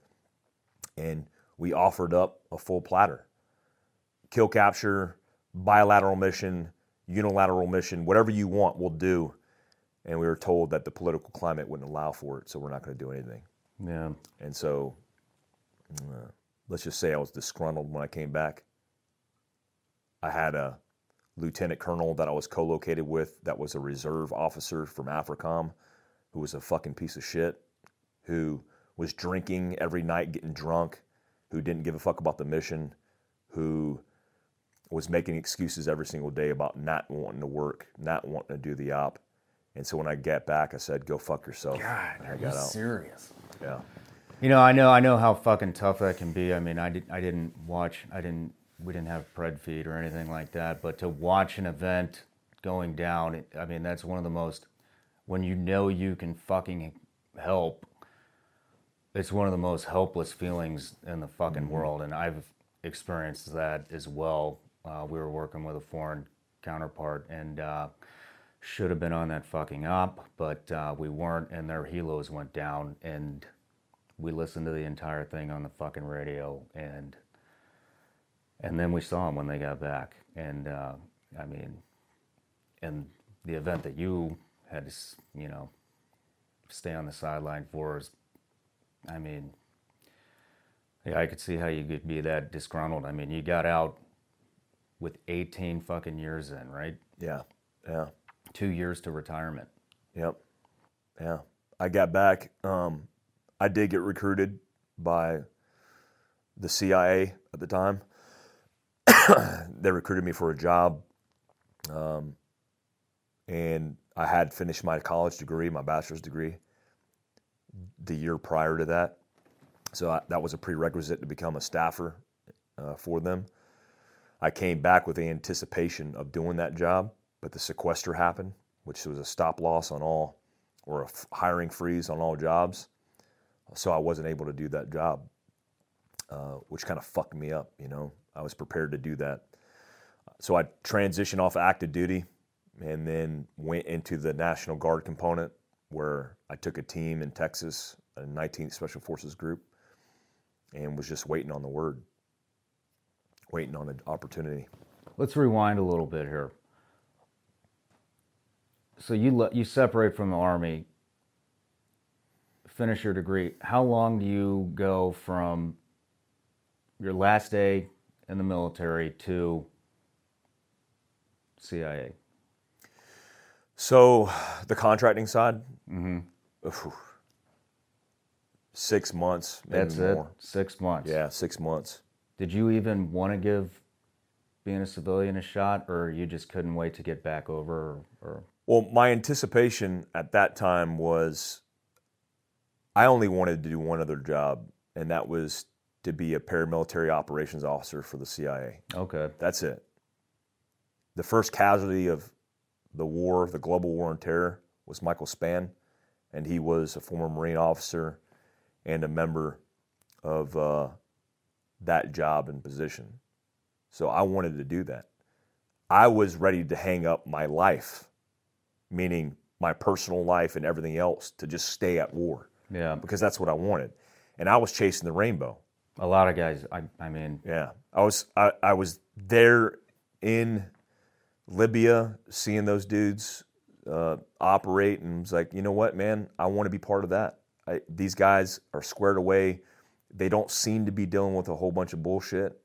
and we offered up a full platter, kill capture, bilateral mission, unilateral mission, whatever you want, we'll do. And we were told that the political climate wouldn't allow for it, so we're not going to do anything. Yeah. And so, uh, let's just say I was disgruntled when I came back. I had a lieutenant colonel that I was co located with that was a reserve officer from AFRICOM who was a fucking piece of shit, who was drinking every night, getting drunk, who didn't give a fuck about the mission, who was making excuses every single day about not wanting to work, not wanting to do the op. And so when I get back, I said, "Go fuck yourself." God, And are I you got out. serious? Yeah. You know, I know, I know how fucking tough that can be. I mean, I did, I didn't watch, I didn't we didn't have pred feed or anything like that, but to watch an event going down, I mean, that's one of the most, when you know you can fucking help, it's one of the most helpless feelings in the fucking mm-hmm. world. And I've experienced that as well. Uh, we were working with a foreign counterpart and uh, should have been on that fucking op, but uh, we weren't, and their helos went down. And we listened to the entire thing on the fucking radio and and then we saw them when they got back and uh, i mean and the event that you had to you know stay on the sideline for is i mean yeah i could see how you could be that disgruntled i mean you got out with 18 fucking years in right Yeah, yeah, two years to retirement yep, yeah. I got back. Um, I did get recruited by the CIA at the time. they recruited me for a job, um, and I had finished my college degree, my bachelor's degree, the year prior to that. So I, that was a prerequisite to become a staffer uh, for them. I came back with the anticipation of doing that job, but the sequester happened, which was a stop loss on all, or a hiring freeze on all jobs. So I wasn't able to do that job, uh, which kind of fucked me up. You know, I was prepared to do that. So I transitioned off active duty, and then went into the National Guard component, where I took a team in Texas, a 19th Special Forces group, and was just waiting on the word, waiting on an opportunity. Let's rewind a little bit here. So you le- you separate from the army, finish your degree. How long do you go from your last day in the military to CIA? So the contracting side, mm-hmm. oof, six months, That's it. more. Six months. Yeah, six months. Did you even want to give being a civilian a shot, or you just couldn't wait to get back over? Or, or Well, my anticipation at that time was I only wanted to do one other job, and that was to be a paramilitary operations officer for the CIA. okay, That's it. The first casualty of the war, the global war on terror, was Michael Spann, and he was a former Marine officer and a member of uh, that job and position. So I wanted to do that. I was ready to hang up my life, meaning my personal life and everything else, to just stay at war yeah. because that's what I wanted. And I was chasing the rainbow. A lot of guys. I I mean, Yeah, I was I, I was there in Libya, seeing those dudes uh, operate, and was like, you know what, man, I want to be part of that. I, these guys are squared away. They don't seem to be dealing with a whole bunch of bullshit,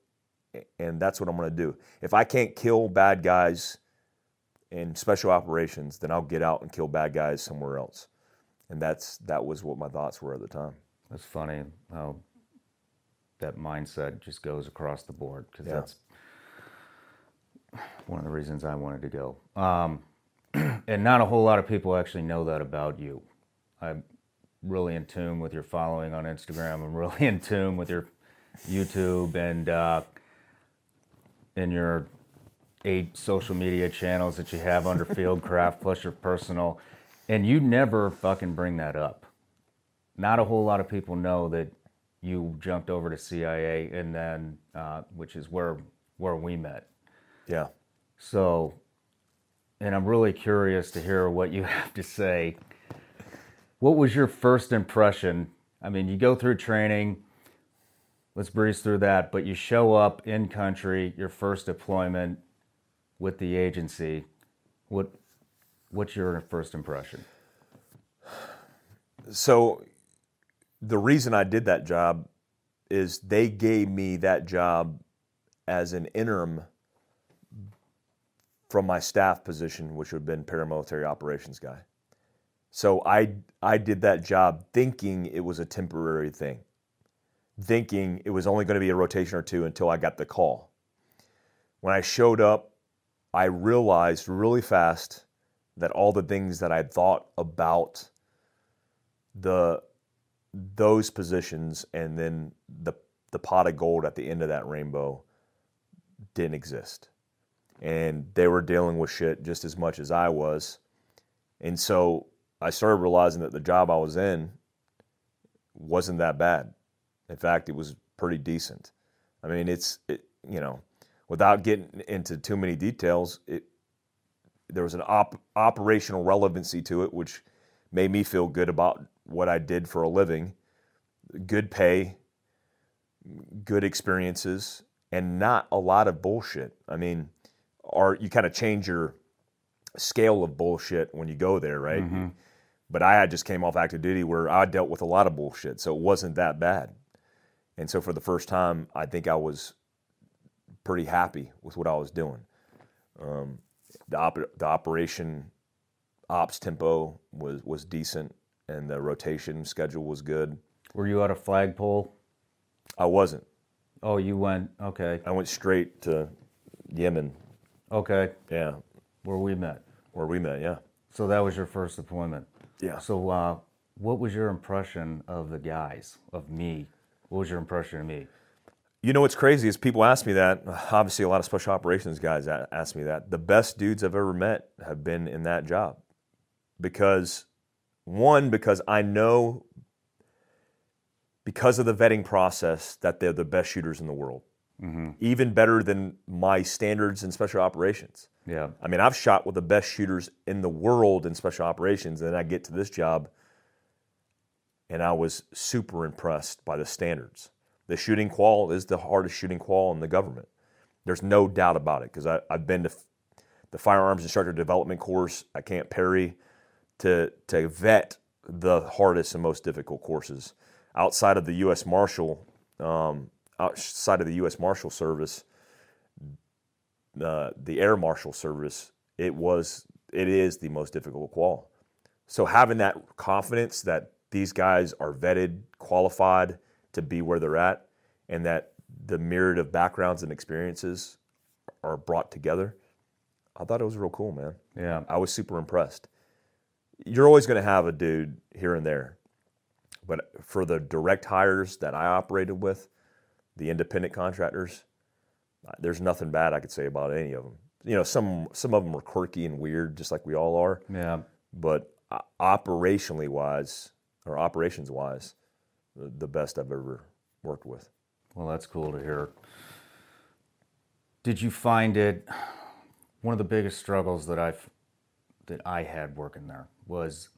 and that's what I'm going to do. If I can't kill bad guys in special operations, then I'll get out and kill bad guys somewhere else. And that's that was what my thoughts were at the time. It's funny how that mindset just goes across the board because Yeah. that's one of the reasons I wanted to go. Um, and not a whole lot of people actually know that about you. I'm really in tune with your following on Instagram. I'm really in tune with your YouTube and uh, in your eight social media channels that you have under Fieldcraft plus your personal. And you never fucking bring that up not a whole lot of people know that you jumped over to CIA and then, uh, which is where where we met. Yeah. So, and I'm really curious to hear what you have to say. What was your first impression? I mean, you go through training. Let's breeze through that. But you show up in country, your first deployment with the agency. What what's your first impression? So the reason I did that job is they gave me that job as an interim from my staff position, which would have been paramilitary operations guy. So I I did that job thinking it was a temporary thing, thinking it was only going to be a rotation or two until I got the call. When I showed up, I realized really fast that all the things that I'd thought about the those positions and then the the pot of gold at the end of that rainbow didn't exist. And they were dealing with shit just as much as I was. And so I started realizing that the job I was in wasn't that bad. In fact, it was pretty decent. I mean, it's, it, you know, without getting into too many details, it, there was an op- operational relevancy to it, which made me feel good about what I did for a living. Good pay, good experiences, and not a lot of bullshit. I mean, or you kind of change your scale of bullshit when you go there, right? Mm-hmm. But I just came off active duty where I dealt with a lot of bullshit, so it wasn't that bad. And so for the first time, I think I was pretty happy with what I was doing. Um, the, op- the operation ops tempo was was decent, and the rotation schedule was good. Were you at a flagpole? I wasn't. Oh, you went okay. I went straight to Yemen. Okay. Yeah. Where we met. Where we met, yeah. So that was your first deployment. Yeah. So, uh, what was your impression of the guys, of me? What was your impression of me? You know what's crazy is people ask me that. Obviously, a lot of special operations guys ask me that. The best dudes I've ever met have been in that job because one, because I know because of the vetting process that they're the best shooters in the world. Mm-hmm. Even better than my standards in special operations. Yeah. I mean, I've shot with the best shooters in the world in special operations, and then I get to this job and I was super impressed by the standards. The shooting qual is the hardest shooting qual in the government. There's no doubt about it because I've been to the firearms instructor development course at Camp Perry to, to vet the hardest and most difficult courses. Outside of the U.S. Marshal, um, outside of the U.S. Marshal Service, uh, the Air Marshal Service, it was it is the most difficult qual. So having that confidence that these guys are vetted, qualified to be where they're at, and that the myriad of backgrounds and experiences are brought together, I thought it was real cool, man. Yeah, I was super impressed you're always going to have a dude here and there. But for the direct hires that I operated with, the independent contractors, there's nothing bad I could say about any of them. You know, some some of them are quirky and weird, just like we all are. Yeah. But uh, operationally wise, or operations wise, the best I've ever worked with. Well, that's cool to hear. Did you find it one of the biggest struggles that I've that I had working there was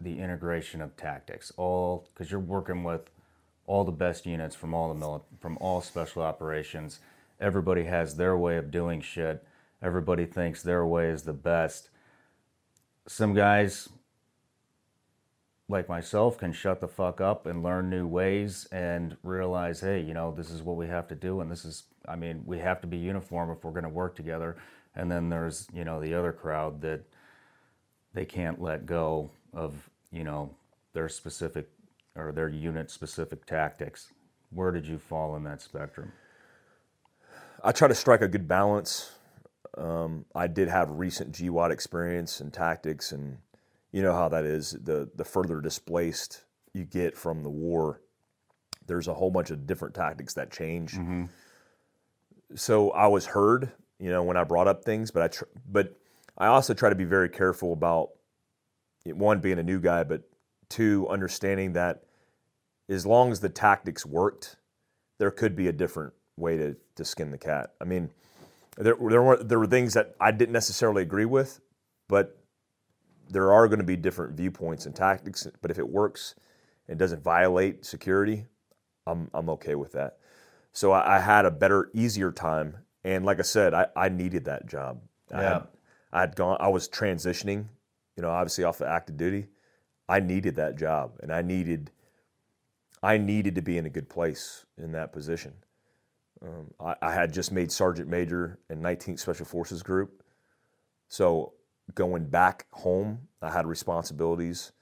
the integration of tactics. All because you're working with all the best units from all the mili- from all special operations. Everybody has their way of doing shit. Everybody thinks their way is the best. Some guys like myself can shut the fuck up and learn new ways and realize, hey, you know, this is what we have to do and this is I mean, we have to be uniform if we're going to work together. And then there's, you know, the other crowd that they can't let go of you know their specific or their unit specific tactics. Where did you fall in that spectrum? I try to strike a good balance. Um, I did have recent GWOT experience and tactics, and you know how that is. The the further displaced you get from the war, there's a whole bunch of different tactics that change. Mm-hmm. So I was heard, you know, when I brought up things, but I tr- but I also try to be very careful about one being a new guy, but two understanding that as long as the tactics worked, there could be a different way to, to skin the cat. I mean, there, there were there were things that I didn't necessarily agree with, but there are going to be different viewpoints and tactics. But if it works and doesn't violate security, I'm I'm okay with that. So I, I had a better, easier time, and like I said, I, I needed that job. Yeah. I had, I had gone, I was transitioning, you know, obviously off of active duty. I needed that job, and I needed, I needed to be in a good place in that position. Um, I, I, had just made sergeant major in 19th Special Forces Group, so going back home, I had responsibilities,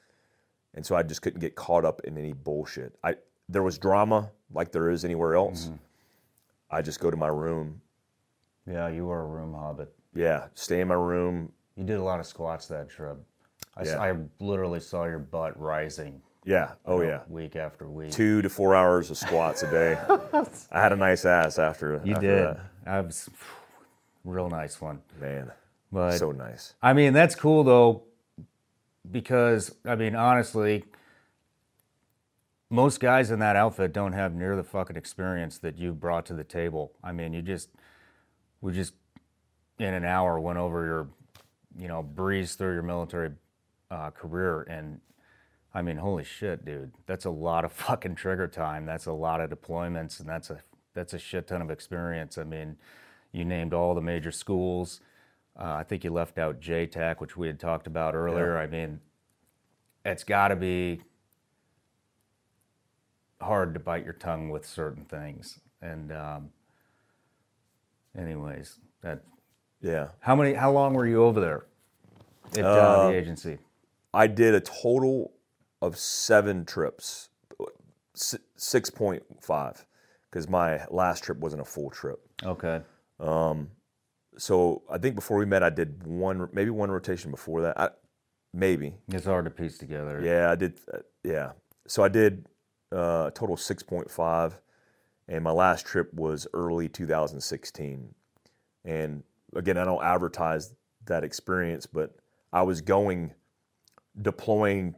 and so I just couldn't get caught up in any bullshit. I there was drama like there is anywhere else. Mm-hmm. I just go to my room. Yeah, you were a room hobbit. Yeah, stay in my room. You did a lot of squats that trip. I, yeah. I literally saw your butt rising Yeah. Oh you know, yeah. week after week. Two to four hours of squats a day. I had a nice ass after. you after did. that. I was real nice one. man. But so nice. I mean, that's cool though, because I mean, honestly, most guys in that outfit don't have near the fucking experience that you brought to the table. I mean, you just, we just in an hour went over your, you know, breeze through your military uh, career, and I mean, holy shit, dude, that's a lot of fucking trigger time. That's a lot of deployments, and that's a that's a shit ton of experience. I mean, you named all the major schools. Uh, I think you left out JTAC, which we had talked about earlier. I mean, it's got to be hard to bite your tongue with certain things. And, um, anyways, that Yeah. how many? How long were you over there at uh, Uh, the agency? I did a total of seven trips, six point five, because my last trip wasn't a full trip. Okay. So I think before we met, I did one, maybe one rotation before that. I, maybe. It's hard to piece together. Yeah, I did. Uh, yeah. So I did uh, a total of 6.5, and my last trip was early 2016. And again, I don't advertise that experience, but I was going, deploying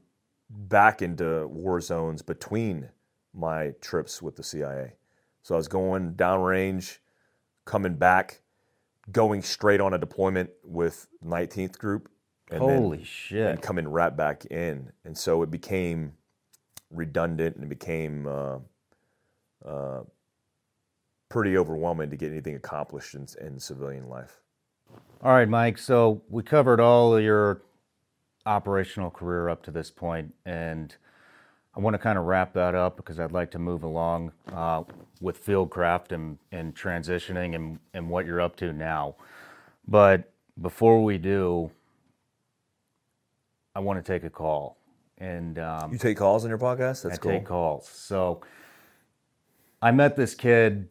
back into war zones between my trips with the CIA. So I was going downrange, coming back, going straight on a deployment with 19th Group. And then- Holy shit. and coming right back in. And so it became redundant and it became uh, uh, pretty overwhelming to get anything accomplished in, in civilian life. All right, Mike. So we covered all of your operational career up to this point, and I want to kind of wrap that up because I'd like to move along uh, with Fieldcraft and, and transitioning and, and what you're up to now. But before we do, I want to take a call. And um, You take calls on your podcast? That's cool. I cool. take calls. So I met this kid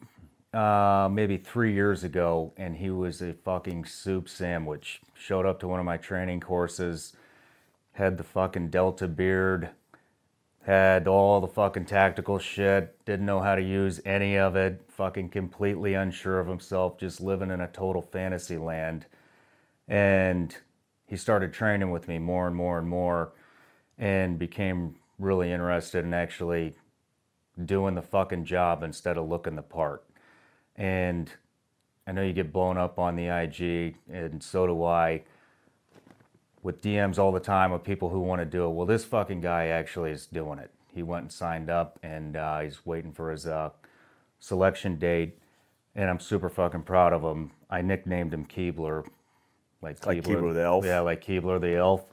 uh, maybe three years ago, and he was a fucking soup sandwich. Showed up to one of my training courses, had the fucking Delta beard, had all the fucking tactical shit, didn't know how to use any of it, fucking completely unsure of himself, just living in a total fantasy land. And he started training with me more and more and more and became really interested in actually doing the fucking job instead of looking the part. And I know you get blown up on the IG, and so do I, with DMs all the time of people who want to do it. Well, this fucking guy actually is doing it. He went and signed up, and uh, he's waiting for his uh, selection date. And I'm super fucking proud of him. I nicknamed him Keebler, like Like Keebler the elf? Yeah, like Keebler the elf,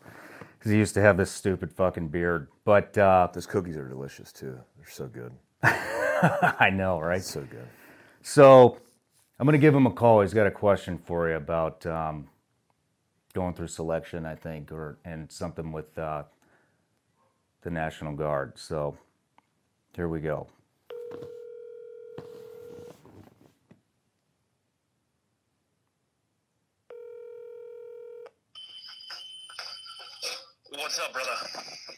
because he used to have this stupid fucking beard. But uh, Those cookies are delicious too. They're so good. I know, right? So good. So I'm going to give him a call. He's got a question for you about um, going through selection, I think, or and something with uh, the National Guard. So here we go. What's up, brother?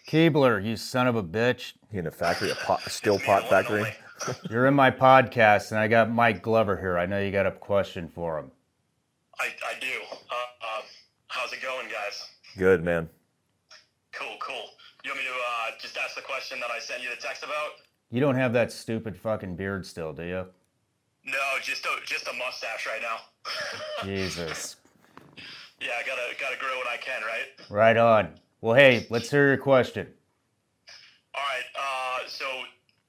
Keebler, you son of a bitch. He in a factory, a, pot, a steel pot the one and factory. You're in my podcast, and I got Mike Glover here. I know you got a question for him. I, I do. How's it going, guys? Good man. Cool, cool. You want me to uh, just ask the question that I sent you the text about? You don't have that stupid fucking beard still, do you? No, just a just a mustache right now. Jesus. yeah, I gotta gotta grow what I can, right? Right on. Well, hey, let's hear your question. All right. Uh, so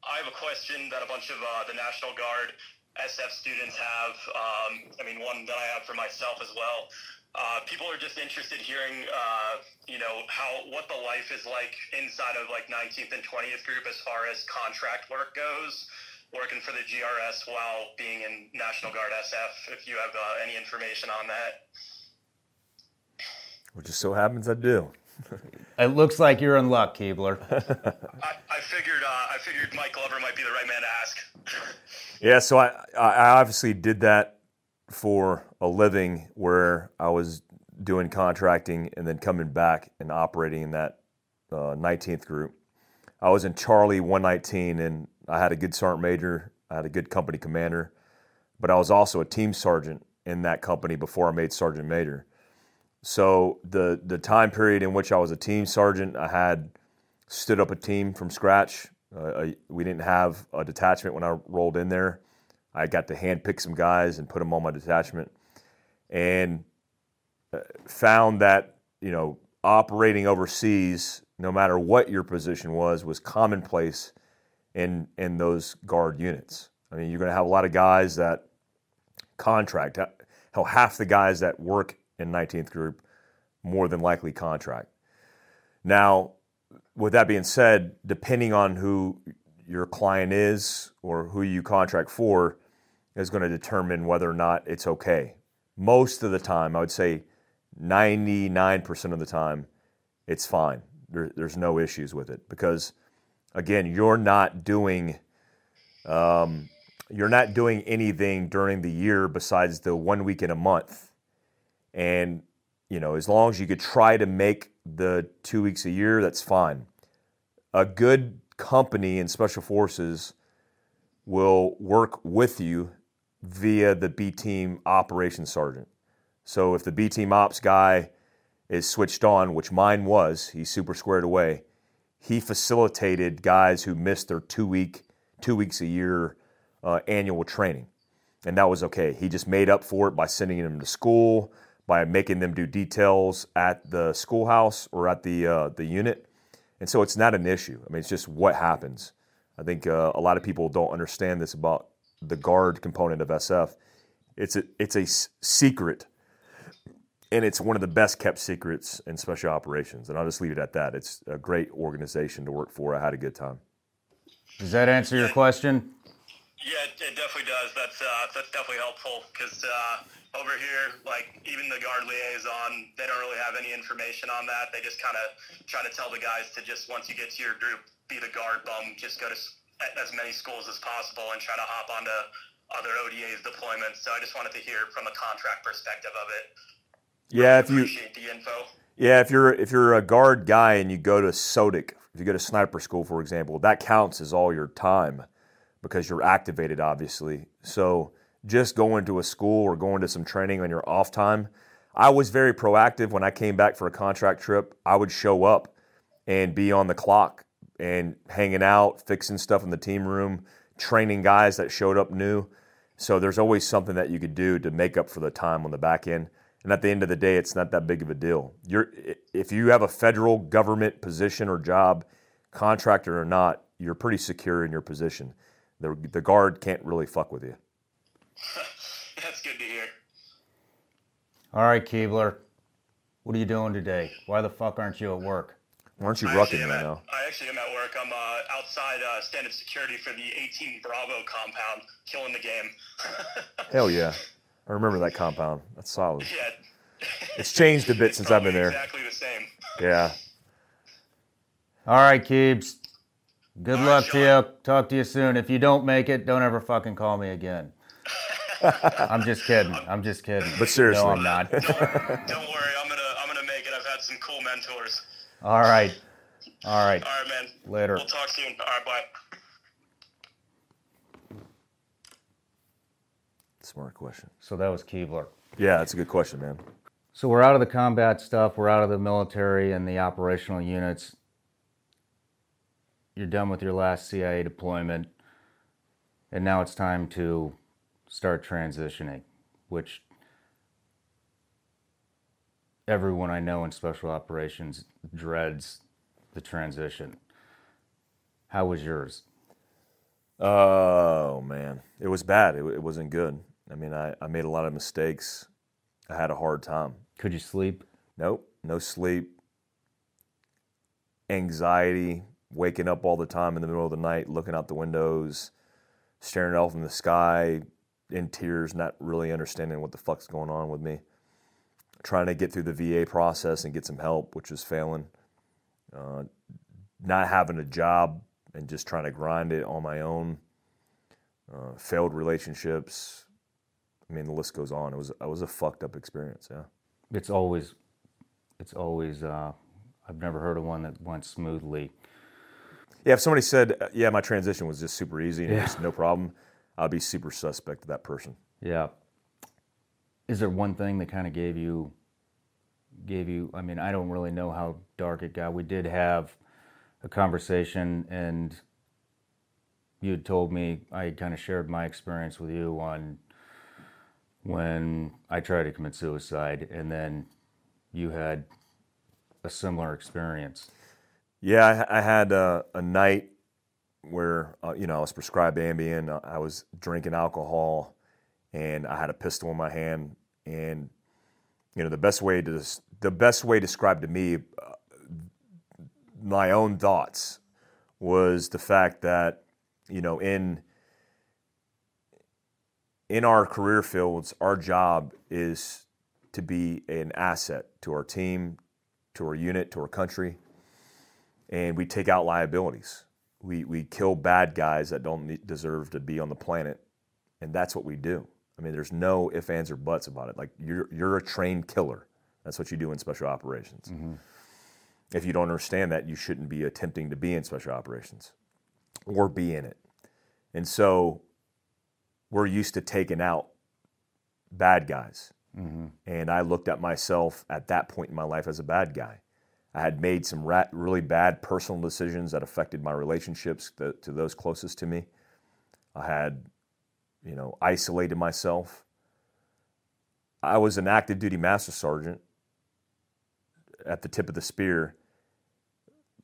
I have a question that a bunch of uh, the National Guard SF students have. Um, I mean, one that I have for myself as well. Uh, people are just interested hearing, uh, you know, how what the life is like inside of like 19th and 20th group as far as contract work goes, working for the GRS while being in National Guard SF. If you have uh, any information on that. Which just so happens I do. It looks like you're in luck, Keebler. I, I figured uh, I figured Mike Glover might be the right man to ask. Yeah, so I, I obviously did that for a living where I was doing contracting and then coming back and operating in that uh, 19th group. I was in Charlie 119, and I had a good sergeant major. I had a good company commander, but I was also a team sergeant in that company before I made sergeant major. So the the time period in which I was a team sergeant, I had stood up a team from scratch. Uh, I, we didn't have a detachment when I rolled in there. I got to handpick some guys and put them on my detachment, and uh, found that you know operating overseas, no matter what your position was, was commonplace in in those guard units. I mean, you're going to have a lot of guys that contract. Hell, half the guys that work in 19th Group more than likely contract. Now, with that being said, depending on who your client is or who you contract for, is going to determine whether or not it's okay. Most of the time, I would say 99% of the time, it's fine. There, there's no issues with it because, again, you're not doing um, you're not doing anything during the year besides the one week in a month, and you know as long as you could try to make the two weeks a year, that's fine. A good company in special forces will work with you via the B team operations sergeant. So if the B team ops guy is switched on, which mine was, he's super squared away. He facilitated guys who missed their two week, two weeks a year uh, annual training, and that was okay. He just made up for it by sending them to school, by making them do details at the schoolhouse or at the uh, the unit, and so it's not an issue. I mean, it's just what happens. I think uh, a lot of people don't understand this about the guard component of SF. It's a it's a secret and it's one of the best kept secrets in special operations. And I'll just leave it at that. It's a great organization to work for. I had a good time. Does that answer your question? Yeah, it definitely does. That's uh, that's definitely helpful because uh, over here, like even the guard liaison, they don't really have any information on that. They just kind of try to tell the guys to just once you get to your group, be the guard bum, just go to as many schools as possible and try to hop onto other ODA's deployments. So I just wanted to hear from a contract perspective of it yeah, if you the info. Yeah, if you're if you're a guard guy and you go to SOTIC, if you go to sniper school, for example, that counts as all your time because you're activated, obviously. So just going to a school or going to some training on your off time. I was very proactive when I came back for a contract trip. I would show up and be on the clock and hanging out, fixing stuff in the team room, training guys that showed up new. So there's always something that you could do to make up for the time on the back end. And at the end of the day, it's not that big of a deal. You're, if you have a federal government position or job, contractor or not, you're pretty secure in your position. The, the guard can't really fuck with you. That's good to hear. All right, Keebler. What are you doing today? Why the fuck aren't you at work? Why aren't you I rucking actually right at- now? I actually am at work. I'm uh, outside uh, standard security for the 18 Bravo compound, killing the game. Hell yeah. I remember that compound. That's solid. yeah. It's changed a bit It's since I've been there. Exactly the same. Yeah. All right, Keebs. Good All luck right, to you. Talk to you soon. If you don't make it, don't ever fucking call me again. I'm just kidding. I'm just kidding. But seriously. No, I'm not. Don't worry, I'm gonna I'm gonna make it. I've had some cool mentors. All right. All right. All right, man. Later. We'll talk soon. All right, bye. Smart question. So that was Keebler. Yeah, that's a good question, man. So we're out of the combat stuff. We're out of the military and the operational units. You're done with your last CIA deployment. And now it's time to start transitioning, which everyone I know in special operations dreads the transition. How was yours? Oh man, it was bad. It, it wasn't good. I mean, I, I made a lot of mistakes. I had a hard time. Could you sleep? Nope, no sleep, anxiety, waking up all the time in the middle of the night, looking out the windows, staring off in the sky, in tears, not really understanding what the fuck's going on with me. Trying to get through the VA process and get some help, which was failing. Uh, not having a job and just trying to grind it on my own. Uh, failed relationships. I mean, the list goes on. It was it was a fucked up experience. Yeah. It's always, it's always. Uh, I've never heard of one that went smoothly. Yeah, if somebody said, uh, "Yeah, my transition was just super easy and Yeah. just no problem," I'd be super suspect of that person. Yeah. Is there one thing that kind of gave you gave you I mean, I don't really know how dark it got. We did have a conversation and you had told me I kind of shared my experience with you on when I tried to commit suicide and then you had a similar experience. Yeah, I, I had a, a night where uh, you know I was prescribed Ambien. I was drinking alcohol, and I had a pistol in my hand. And you know the best way to the best way described to me, uh, my own thoughts, was the fact that you know in in our career fields, our job is to be an asset to our team, to our unit, to our country and we take out liabilities. We, we kill bad guys that don't deserve to be on the planet, and that's what we do. I mean, there's no ifs, ands, or buts about it. Like you're you're a trained killer. That's what you do in special operations. Mm-hmm. If you don't understand that, you shouldn't be attempting to be in special operations or be in it. And so we're used to taking out bad guys. Mm-hmm. And I looked at myself at that point in my life as a bad guy. I had made some ra- really bad personal decisions that affected my relationships to, to those closest to me. I had, you know, isolated myself. I was an active duty master sergeant at the tip of the spear,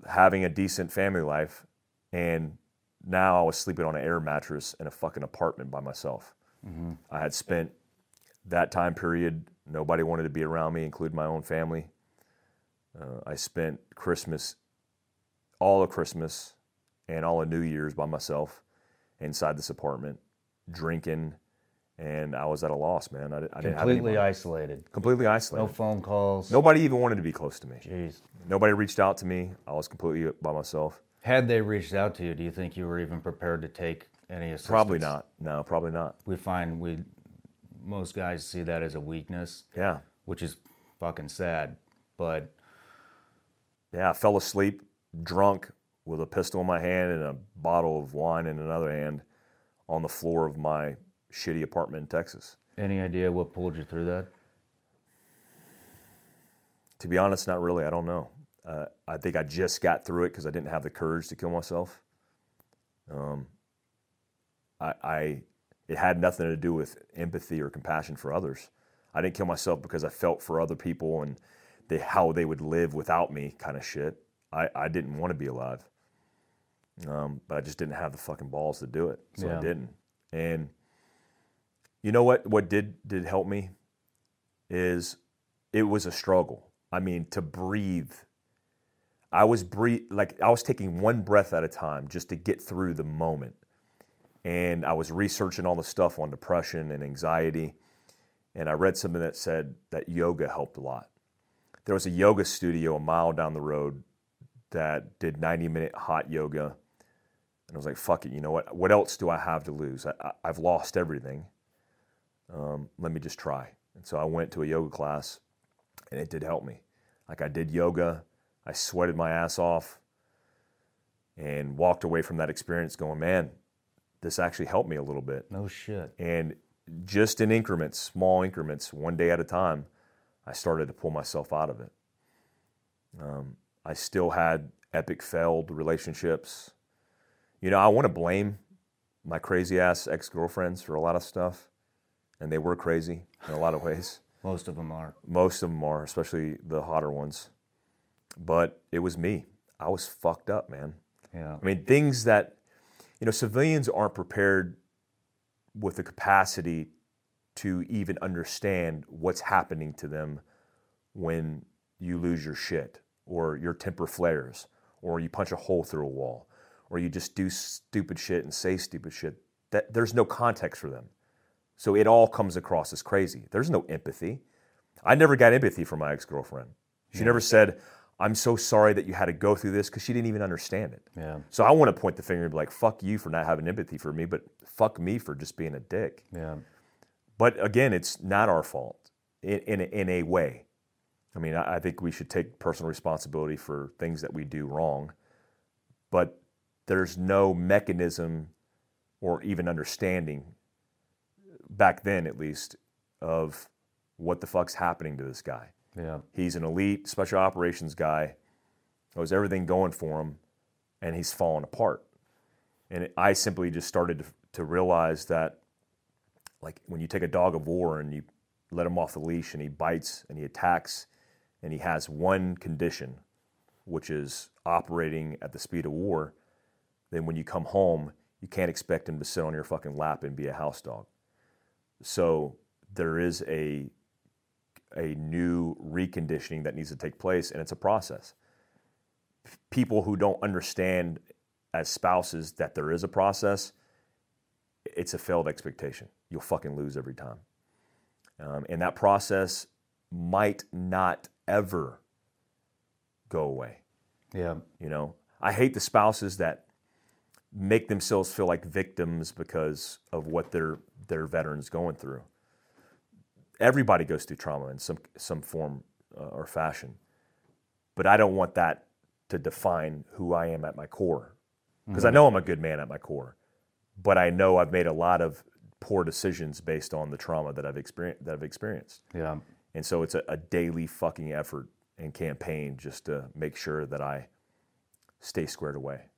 having a decent family life, and now I was sleeping on an air mattress in a fucking apartment by myself. I had spent that time period, nobody wanted to be around me, including my own family. Uh, I spent Christmas, all of Christmas and all of New Year's by myself inside this apartment, drinking, and I was at a loss, man. I, I didn't have Completely isolated. completely isolated. No phone calls. Nobody even wanted to be close to me. Jeez. Nobody reached out to me. I was completely by myself. Had they reached out to you, do you think you were even prepared to take any assistance? Probably not. No, probably not. We find we most guys see that as a weakness, Yeah. which is fucking sad. But Yeah, I fell asleep drunk with a pistol in my hand and a bottle of wine in another hand on the floor of my shitty apartment in Texas. any idea what pulled you through that? To be honest, not really. I don't know. Uh, I think I just got through it because I didn't have the courage to kill myself. Um, I, I, it had nothing to do with empathy or compassion for others. I didn't kill myself because I felt for other people and they, how they would live without me, kind of shit. I, I didn't want to be alive, um, but I just didn't have the fucking balls to do it, so Yeah. I didn't. And you know what? What did did help me is it was a struggle. I mean, to breathe. I was breathe like I was taking one breath at a time just to get through the moment. And I was researching all the stuff on depression and anxiety. And I read something that said that yoga helped a lot. There was a yoga studio a mile down the road that did 90 minute hot yoga. And I was like, fuck it, you know what? What else do I have to lose? I, I've lost everything. Um, let me just try. And so I went to a yoga class and it did help me. Like I did yoga, I sweated my ass off, and walked away from that experience going, man, this actually helped me a little bit. No shit. And just in increments, small increments, one day at a time, I started to pull myself out of it. Um, I still had epic failed relationships. You know, I want to blame my crazy ass ex girlfriends for a lot of stuff, and they were crazy in a lot of ways. Most of them are. Most of them are, especially the hotter ones. But it was me. I was fucked up, man. Yeah. I mean, things that, you know, civilians aren't prepared with the capacity to even understand what's happening to them when you lose your shit or your temper flares or you punch a hole through a wall or you just do stupid shit and say stupid shit. That there's no context for them. So it all comes across as crazy. There's no empathy. I never got empathy from my ex-girlfriend. She never said, "I'm so sorry that you had to go through this" because she didn't even understand it. Yeah. So I want to point the finger and be like, fuck you for not having empathy for me, but fuck me for just being a dick. Yeah. But again, it's not our fault in, in, a, in a way. I mean, I, I think we should take personal responsibility for things that we do wrong. But there's no mechanism or even understanding back then at least of what the fuck's happening to this guy. Yeah. He's an elite special operations guy. There was everything going for him, and he's fallen apart. And it, I simply just started to, to realize that, like, when you take a dog of war and you let him off the leash and he bites and he attacks and he has one condition, which is operating at the speed of war, then when you come home, you can't expect him to sit on your fucking lap and be a house dog. So there is a a new reconditioning that needs to take place, and it's a process. People who don't understand as spouses that there is a process, it's a failed expectation. You'll fucking lose every time. Um, and that process might not ever go away. Yeah. You know, I hate the spouses that make themselves feel like victims because of what their their veterans going through. Everybody goes through trauma in some some form uh, or fashion, but I don't want that to define who I am at my core, because I know I'm a good man at my core, but I know I've made a lot of poor decisions based on the trauma that I've experienced that I've experienced. Yeah. And so it's a, a daily fucking effort and campaign just to make sure that I stay squared away.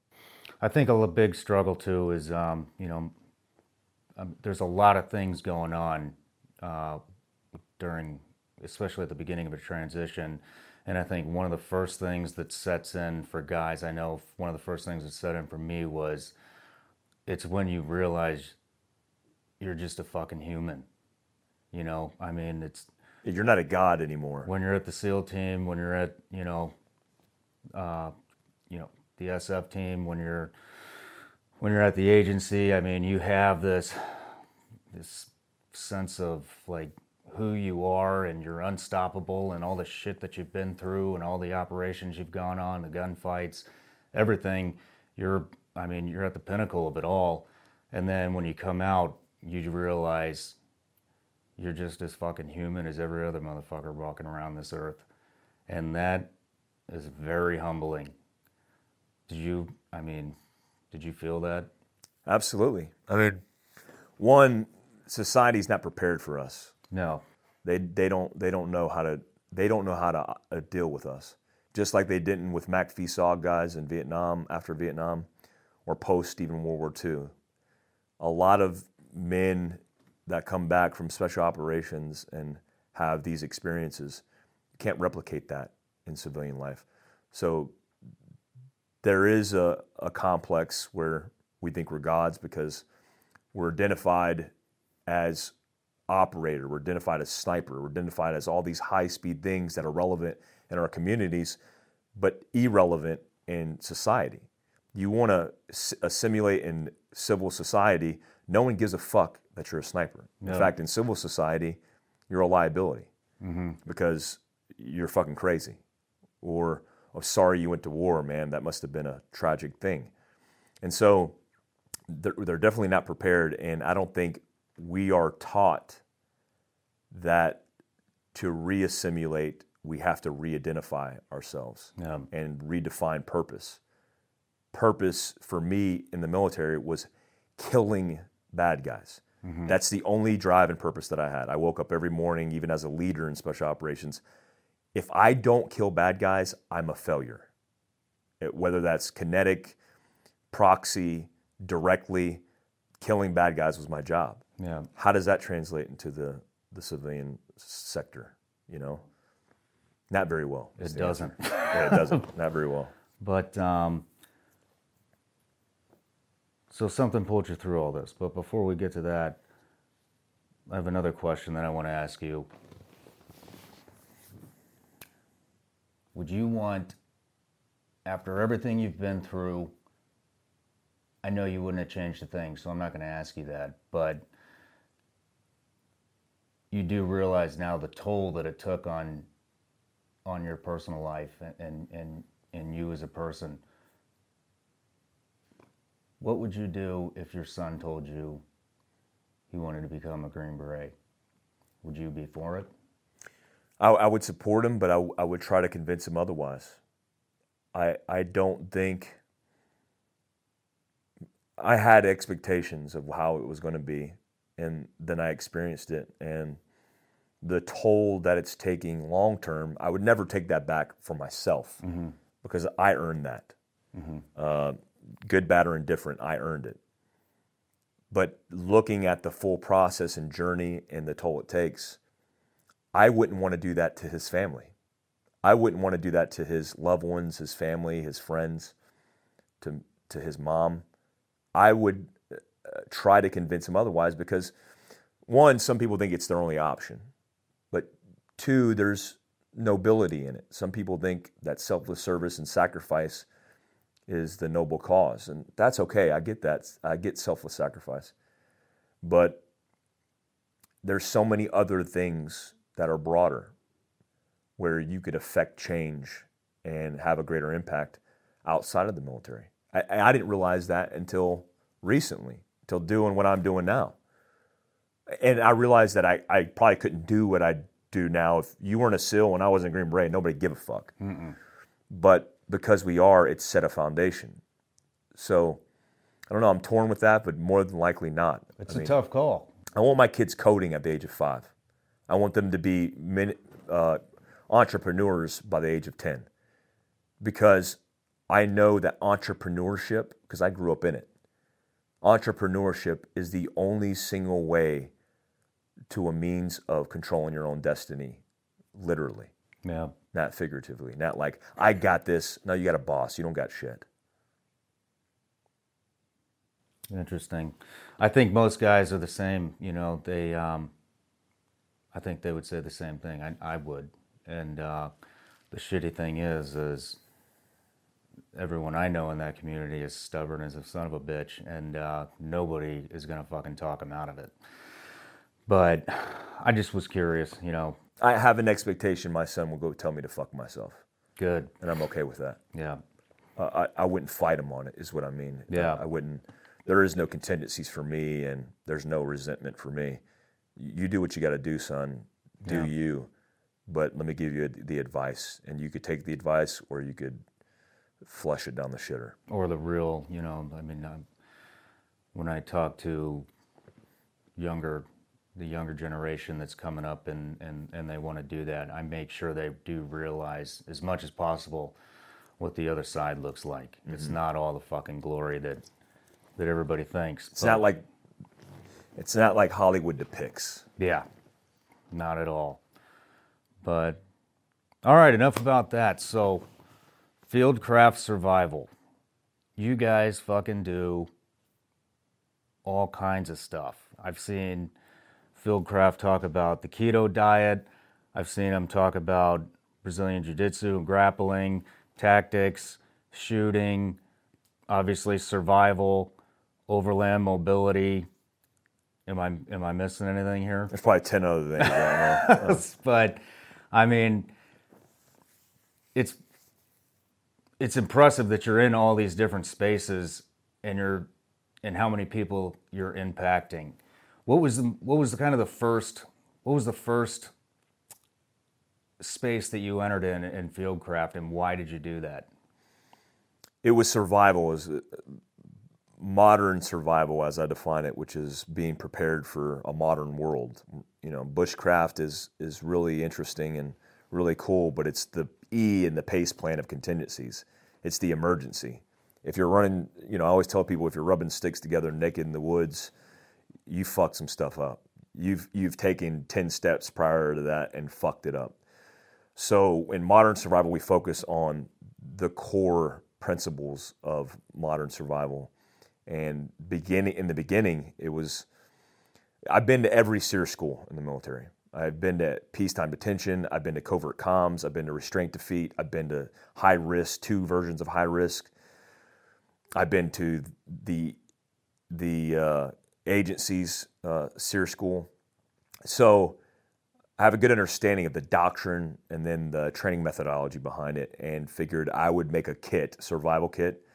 I think a big struggle too is, um, you know, um, there's a lot of things going on uh, during, especially at the beginning of a transition. And I think one of the first things that sets in for guys, I know one of the first things that set in for me was it's when you realize you're just a fucking human. You know, I mean, it's You're not a god anymore. when you're at the SEAL team, when you're at you know, uh, you know the SF team, when you're when you're at the agency, I mean, you have this this sense of like who you are and you're unstoppable and all the shit that you've been through and all the operations you've gone on, the gunfights, everything. You're, I mean, you're at the pinnacle of it all. And then when you come out, you realize you're just as fucking human as every other motherfucker walking around this earth. And that is very humbling. Did you, I mean, did you feel that? Absolutely. I mean, one, society's not prepared for us. No. They they don't they don't know how to they don't know how to uh, deal with us. Just like they didn't with MACV SOG guys in Vietnam after Vietnam, or post even World War II. A lot of men that come back from special operations and have these experiences can't replicate that in civilian life. So there is a, a complex where we think we're gods because we're identified as operator, we're identified as sniper, we're identified as all these high speed things that are relevant in our communities, but irrelevant in society. You want to assimilate in civil society, no one gives a fuck that you're a sniper. No. In fact, in civil society, you're a liability mm-hmm. because you're fucking crazy. Or, oh, sorry you went to war, man. That must have been a tragic thing. And so they're, they're definitely not prepared. And I don't think we are taught that to reassimilate, we have to re identify ourselves Yeah. and redefine purpose. Purpose for me in the military was killing bad guys. Mm-hmm. That's the only drive and purpose that I had. I woke up every morning, even as a leader in special operations. If I don't kill bad guys, I'm a failure. It- whether that's kinetic, proxy, directly, killing bad guys was my job. Yeah. How does that translate into the, the civilian sector? You know, not very well. It doesn't. Yeah, it doesn't. not very well. But um, so something pulled you through all this. But before we get to that, I have another question that I want to ask you. Would you want, after everything you've been through, I know you wouldn't have changed a thing, so I'm not going to ask you that, but you do realize now the toll that it took on on your personal life and and and, you as a person. What would you do if your son told you he wanted to become a Green Beret? Would you be for it? I, I would support him, but I, I would try to convince him otherwise. I I don't think I had expectations of how it was going to be, and then I experienced it, and the toll that it's taking long term, I would never take that back for myself Mm-hmm. because I earned that. Uh, good, bad, or indifferent, I earned it. But looking at the full process and journey and the toll it takes, I wouldn't want to do that to his family. I wouldn't want to do that to his loved ones, his family, his friends, to to his mom. I would uh, try to convince him otherwise because one, some people think it's their only option, but two, there's nobility in it. Some people think that selfless service and sacrifice is the noble cause, and that's okay. I get that. I get selfless sacrifice, but there's so many other things that are broader where you could affect change and have a greater impact outside of the military. I, I didn't realize that until recently, until doing what I'm doing now. And I realized that I, I probably couldn't do what I do now. If you weren't a SEAL when I was in Green Beret, nobody give a fuck. But because we are, it's set a foundation. So I don't know, I'm torn with that, but more than likely not. It's I a mean, tough call. I want my kids coding at the age of five. I want them to be min, uh, entrepreneurs by the age of 10 because I know that entrepreneurship, because I grew up in it, entrepreneurship is the only single way to a means of controlling your own destiny, literally, Yeah. not figuratively. Not like, I got this. No, you got a boss. You don't got shit. Interesting. I think most guys are the same. You know, they. Um, I think they would say the same thing. I, I would. And uh, the shitty thing is, is everyone I know in that community is stubborn as a son of a bitch, and uh, nobody is gonna fucking talk them out of it. But I just was curious. You know, I have an expectation my son will go tell me to fuck myself, good. and I'm okay with that. Yeah. Uh, I, I wouldn't fight him on it, is what I mean. Yeah. I wouldn't. There is no contingencies for me, and there's no resentment for me. You do what you got to do, son. Do Yeah. you? But let me give you the advice, and you could take the advice, or you could flush it down the shitter. or the real, you know, I mean, um, when I talk to younger, the younger generation that's coming up and, and, and they want to do that, I make sure they do realize as much as possible what the other side looks like. It's not all the fucking glory that that everybody thinks. It's not like it's not like Hollywood depicts. Yeah, not at all. But all right, enough about that. So, Fieldcraft Survival. You guys fucking do all kinds of stuff. I've seen Fieldcraft talk about the keto diet. I've seen him talk about Brazilian Jiu Jitsu and grappling, tactics, shooting, obviously survival, overland mobility. Am I am I missing anything here? There's probably ten other things. I don't know. but I mean, it's it's impressive that you're in all these different spaces and you're and how many people you're impacting. What was the what was the kind of the first what was the first space that you entered in in Fieldcraft and why did you do that? it was survival as modern survival as I define it, which is being prepared for a modern world. You know, bushcraft is is really interesting and really cool, but it's the E in the pace plan of contingencies. It's the emergency. If you're running, you know, I always tell people if you're rubbing sticks together naked in the woods, you fucked some stuff up. You've you've taken ten steps prior to that and fucked it up. So in modern survival, we focus on the core principles of modern survival. And beginning in the beginning, it was I've been to every SERE school in the military. I've been to peacetime detention. I've been to covert comms. I've been to restraint defeat. I've been to high risk, two versions of high risk. I've been to the the uh, agencies uh, SERE school. So I have a good understanding of the doctrine and then the training methodology behind it, and figured I would make a kit, survival kit,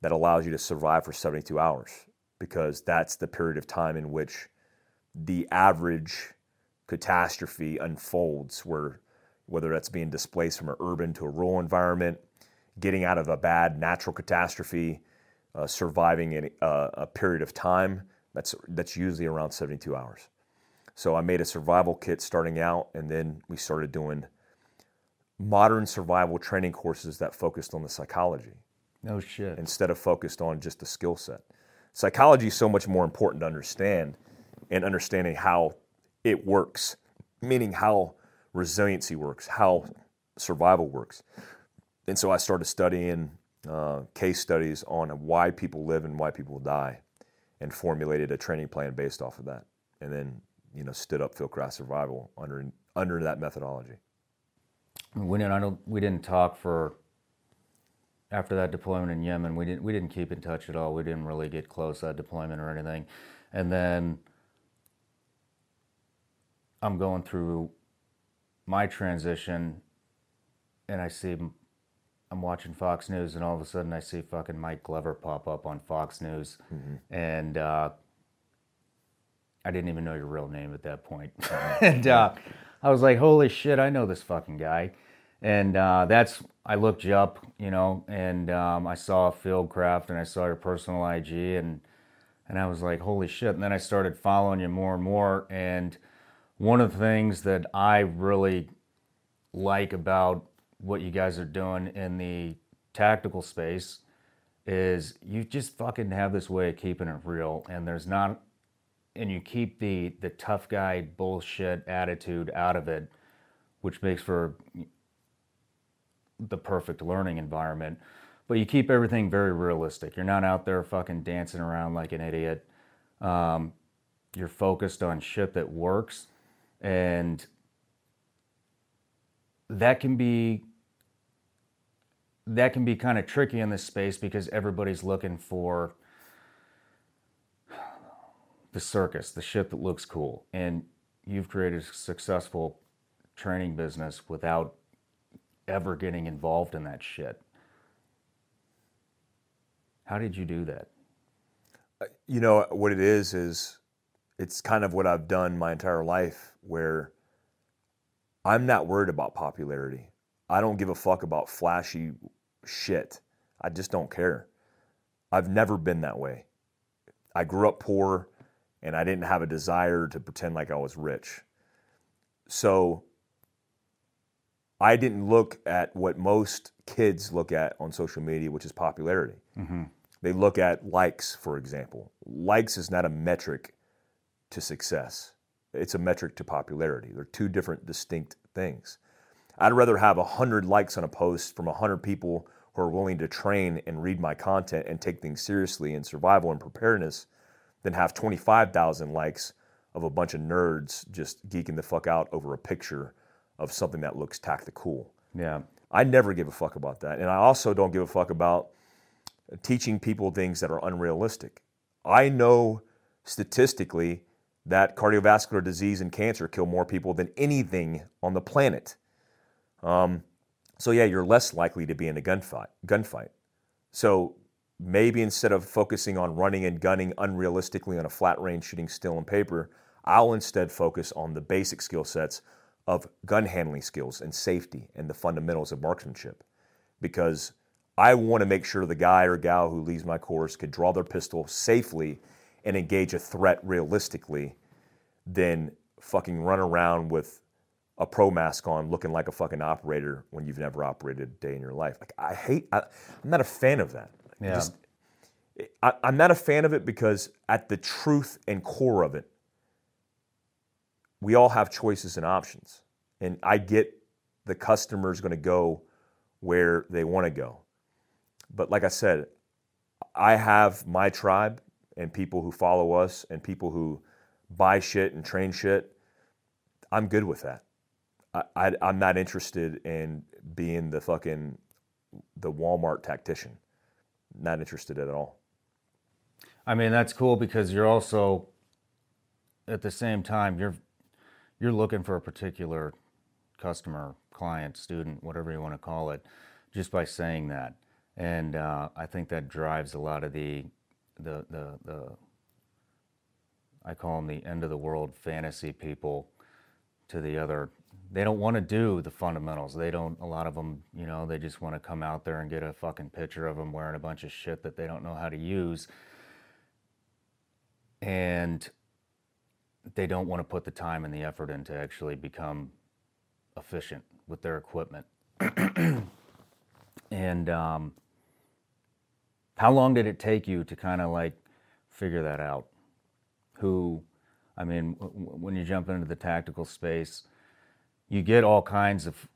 that allows you to survive for 72 hours because that's the period of time in which the average catastrophe unfolds, where whether that's being displaced from an urban to a rural environment, getting out of a bad natural catastrophe, uh, surviving in uh, a period of time that's that's usually around 72 hours. So I made a survival kit starting out, and then we started doing modern survival training courses that focused on the psychology No shit. instead of focused on just the skill set. Psychology is so much more important to understand and understanding how it works, meaning how resiliency works, how survival works. And so I started studying uh, case studies on why people live and why people die and formulated a training plan based off of that. And then, you know, stood up Fieldcraft Survival under, under that methodology. We didn't. I don't. We didn't talk for. After that deployment in Yemen, we didn't. We didn't keep in touch at all. We didn't really get close that deployment or anything. And then I'm going through my transition, and I see I'm watching Fox News, and all of a sudden I see fucking Mike Glover pop up on Fox News, and uh, I didn't even know your real name at that point. and uh, I was like, holy shit, I know this fucking guy. And uh, that's, I looked you up, you know, and um, I saw Fieldcraft and I saw your personal IG and, and I was like, holy shit. And then I started following you more and more. And one of the things that I really like about what you guys are doing in the tactical space is you just fucking have this way of keeping it real and there's not and you keep the the tough guy bullshit attitude out of it which makes for the perfect learning environment but you keep everything very realistic you're not out there fucking dancing around like an idiot um, you're focused on shit that works and that can be that can be kind of tricky in this space because everybody's looking for the circus, the shit that looks cool. And you've created a successful training business without ever getting involved in that shit. How did you do that? Uh, you know what it is is it's kind of what I've done my entire life where I'm not worried about popularity. I don't give a fuck about flashy shit. I just don't care. I've never been that way. I grew up poor and I didn't have a desire to pretend like I was rich. So I didn't look at what most kids look at on social media, which is popularity. Mm-hmm. They look at likes, for example. Likes is not a metric to success, it's a metric to popularity. They're two different, distinct things. I'd rather have 100 likes on a post from 100 people who are willing to train and read my content and take things seriously in survival and preparedness than have 25,000 likes of a bunch of nerds just geeking the fuck out over a picture of something that looks tactical. Yeah. I never give a fuck about that. And I also don't give a fuck about teaching people things that are unrealistic. I know statistically that cardiovascular disease and cancer kill more people than anything on the planet. Um, so yeah, you're less likely to be in a gunfight. Gunfight. So maybe instead of focusing on running and gunning unrealistically on a flat range shooting still and paper, I'll instead focus on the basic skill sets of gun handling skills and safety and the fundamentals of marksmanship. Because I want to make sure the guy or gal who leaves my course could draw their pistol safely and engage a threat realistically than fucking run around with a pro mask on looking like a fucking operator when you've never operated a day in your life. Like I hate I, I'm not a fan of that. Yeah. just- I, I'm not a fan of it because at the truth and core of it, we all have choices and options. And I get the customer's going to go where they want to go. But like I said, I have my tribe and people who follow us and people who buy shit and train shit. I'm good with that. I, I'm not interested in being the fucking the Walmart tactician. Not interested at all. I mean, that's cool because you're also at the same time you're you're looking for a particular customer, client, student, whatever you want to call it, just by saying that. And uh, I think that drives a lot of the the the, the I call them the end of the world fantasy people to the other they don't want to do the fundamentals. They don't. A lot of them, you know, they just want to come out there and get a fucking picture of them wearing a bunch of shit that they don't know how to use, and they don't want to put the time and the effort in to actually become efficient with their equipment. and um, how long did it take you to kind of like figure that out? Who, I mean, w- when you jump into the tactical space, you get all kinds of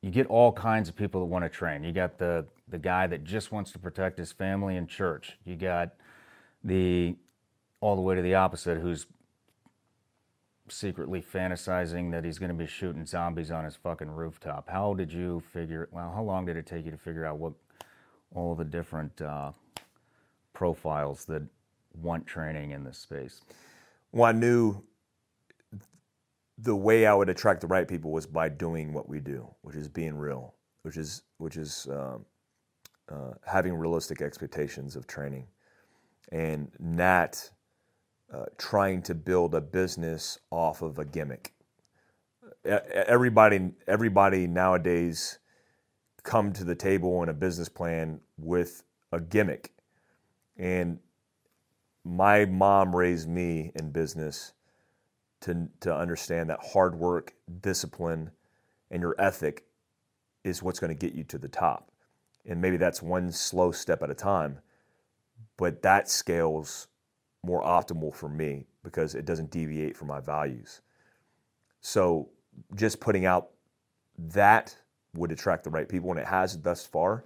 you get all kinds of people that want to train. You got the the guy that just wants to protect his family and church. You got the all the way to the opposite who's secretly fantasizing that he's going to be shooting zombies on his fucking rooftop. How did you figure? Well, how long did it take you to figure out what all the different uh, profiles that want training in this space? Well, I knew the way I would attract the right people was by doing what we do, which is being real, which is which is um, uh, having realistic expectations of training, and not uh, trying to build a business off of a gimmick. Everybody, everybody nowadays come to the table in a business plan with a gimmick, and my mom raised me in business to, to understand that hard work, discipline, and your ethic is what's going to get you to the top. And maybe that's one slow step at a time, but that scales more optimal for me because it doesn't deviate from my values. So just putting out that would attract the right people, and it has thus far.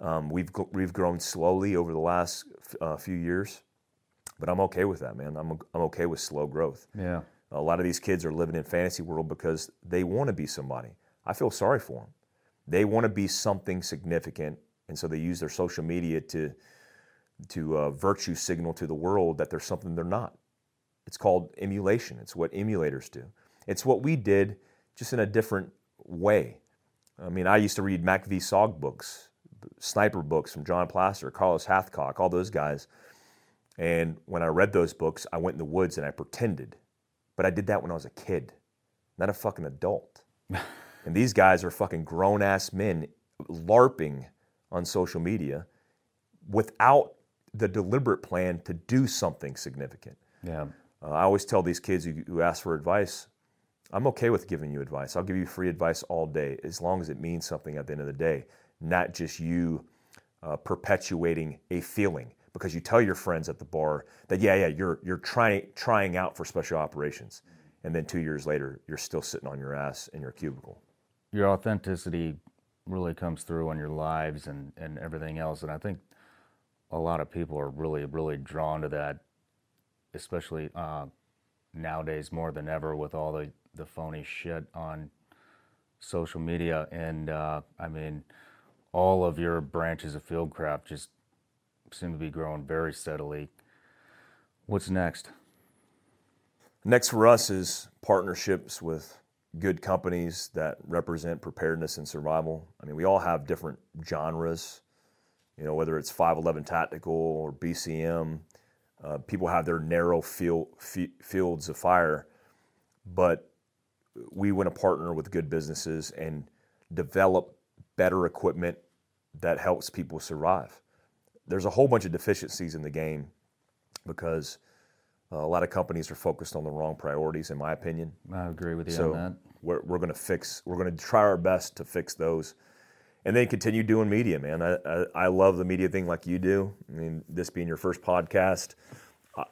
Um, we've we've grown slowly over the last uh, few years, but I'm okay with that, man. I'm I'm okay with slow growth. Yeah. A lot of these kids are living in fantasy world because they want to be somebody. I feel sorry for them. They want to be something significant, and so they use their social media to to uh, virtue signal to the world that there's something they're not. It's called emulation. It's what emulators do. It's what we did, just in a different way. I mean, I used to read MACV SOG books, sniper books from John Plaster, Carlos Hathcock, all those guys. And when I read those books, I went in the woods and I pretended. But I did that when I was a kid, not a fucking adult. and these guys are fucking grown ass men LARPing on social media without the deliberate plan to do something significant. Yeah. Uh, I always tell these kids who, who ask for advice, I'm okay with giving you advice. I'll give you free advice all day as long as it means something at the end of the day, not just you uh, perpetuating a feeling because you tell your friends at the bar that yeah yeah you're you're trying trying out for special operations and then 2 years later you're still sitting on your ass in your cubicle. Your authenticity really comes through on your lives and and everything else and I think a lot of people are really really drawn to that especially uh, nowadays more than ever with all the the phony shit on social media. And uh, I mean, all of your branches of Fieldcraft just seem to be growing very steadily. What's next? Next for us is partnerships with good companies that represent preparedness and survival. I mean, we all have different genres, you know, whether it's 511 Tactical or BCM. Uh, people have their narrow field, f- fields of fire, but we want to partner with good businesses and develop better equipment that helps people survive. There's a whole bunch of deficiencies in the game because uh, a lot of companies are focused on the wrong priorities, in my opinion. I agree with you so on that. We're, we're going to fix, we're going to try our best to fix those and then continue doing media, man. I, I, I love the media thing like you do. I mean, this being your first podcast,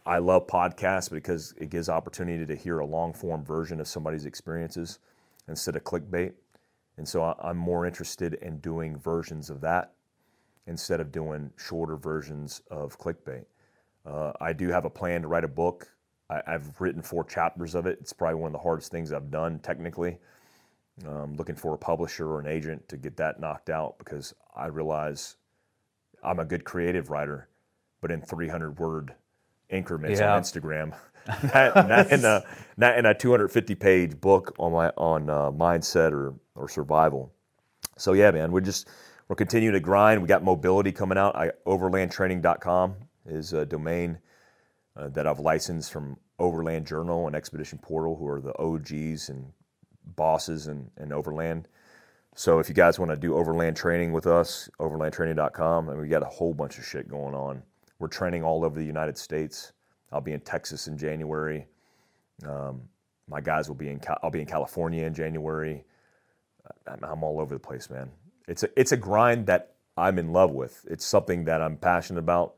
I love podcasts because it gives opportunity to hear a long form version of somebody's experiences instead of clickbait. And so I'm more interested in doing versions of that instead of doing shorter versions of clickbait. Uh, I do have a plan to write a book. I, have written four chapters of it. It's probably one of the hardest things I've done technically. Um, looking for a publisher or an agent to get that knocked out because I realize I'm a good creative writer, but in 300 word increments yeah. on Instagram. not, not, in a not in a 250 page book on my on uh, mindset or or survival. So yeah, man, we're just we're continuing to grind. We got mobility coming out. I, overlandtraining.com is a domain. uh, that I've licensed from Overland Journal and Expedition Portal, who are the OGs and bosses and, in Overland. So if you guys want to do overland training with us, overlandtraining.com, and we got a whole bunch of shit going on. We're training all over the United States. I'll be in Texas in January. Um, my guys will be in. I'll be in California in January. I'm, I'm all over the place, man. It's a it's a grind that I'm in love with. It's something that I'm passionate about,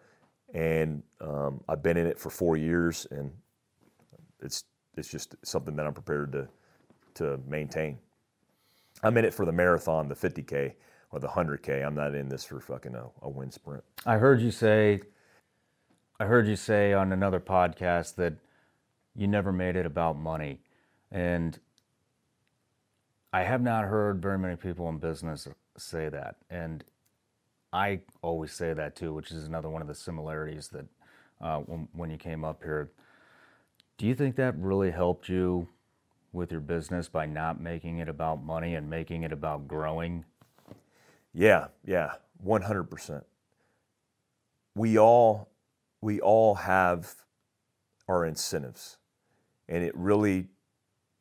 and um, I've been in it for four years, and it's it's just something that I'm prepared to to maintain. I'm in it for the marathon, the 50k or the 100k. I'm not in this for fucking a, a wind sprint. I heard you say, I heard you say on another podcast that you never made it about money, and I have not heard very many people in business say that, and I always say that too, which is another one of the similarities that uh, when, when you came up here. Do you think that really helped you with your business by not making it about money and making it about growing? Yeah, yeah, 100%. We all we all have our incentives and it really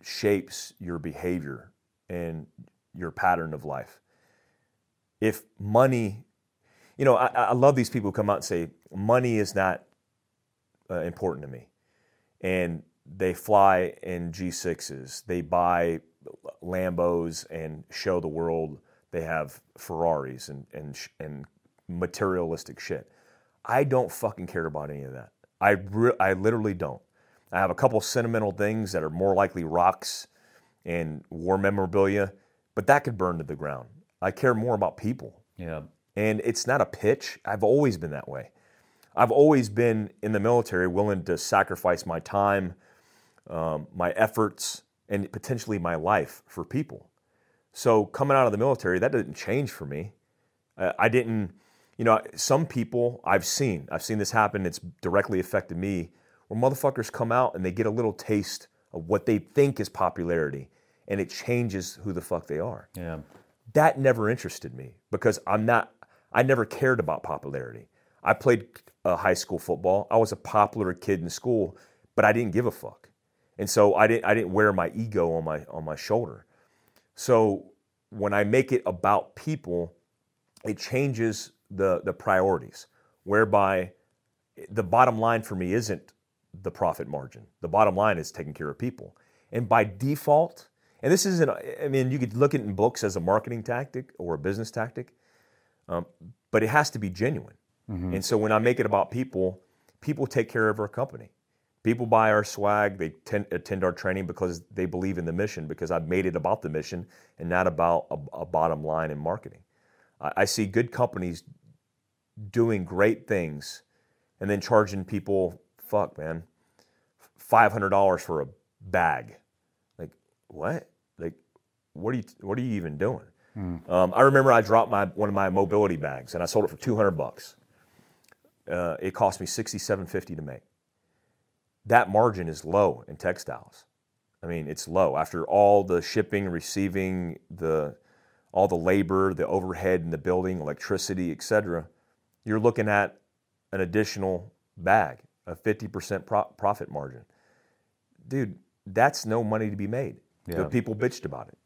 shapes your behavior and your pattern of life. If money, you know, I, I love these people who come out and say, money is not uh, important to me. And they fly in G6s, they buy Lambos and show the world they have Ferraris and, and, and materialistic shit. I don't fucking care about any of that. I, re- I literally don't. I have a couple sentimental things that are more likely rocks and war memorabilia, but that could burn to the ground. I care more about people. Yeah. And it's not a pitch. I've always been that way. I've always been in the military willing to sacrifice my time, um, my efforts, and potentially my life for people. So coming out of the military, that didn't change for me. I, I didn't, you know, some people I've seen, I've seen this happen. It's directly affected me where motherfuckers come out and they get a little taste of what they think is popularity and it changes who the fuck they are. Yeah. That never interested me because I'm not, I never cared about popularity. I played uh, high school football. I was a popular kid in school, but I didn't give a fuck. And so I didn't, I didn't wear my ego on my, on my shoulder. So when I make it about people, it changes the, the priorities, whereby the bottom line for me isn't the profit margin. The bottom line is taking care of people. And by default, and this isn't, I mean, you could look at it in books as a marketing tactic or a business tactic, um, but it has to be genuine. Mm-hmm. And so when I make it about people, people take care of our company. People buy our swag, they tend, attend our training because they believe in the mission, because I've made it about the mission and not about a, a bottom line in marketing. I, I see good companies doing great things and then charging people, fuck, man, $500 for a bag. Like, what? Like, what are you, what are you even doing? Mm. Um, I remember I dropped my, one of my mobility bags and I sold it for 200 bucks. Uh, it cost me 67.50 to make. That margin is low in textiles. I mean, it's low after all the shipping, receiving, the all the labor, the overhead in the building, electricity, etc. You're looking at an additional bag, a 50% pro- profit margin. Dude, that's no money to be made. Yeah. people bitched about it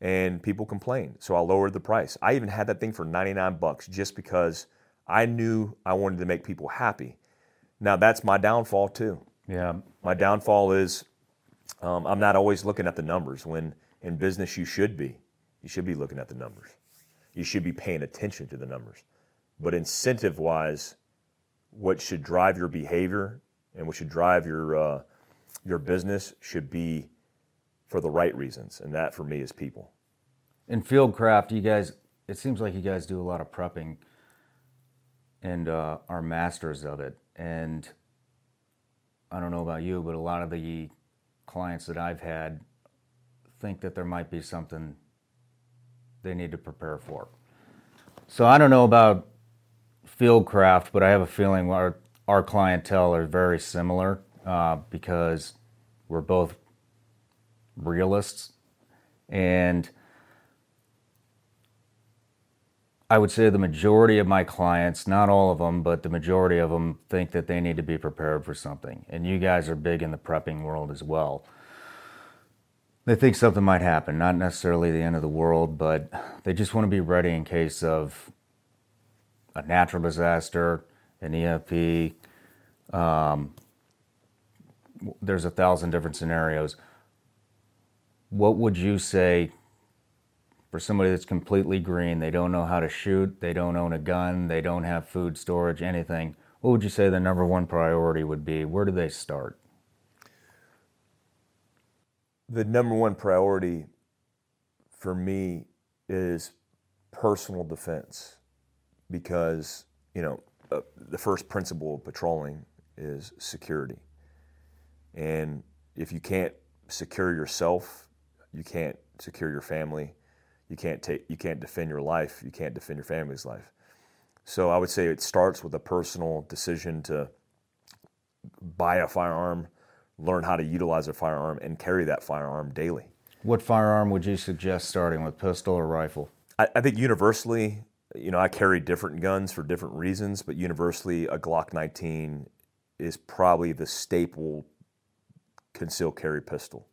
and people complained. So I lowered the price. I even had that thing for 99 bucks just because I knew I wanted to make people happy. Now that's my downfall too. Yeah. My downfall is um, I'm not always looking at the numbers. When in business you should be, you should be looking at the numbers. You should be paying attention to the numbers. But incentive wise, what should drive your behavior and what should drive your uh, your business should be for the right reasons, and that for me is people. In Fieldcraft, you guys, it seems like you guys do a lot of prepping and uh, are masters of it. And I don't know about you, but a lot of the clients that I've had think that there might be something they need to prepare for. So I don't know about Fieldcraft, but I have a feeling our our clientele are very similar uh, because we're both realists and I would say the majority of my clients, not all of them, but the majority of them think that they need to be prepared for something. And you guys are big in the prepping world as well. They think something might happen, not necessarily the end of the world, but they just want to be ready in case of a natural disaster, an EMP. Um, there's a thousand different scenarios. What would you say for somebody that's completely green, they don't know how to shoot, they don't own a gun, they don't have food storage, anything, what would you say the number one priority would be? Where do they start? The number one priority for me is personal defense because, you know, uh, the first principle of patrolling is security. And if you can't secure yourself, you can't secure your family, you can't take you can't defend your life you can't defend your family's life. So i would say it starts with a personal decision to buy a firearm learn how to utilize a firearm and carry that firearm daily. What firearm would you suggest starting with pistol or rifle? I, I think universally you know i carry different guns for different reasons but universally a glock 19 is probably the staple concealed carry pistol.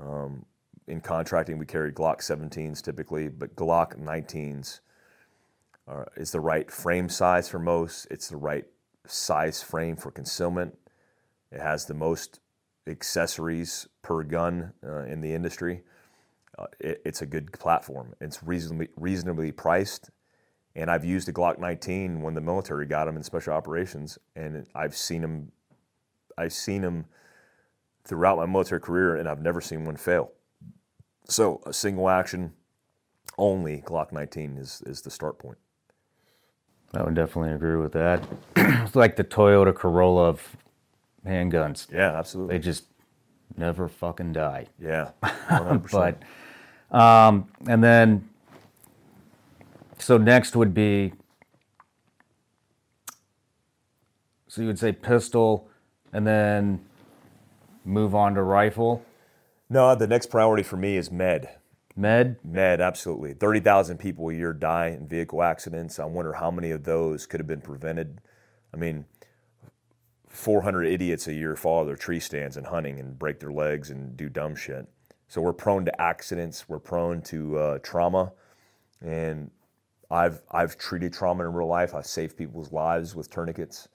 Um, in contracting, we carry Glock 17s typically, but Glock 19s are, is the right frame size for most. It's the right size frame for concealment. It has the most accessories per gun uh, in the industry. Uh, it, it's a good platform. It's reasonably reasonably priced, and I've used a Glock 19 when the military got them in special operations, and I've seen them. I've seen them throughout my military career, and I've never seen one fail. So a single action only Glock 19 is, is the start point. I would definitely agree with that. it's like the Toyota Corolla of handguns. Yeah, absolutely. They just never fucking die. Yeah, but um, and then so next would be so you would say pistol, and then move on to rifle. No, the next priority for me is med. Med? Med, absolutely. 30,000 people a year die in vehicle accidents. I wonder how many of those could have been prevented. I mean, 400 idiots a year fall their tree stands and hunting and break their legs and do dumb shit. So we're prone to accidents. We're prone to uh, trauma. And I've, I've treated trauma in real life. I've saved people's lives with tourniquets.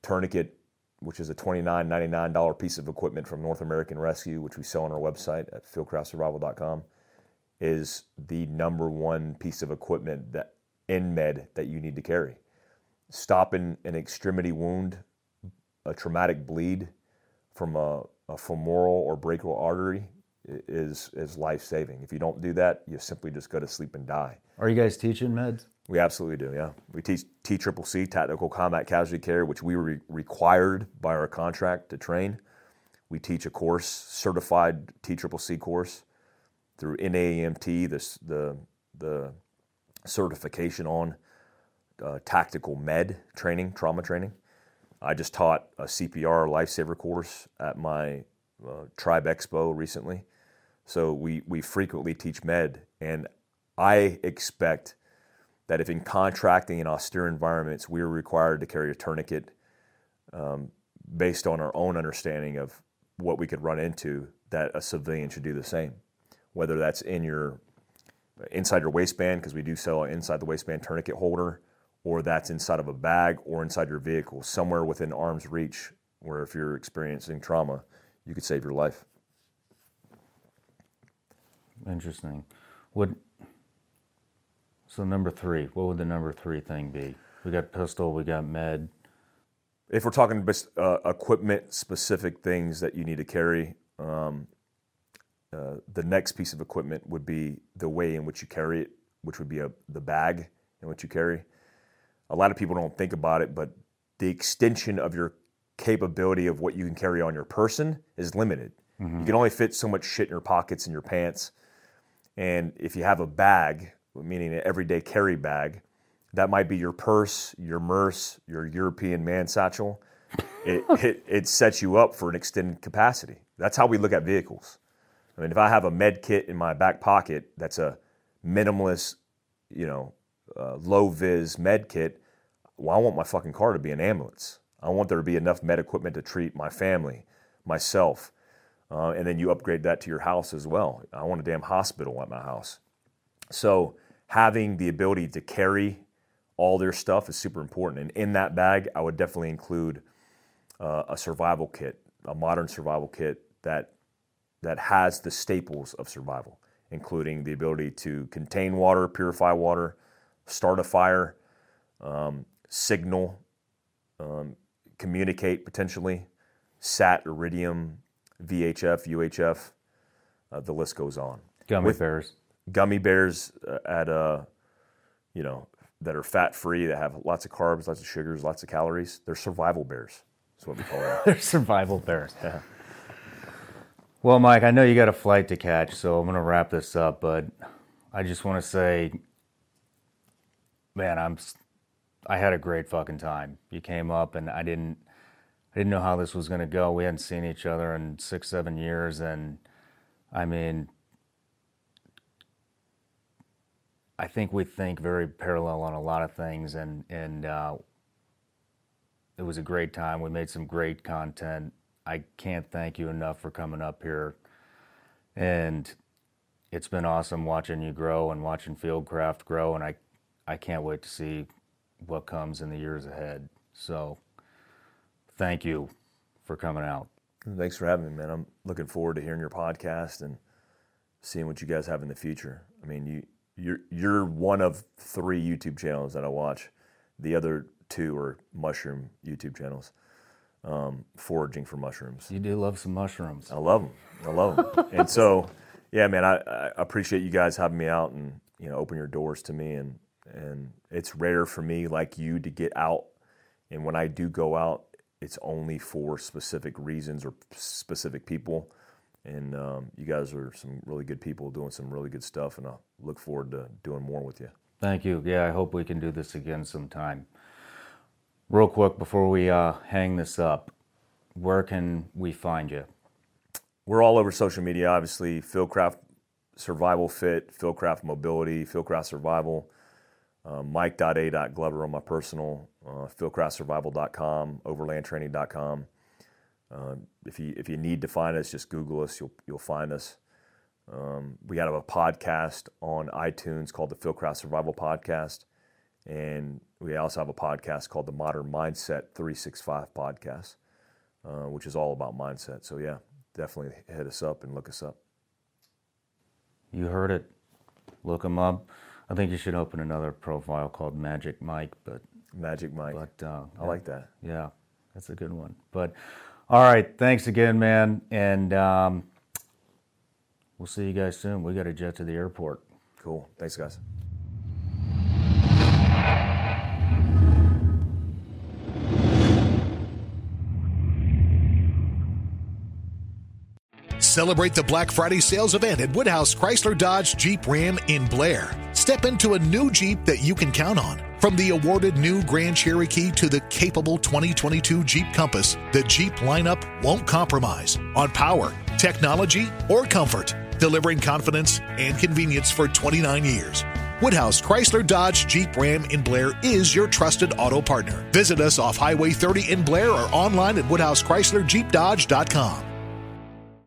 Tourniquet which is a $29.99 piece of equipment from North American Rescue, which we sell on our website at fieldcraftsurvival.com, is the number one piece of equipment that in med that you need to carry. Stopping an extremity wound, a traumatic bleed from a, a femoral or brachial artery is is life saving. If you don't do that, you simply just go to sleep and die. Are you guys teaching meds? We absolutely do, yeah. We teach T Triple C, Tactical Combat Casualty Care, which we were required by our contract to train. We teach a course, certified T Triple C course through NAEMT, this, the, the certification on uh, tactical med training, trauma training. I just taught a CPR lifesaver course at my uh, Tribe Expo recently. So we, we frequently teach med, and I expect that if in contracting in austere environments we are required to carry a tourniquet um, based on our own understanding of what we could run into, that a civilian should do the same. Whether that's in your inside your waistband, because we do sell an inside the waistband tourniquet holder, or that's inside of a bag or inside your vehicle, somewhere within arm's reach, where if you're experiencing trauma, you could save your life. Interesting. Would so number three, what would the number three thing be? We got pistol, we got med. If we're talking uh, equipment specific things that you need to carry, um, uh, the next piece of equipment would be the way in which you carry it, which would be a, the bag in which you carry. A lot of people don't think about it, but the extension of your capability of what you can carry on your person is limited. Mm-hmm. You can only fit so much shit in your pockets and your pants. And if you have a bag, meaning an everyday carry bag. That might be your purse, your MERS, your European man satchel. It, it, it sets you up for an extended capacity. That's how we look at vehicles. I mean, if I have a med kit in my back pocket, that's a minimalist, you know, uh, low vis med kit. Well, I want my fucking car to be an ambulance. I want there to be enough med equipment to treat my family, myself, uh, and then you upgrade that to your house as well. I want a damn hospital at my house. So having the ability to carry all their stuff is super important. And in that bag, I would definitely include uh, a survival kit, a modern survival kit that that has the staples of survival, including the ability to contain water, purify water, start a fire, um, signal, um, communicate potentially, SAT, iridium, VHF, UHF. Uh, the list goes on. Gummy With bears. Gummy bears uh, at a, you know, that are fat free, that have lots of carbs, lots of sugars, lots of calories. They're survival bears. That's what we call them. They're survival bears. Yeah. Well, Mike, I know you got a flight to catch, so I'm going to wrap this up, but I just want to say, man, I'm I had a great fucking time. You came up and I didn't I didn't know how this was going to go. We hadn't seen each other in 6 7 years and I mean I think we think very parallel on a lot of things and and uh, it was a great time. We made some great content. I can't thank you enough for coming up here. And it's been awesome watching you grow and watching Fieldcraft grow. And I, I can't wait to see what comes in the years ahead. So thank you for coming out. Thanks for having me, man. I'm looking forward to hearing your podcast and seeing what you guys have in the future. I mean, you you're you're one of three YouTube channels that I watch. The other two are mushroom YouTube channels um, foraging for mushrooms. You do love some mushrooms. I love them. I love them. and so, yeah, man, I, I, appreciate you guys having me out and you know open your doors to me. And and it's rare for me like you to get out. And when I do go out, it's only for specific reasons or specific people. And um, you guys are some really good people doing some really good stuff, and I look forward to doing more with you. Thank you. Yeah, I hope we can do this again sometime. Real quick before we uh, hang this up, where can we find you? We're all over social media, obviously. Fieldcraft Survival Fit, Fieldcraft Mobility, Fieldcraft Survival, uh, Mike.a.glover on my personal, uh, fieldcraftsurvival.com, overlandtraining.com. Uh, if you if you need to find us, just Google us. You'll you'll find us. Um, we have a podcast on iTunes called the Phil Fieldcraft Survival Podcast. And we also have a podcast called the Modern Mindset 365 Podcast, uh, which is all about mindset. So, yeah, definitely hit us up and look us up. You heard it. Look them up. I think you should open another profile called Magic Mike, but Magic Mike. But uh, I like that. Yeah, that's a good one. But all right, thanks again, man, and um, we'll see you guys soon. We got to jet to the airport. Cool. Thanks, guys. Celebrate the Black Friday sales event at Woodhouse Chrysler Dodge Jeep Ram in Blair. Step into a new Jeep that you can count on. From the awarded new Grand Cherokee to the capable 2022 Jeep Compass, the Jeep lineup won't compromise on power, technology, or comfort, delivering confidence and convenience for 29 years. Woodhouse Chrysler Dodge Jeep Ram in Blair is your trusted auto partner. Visit us off Highway 30 in Blair or online at WoodhouseChryslerJeepDodge.com.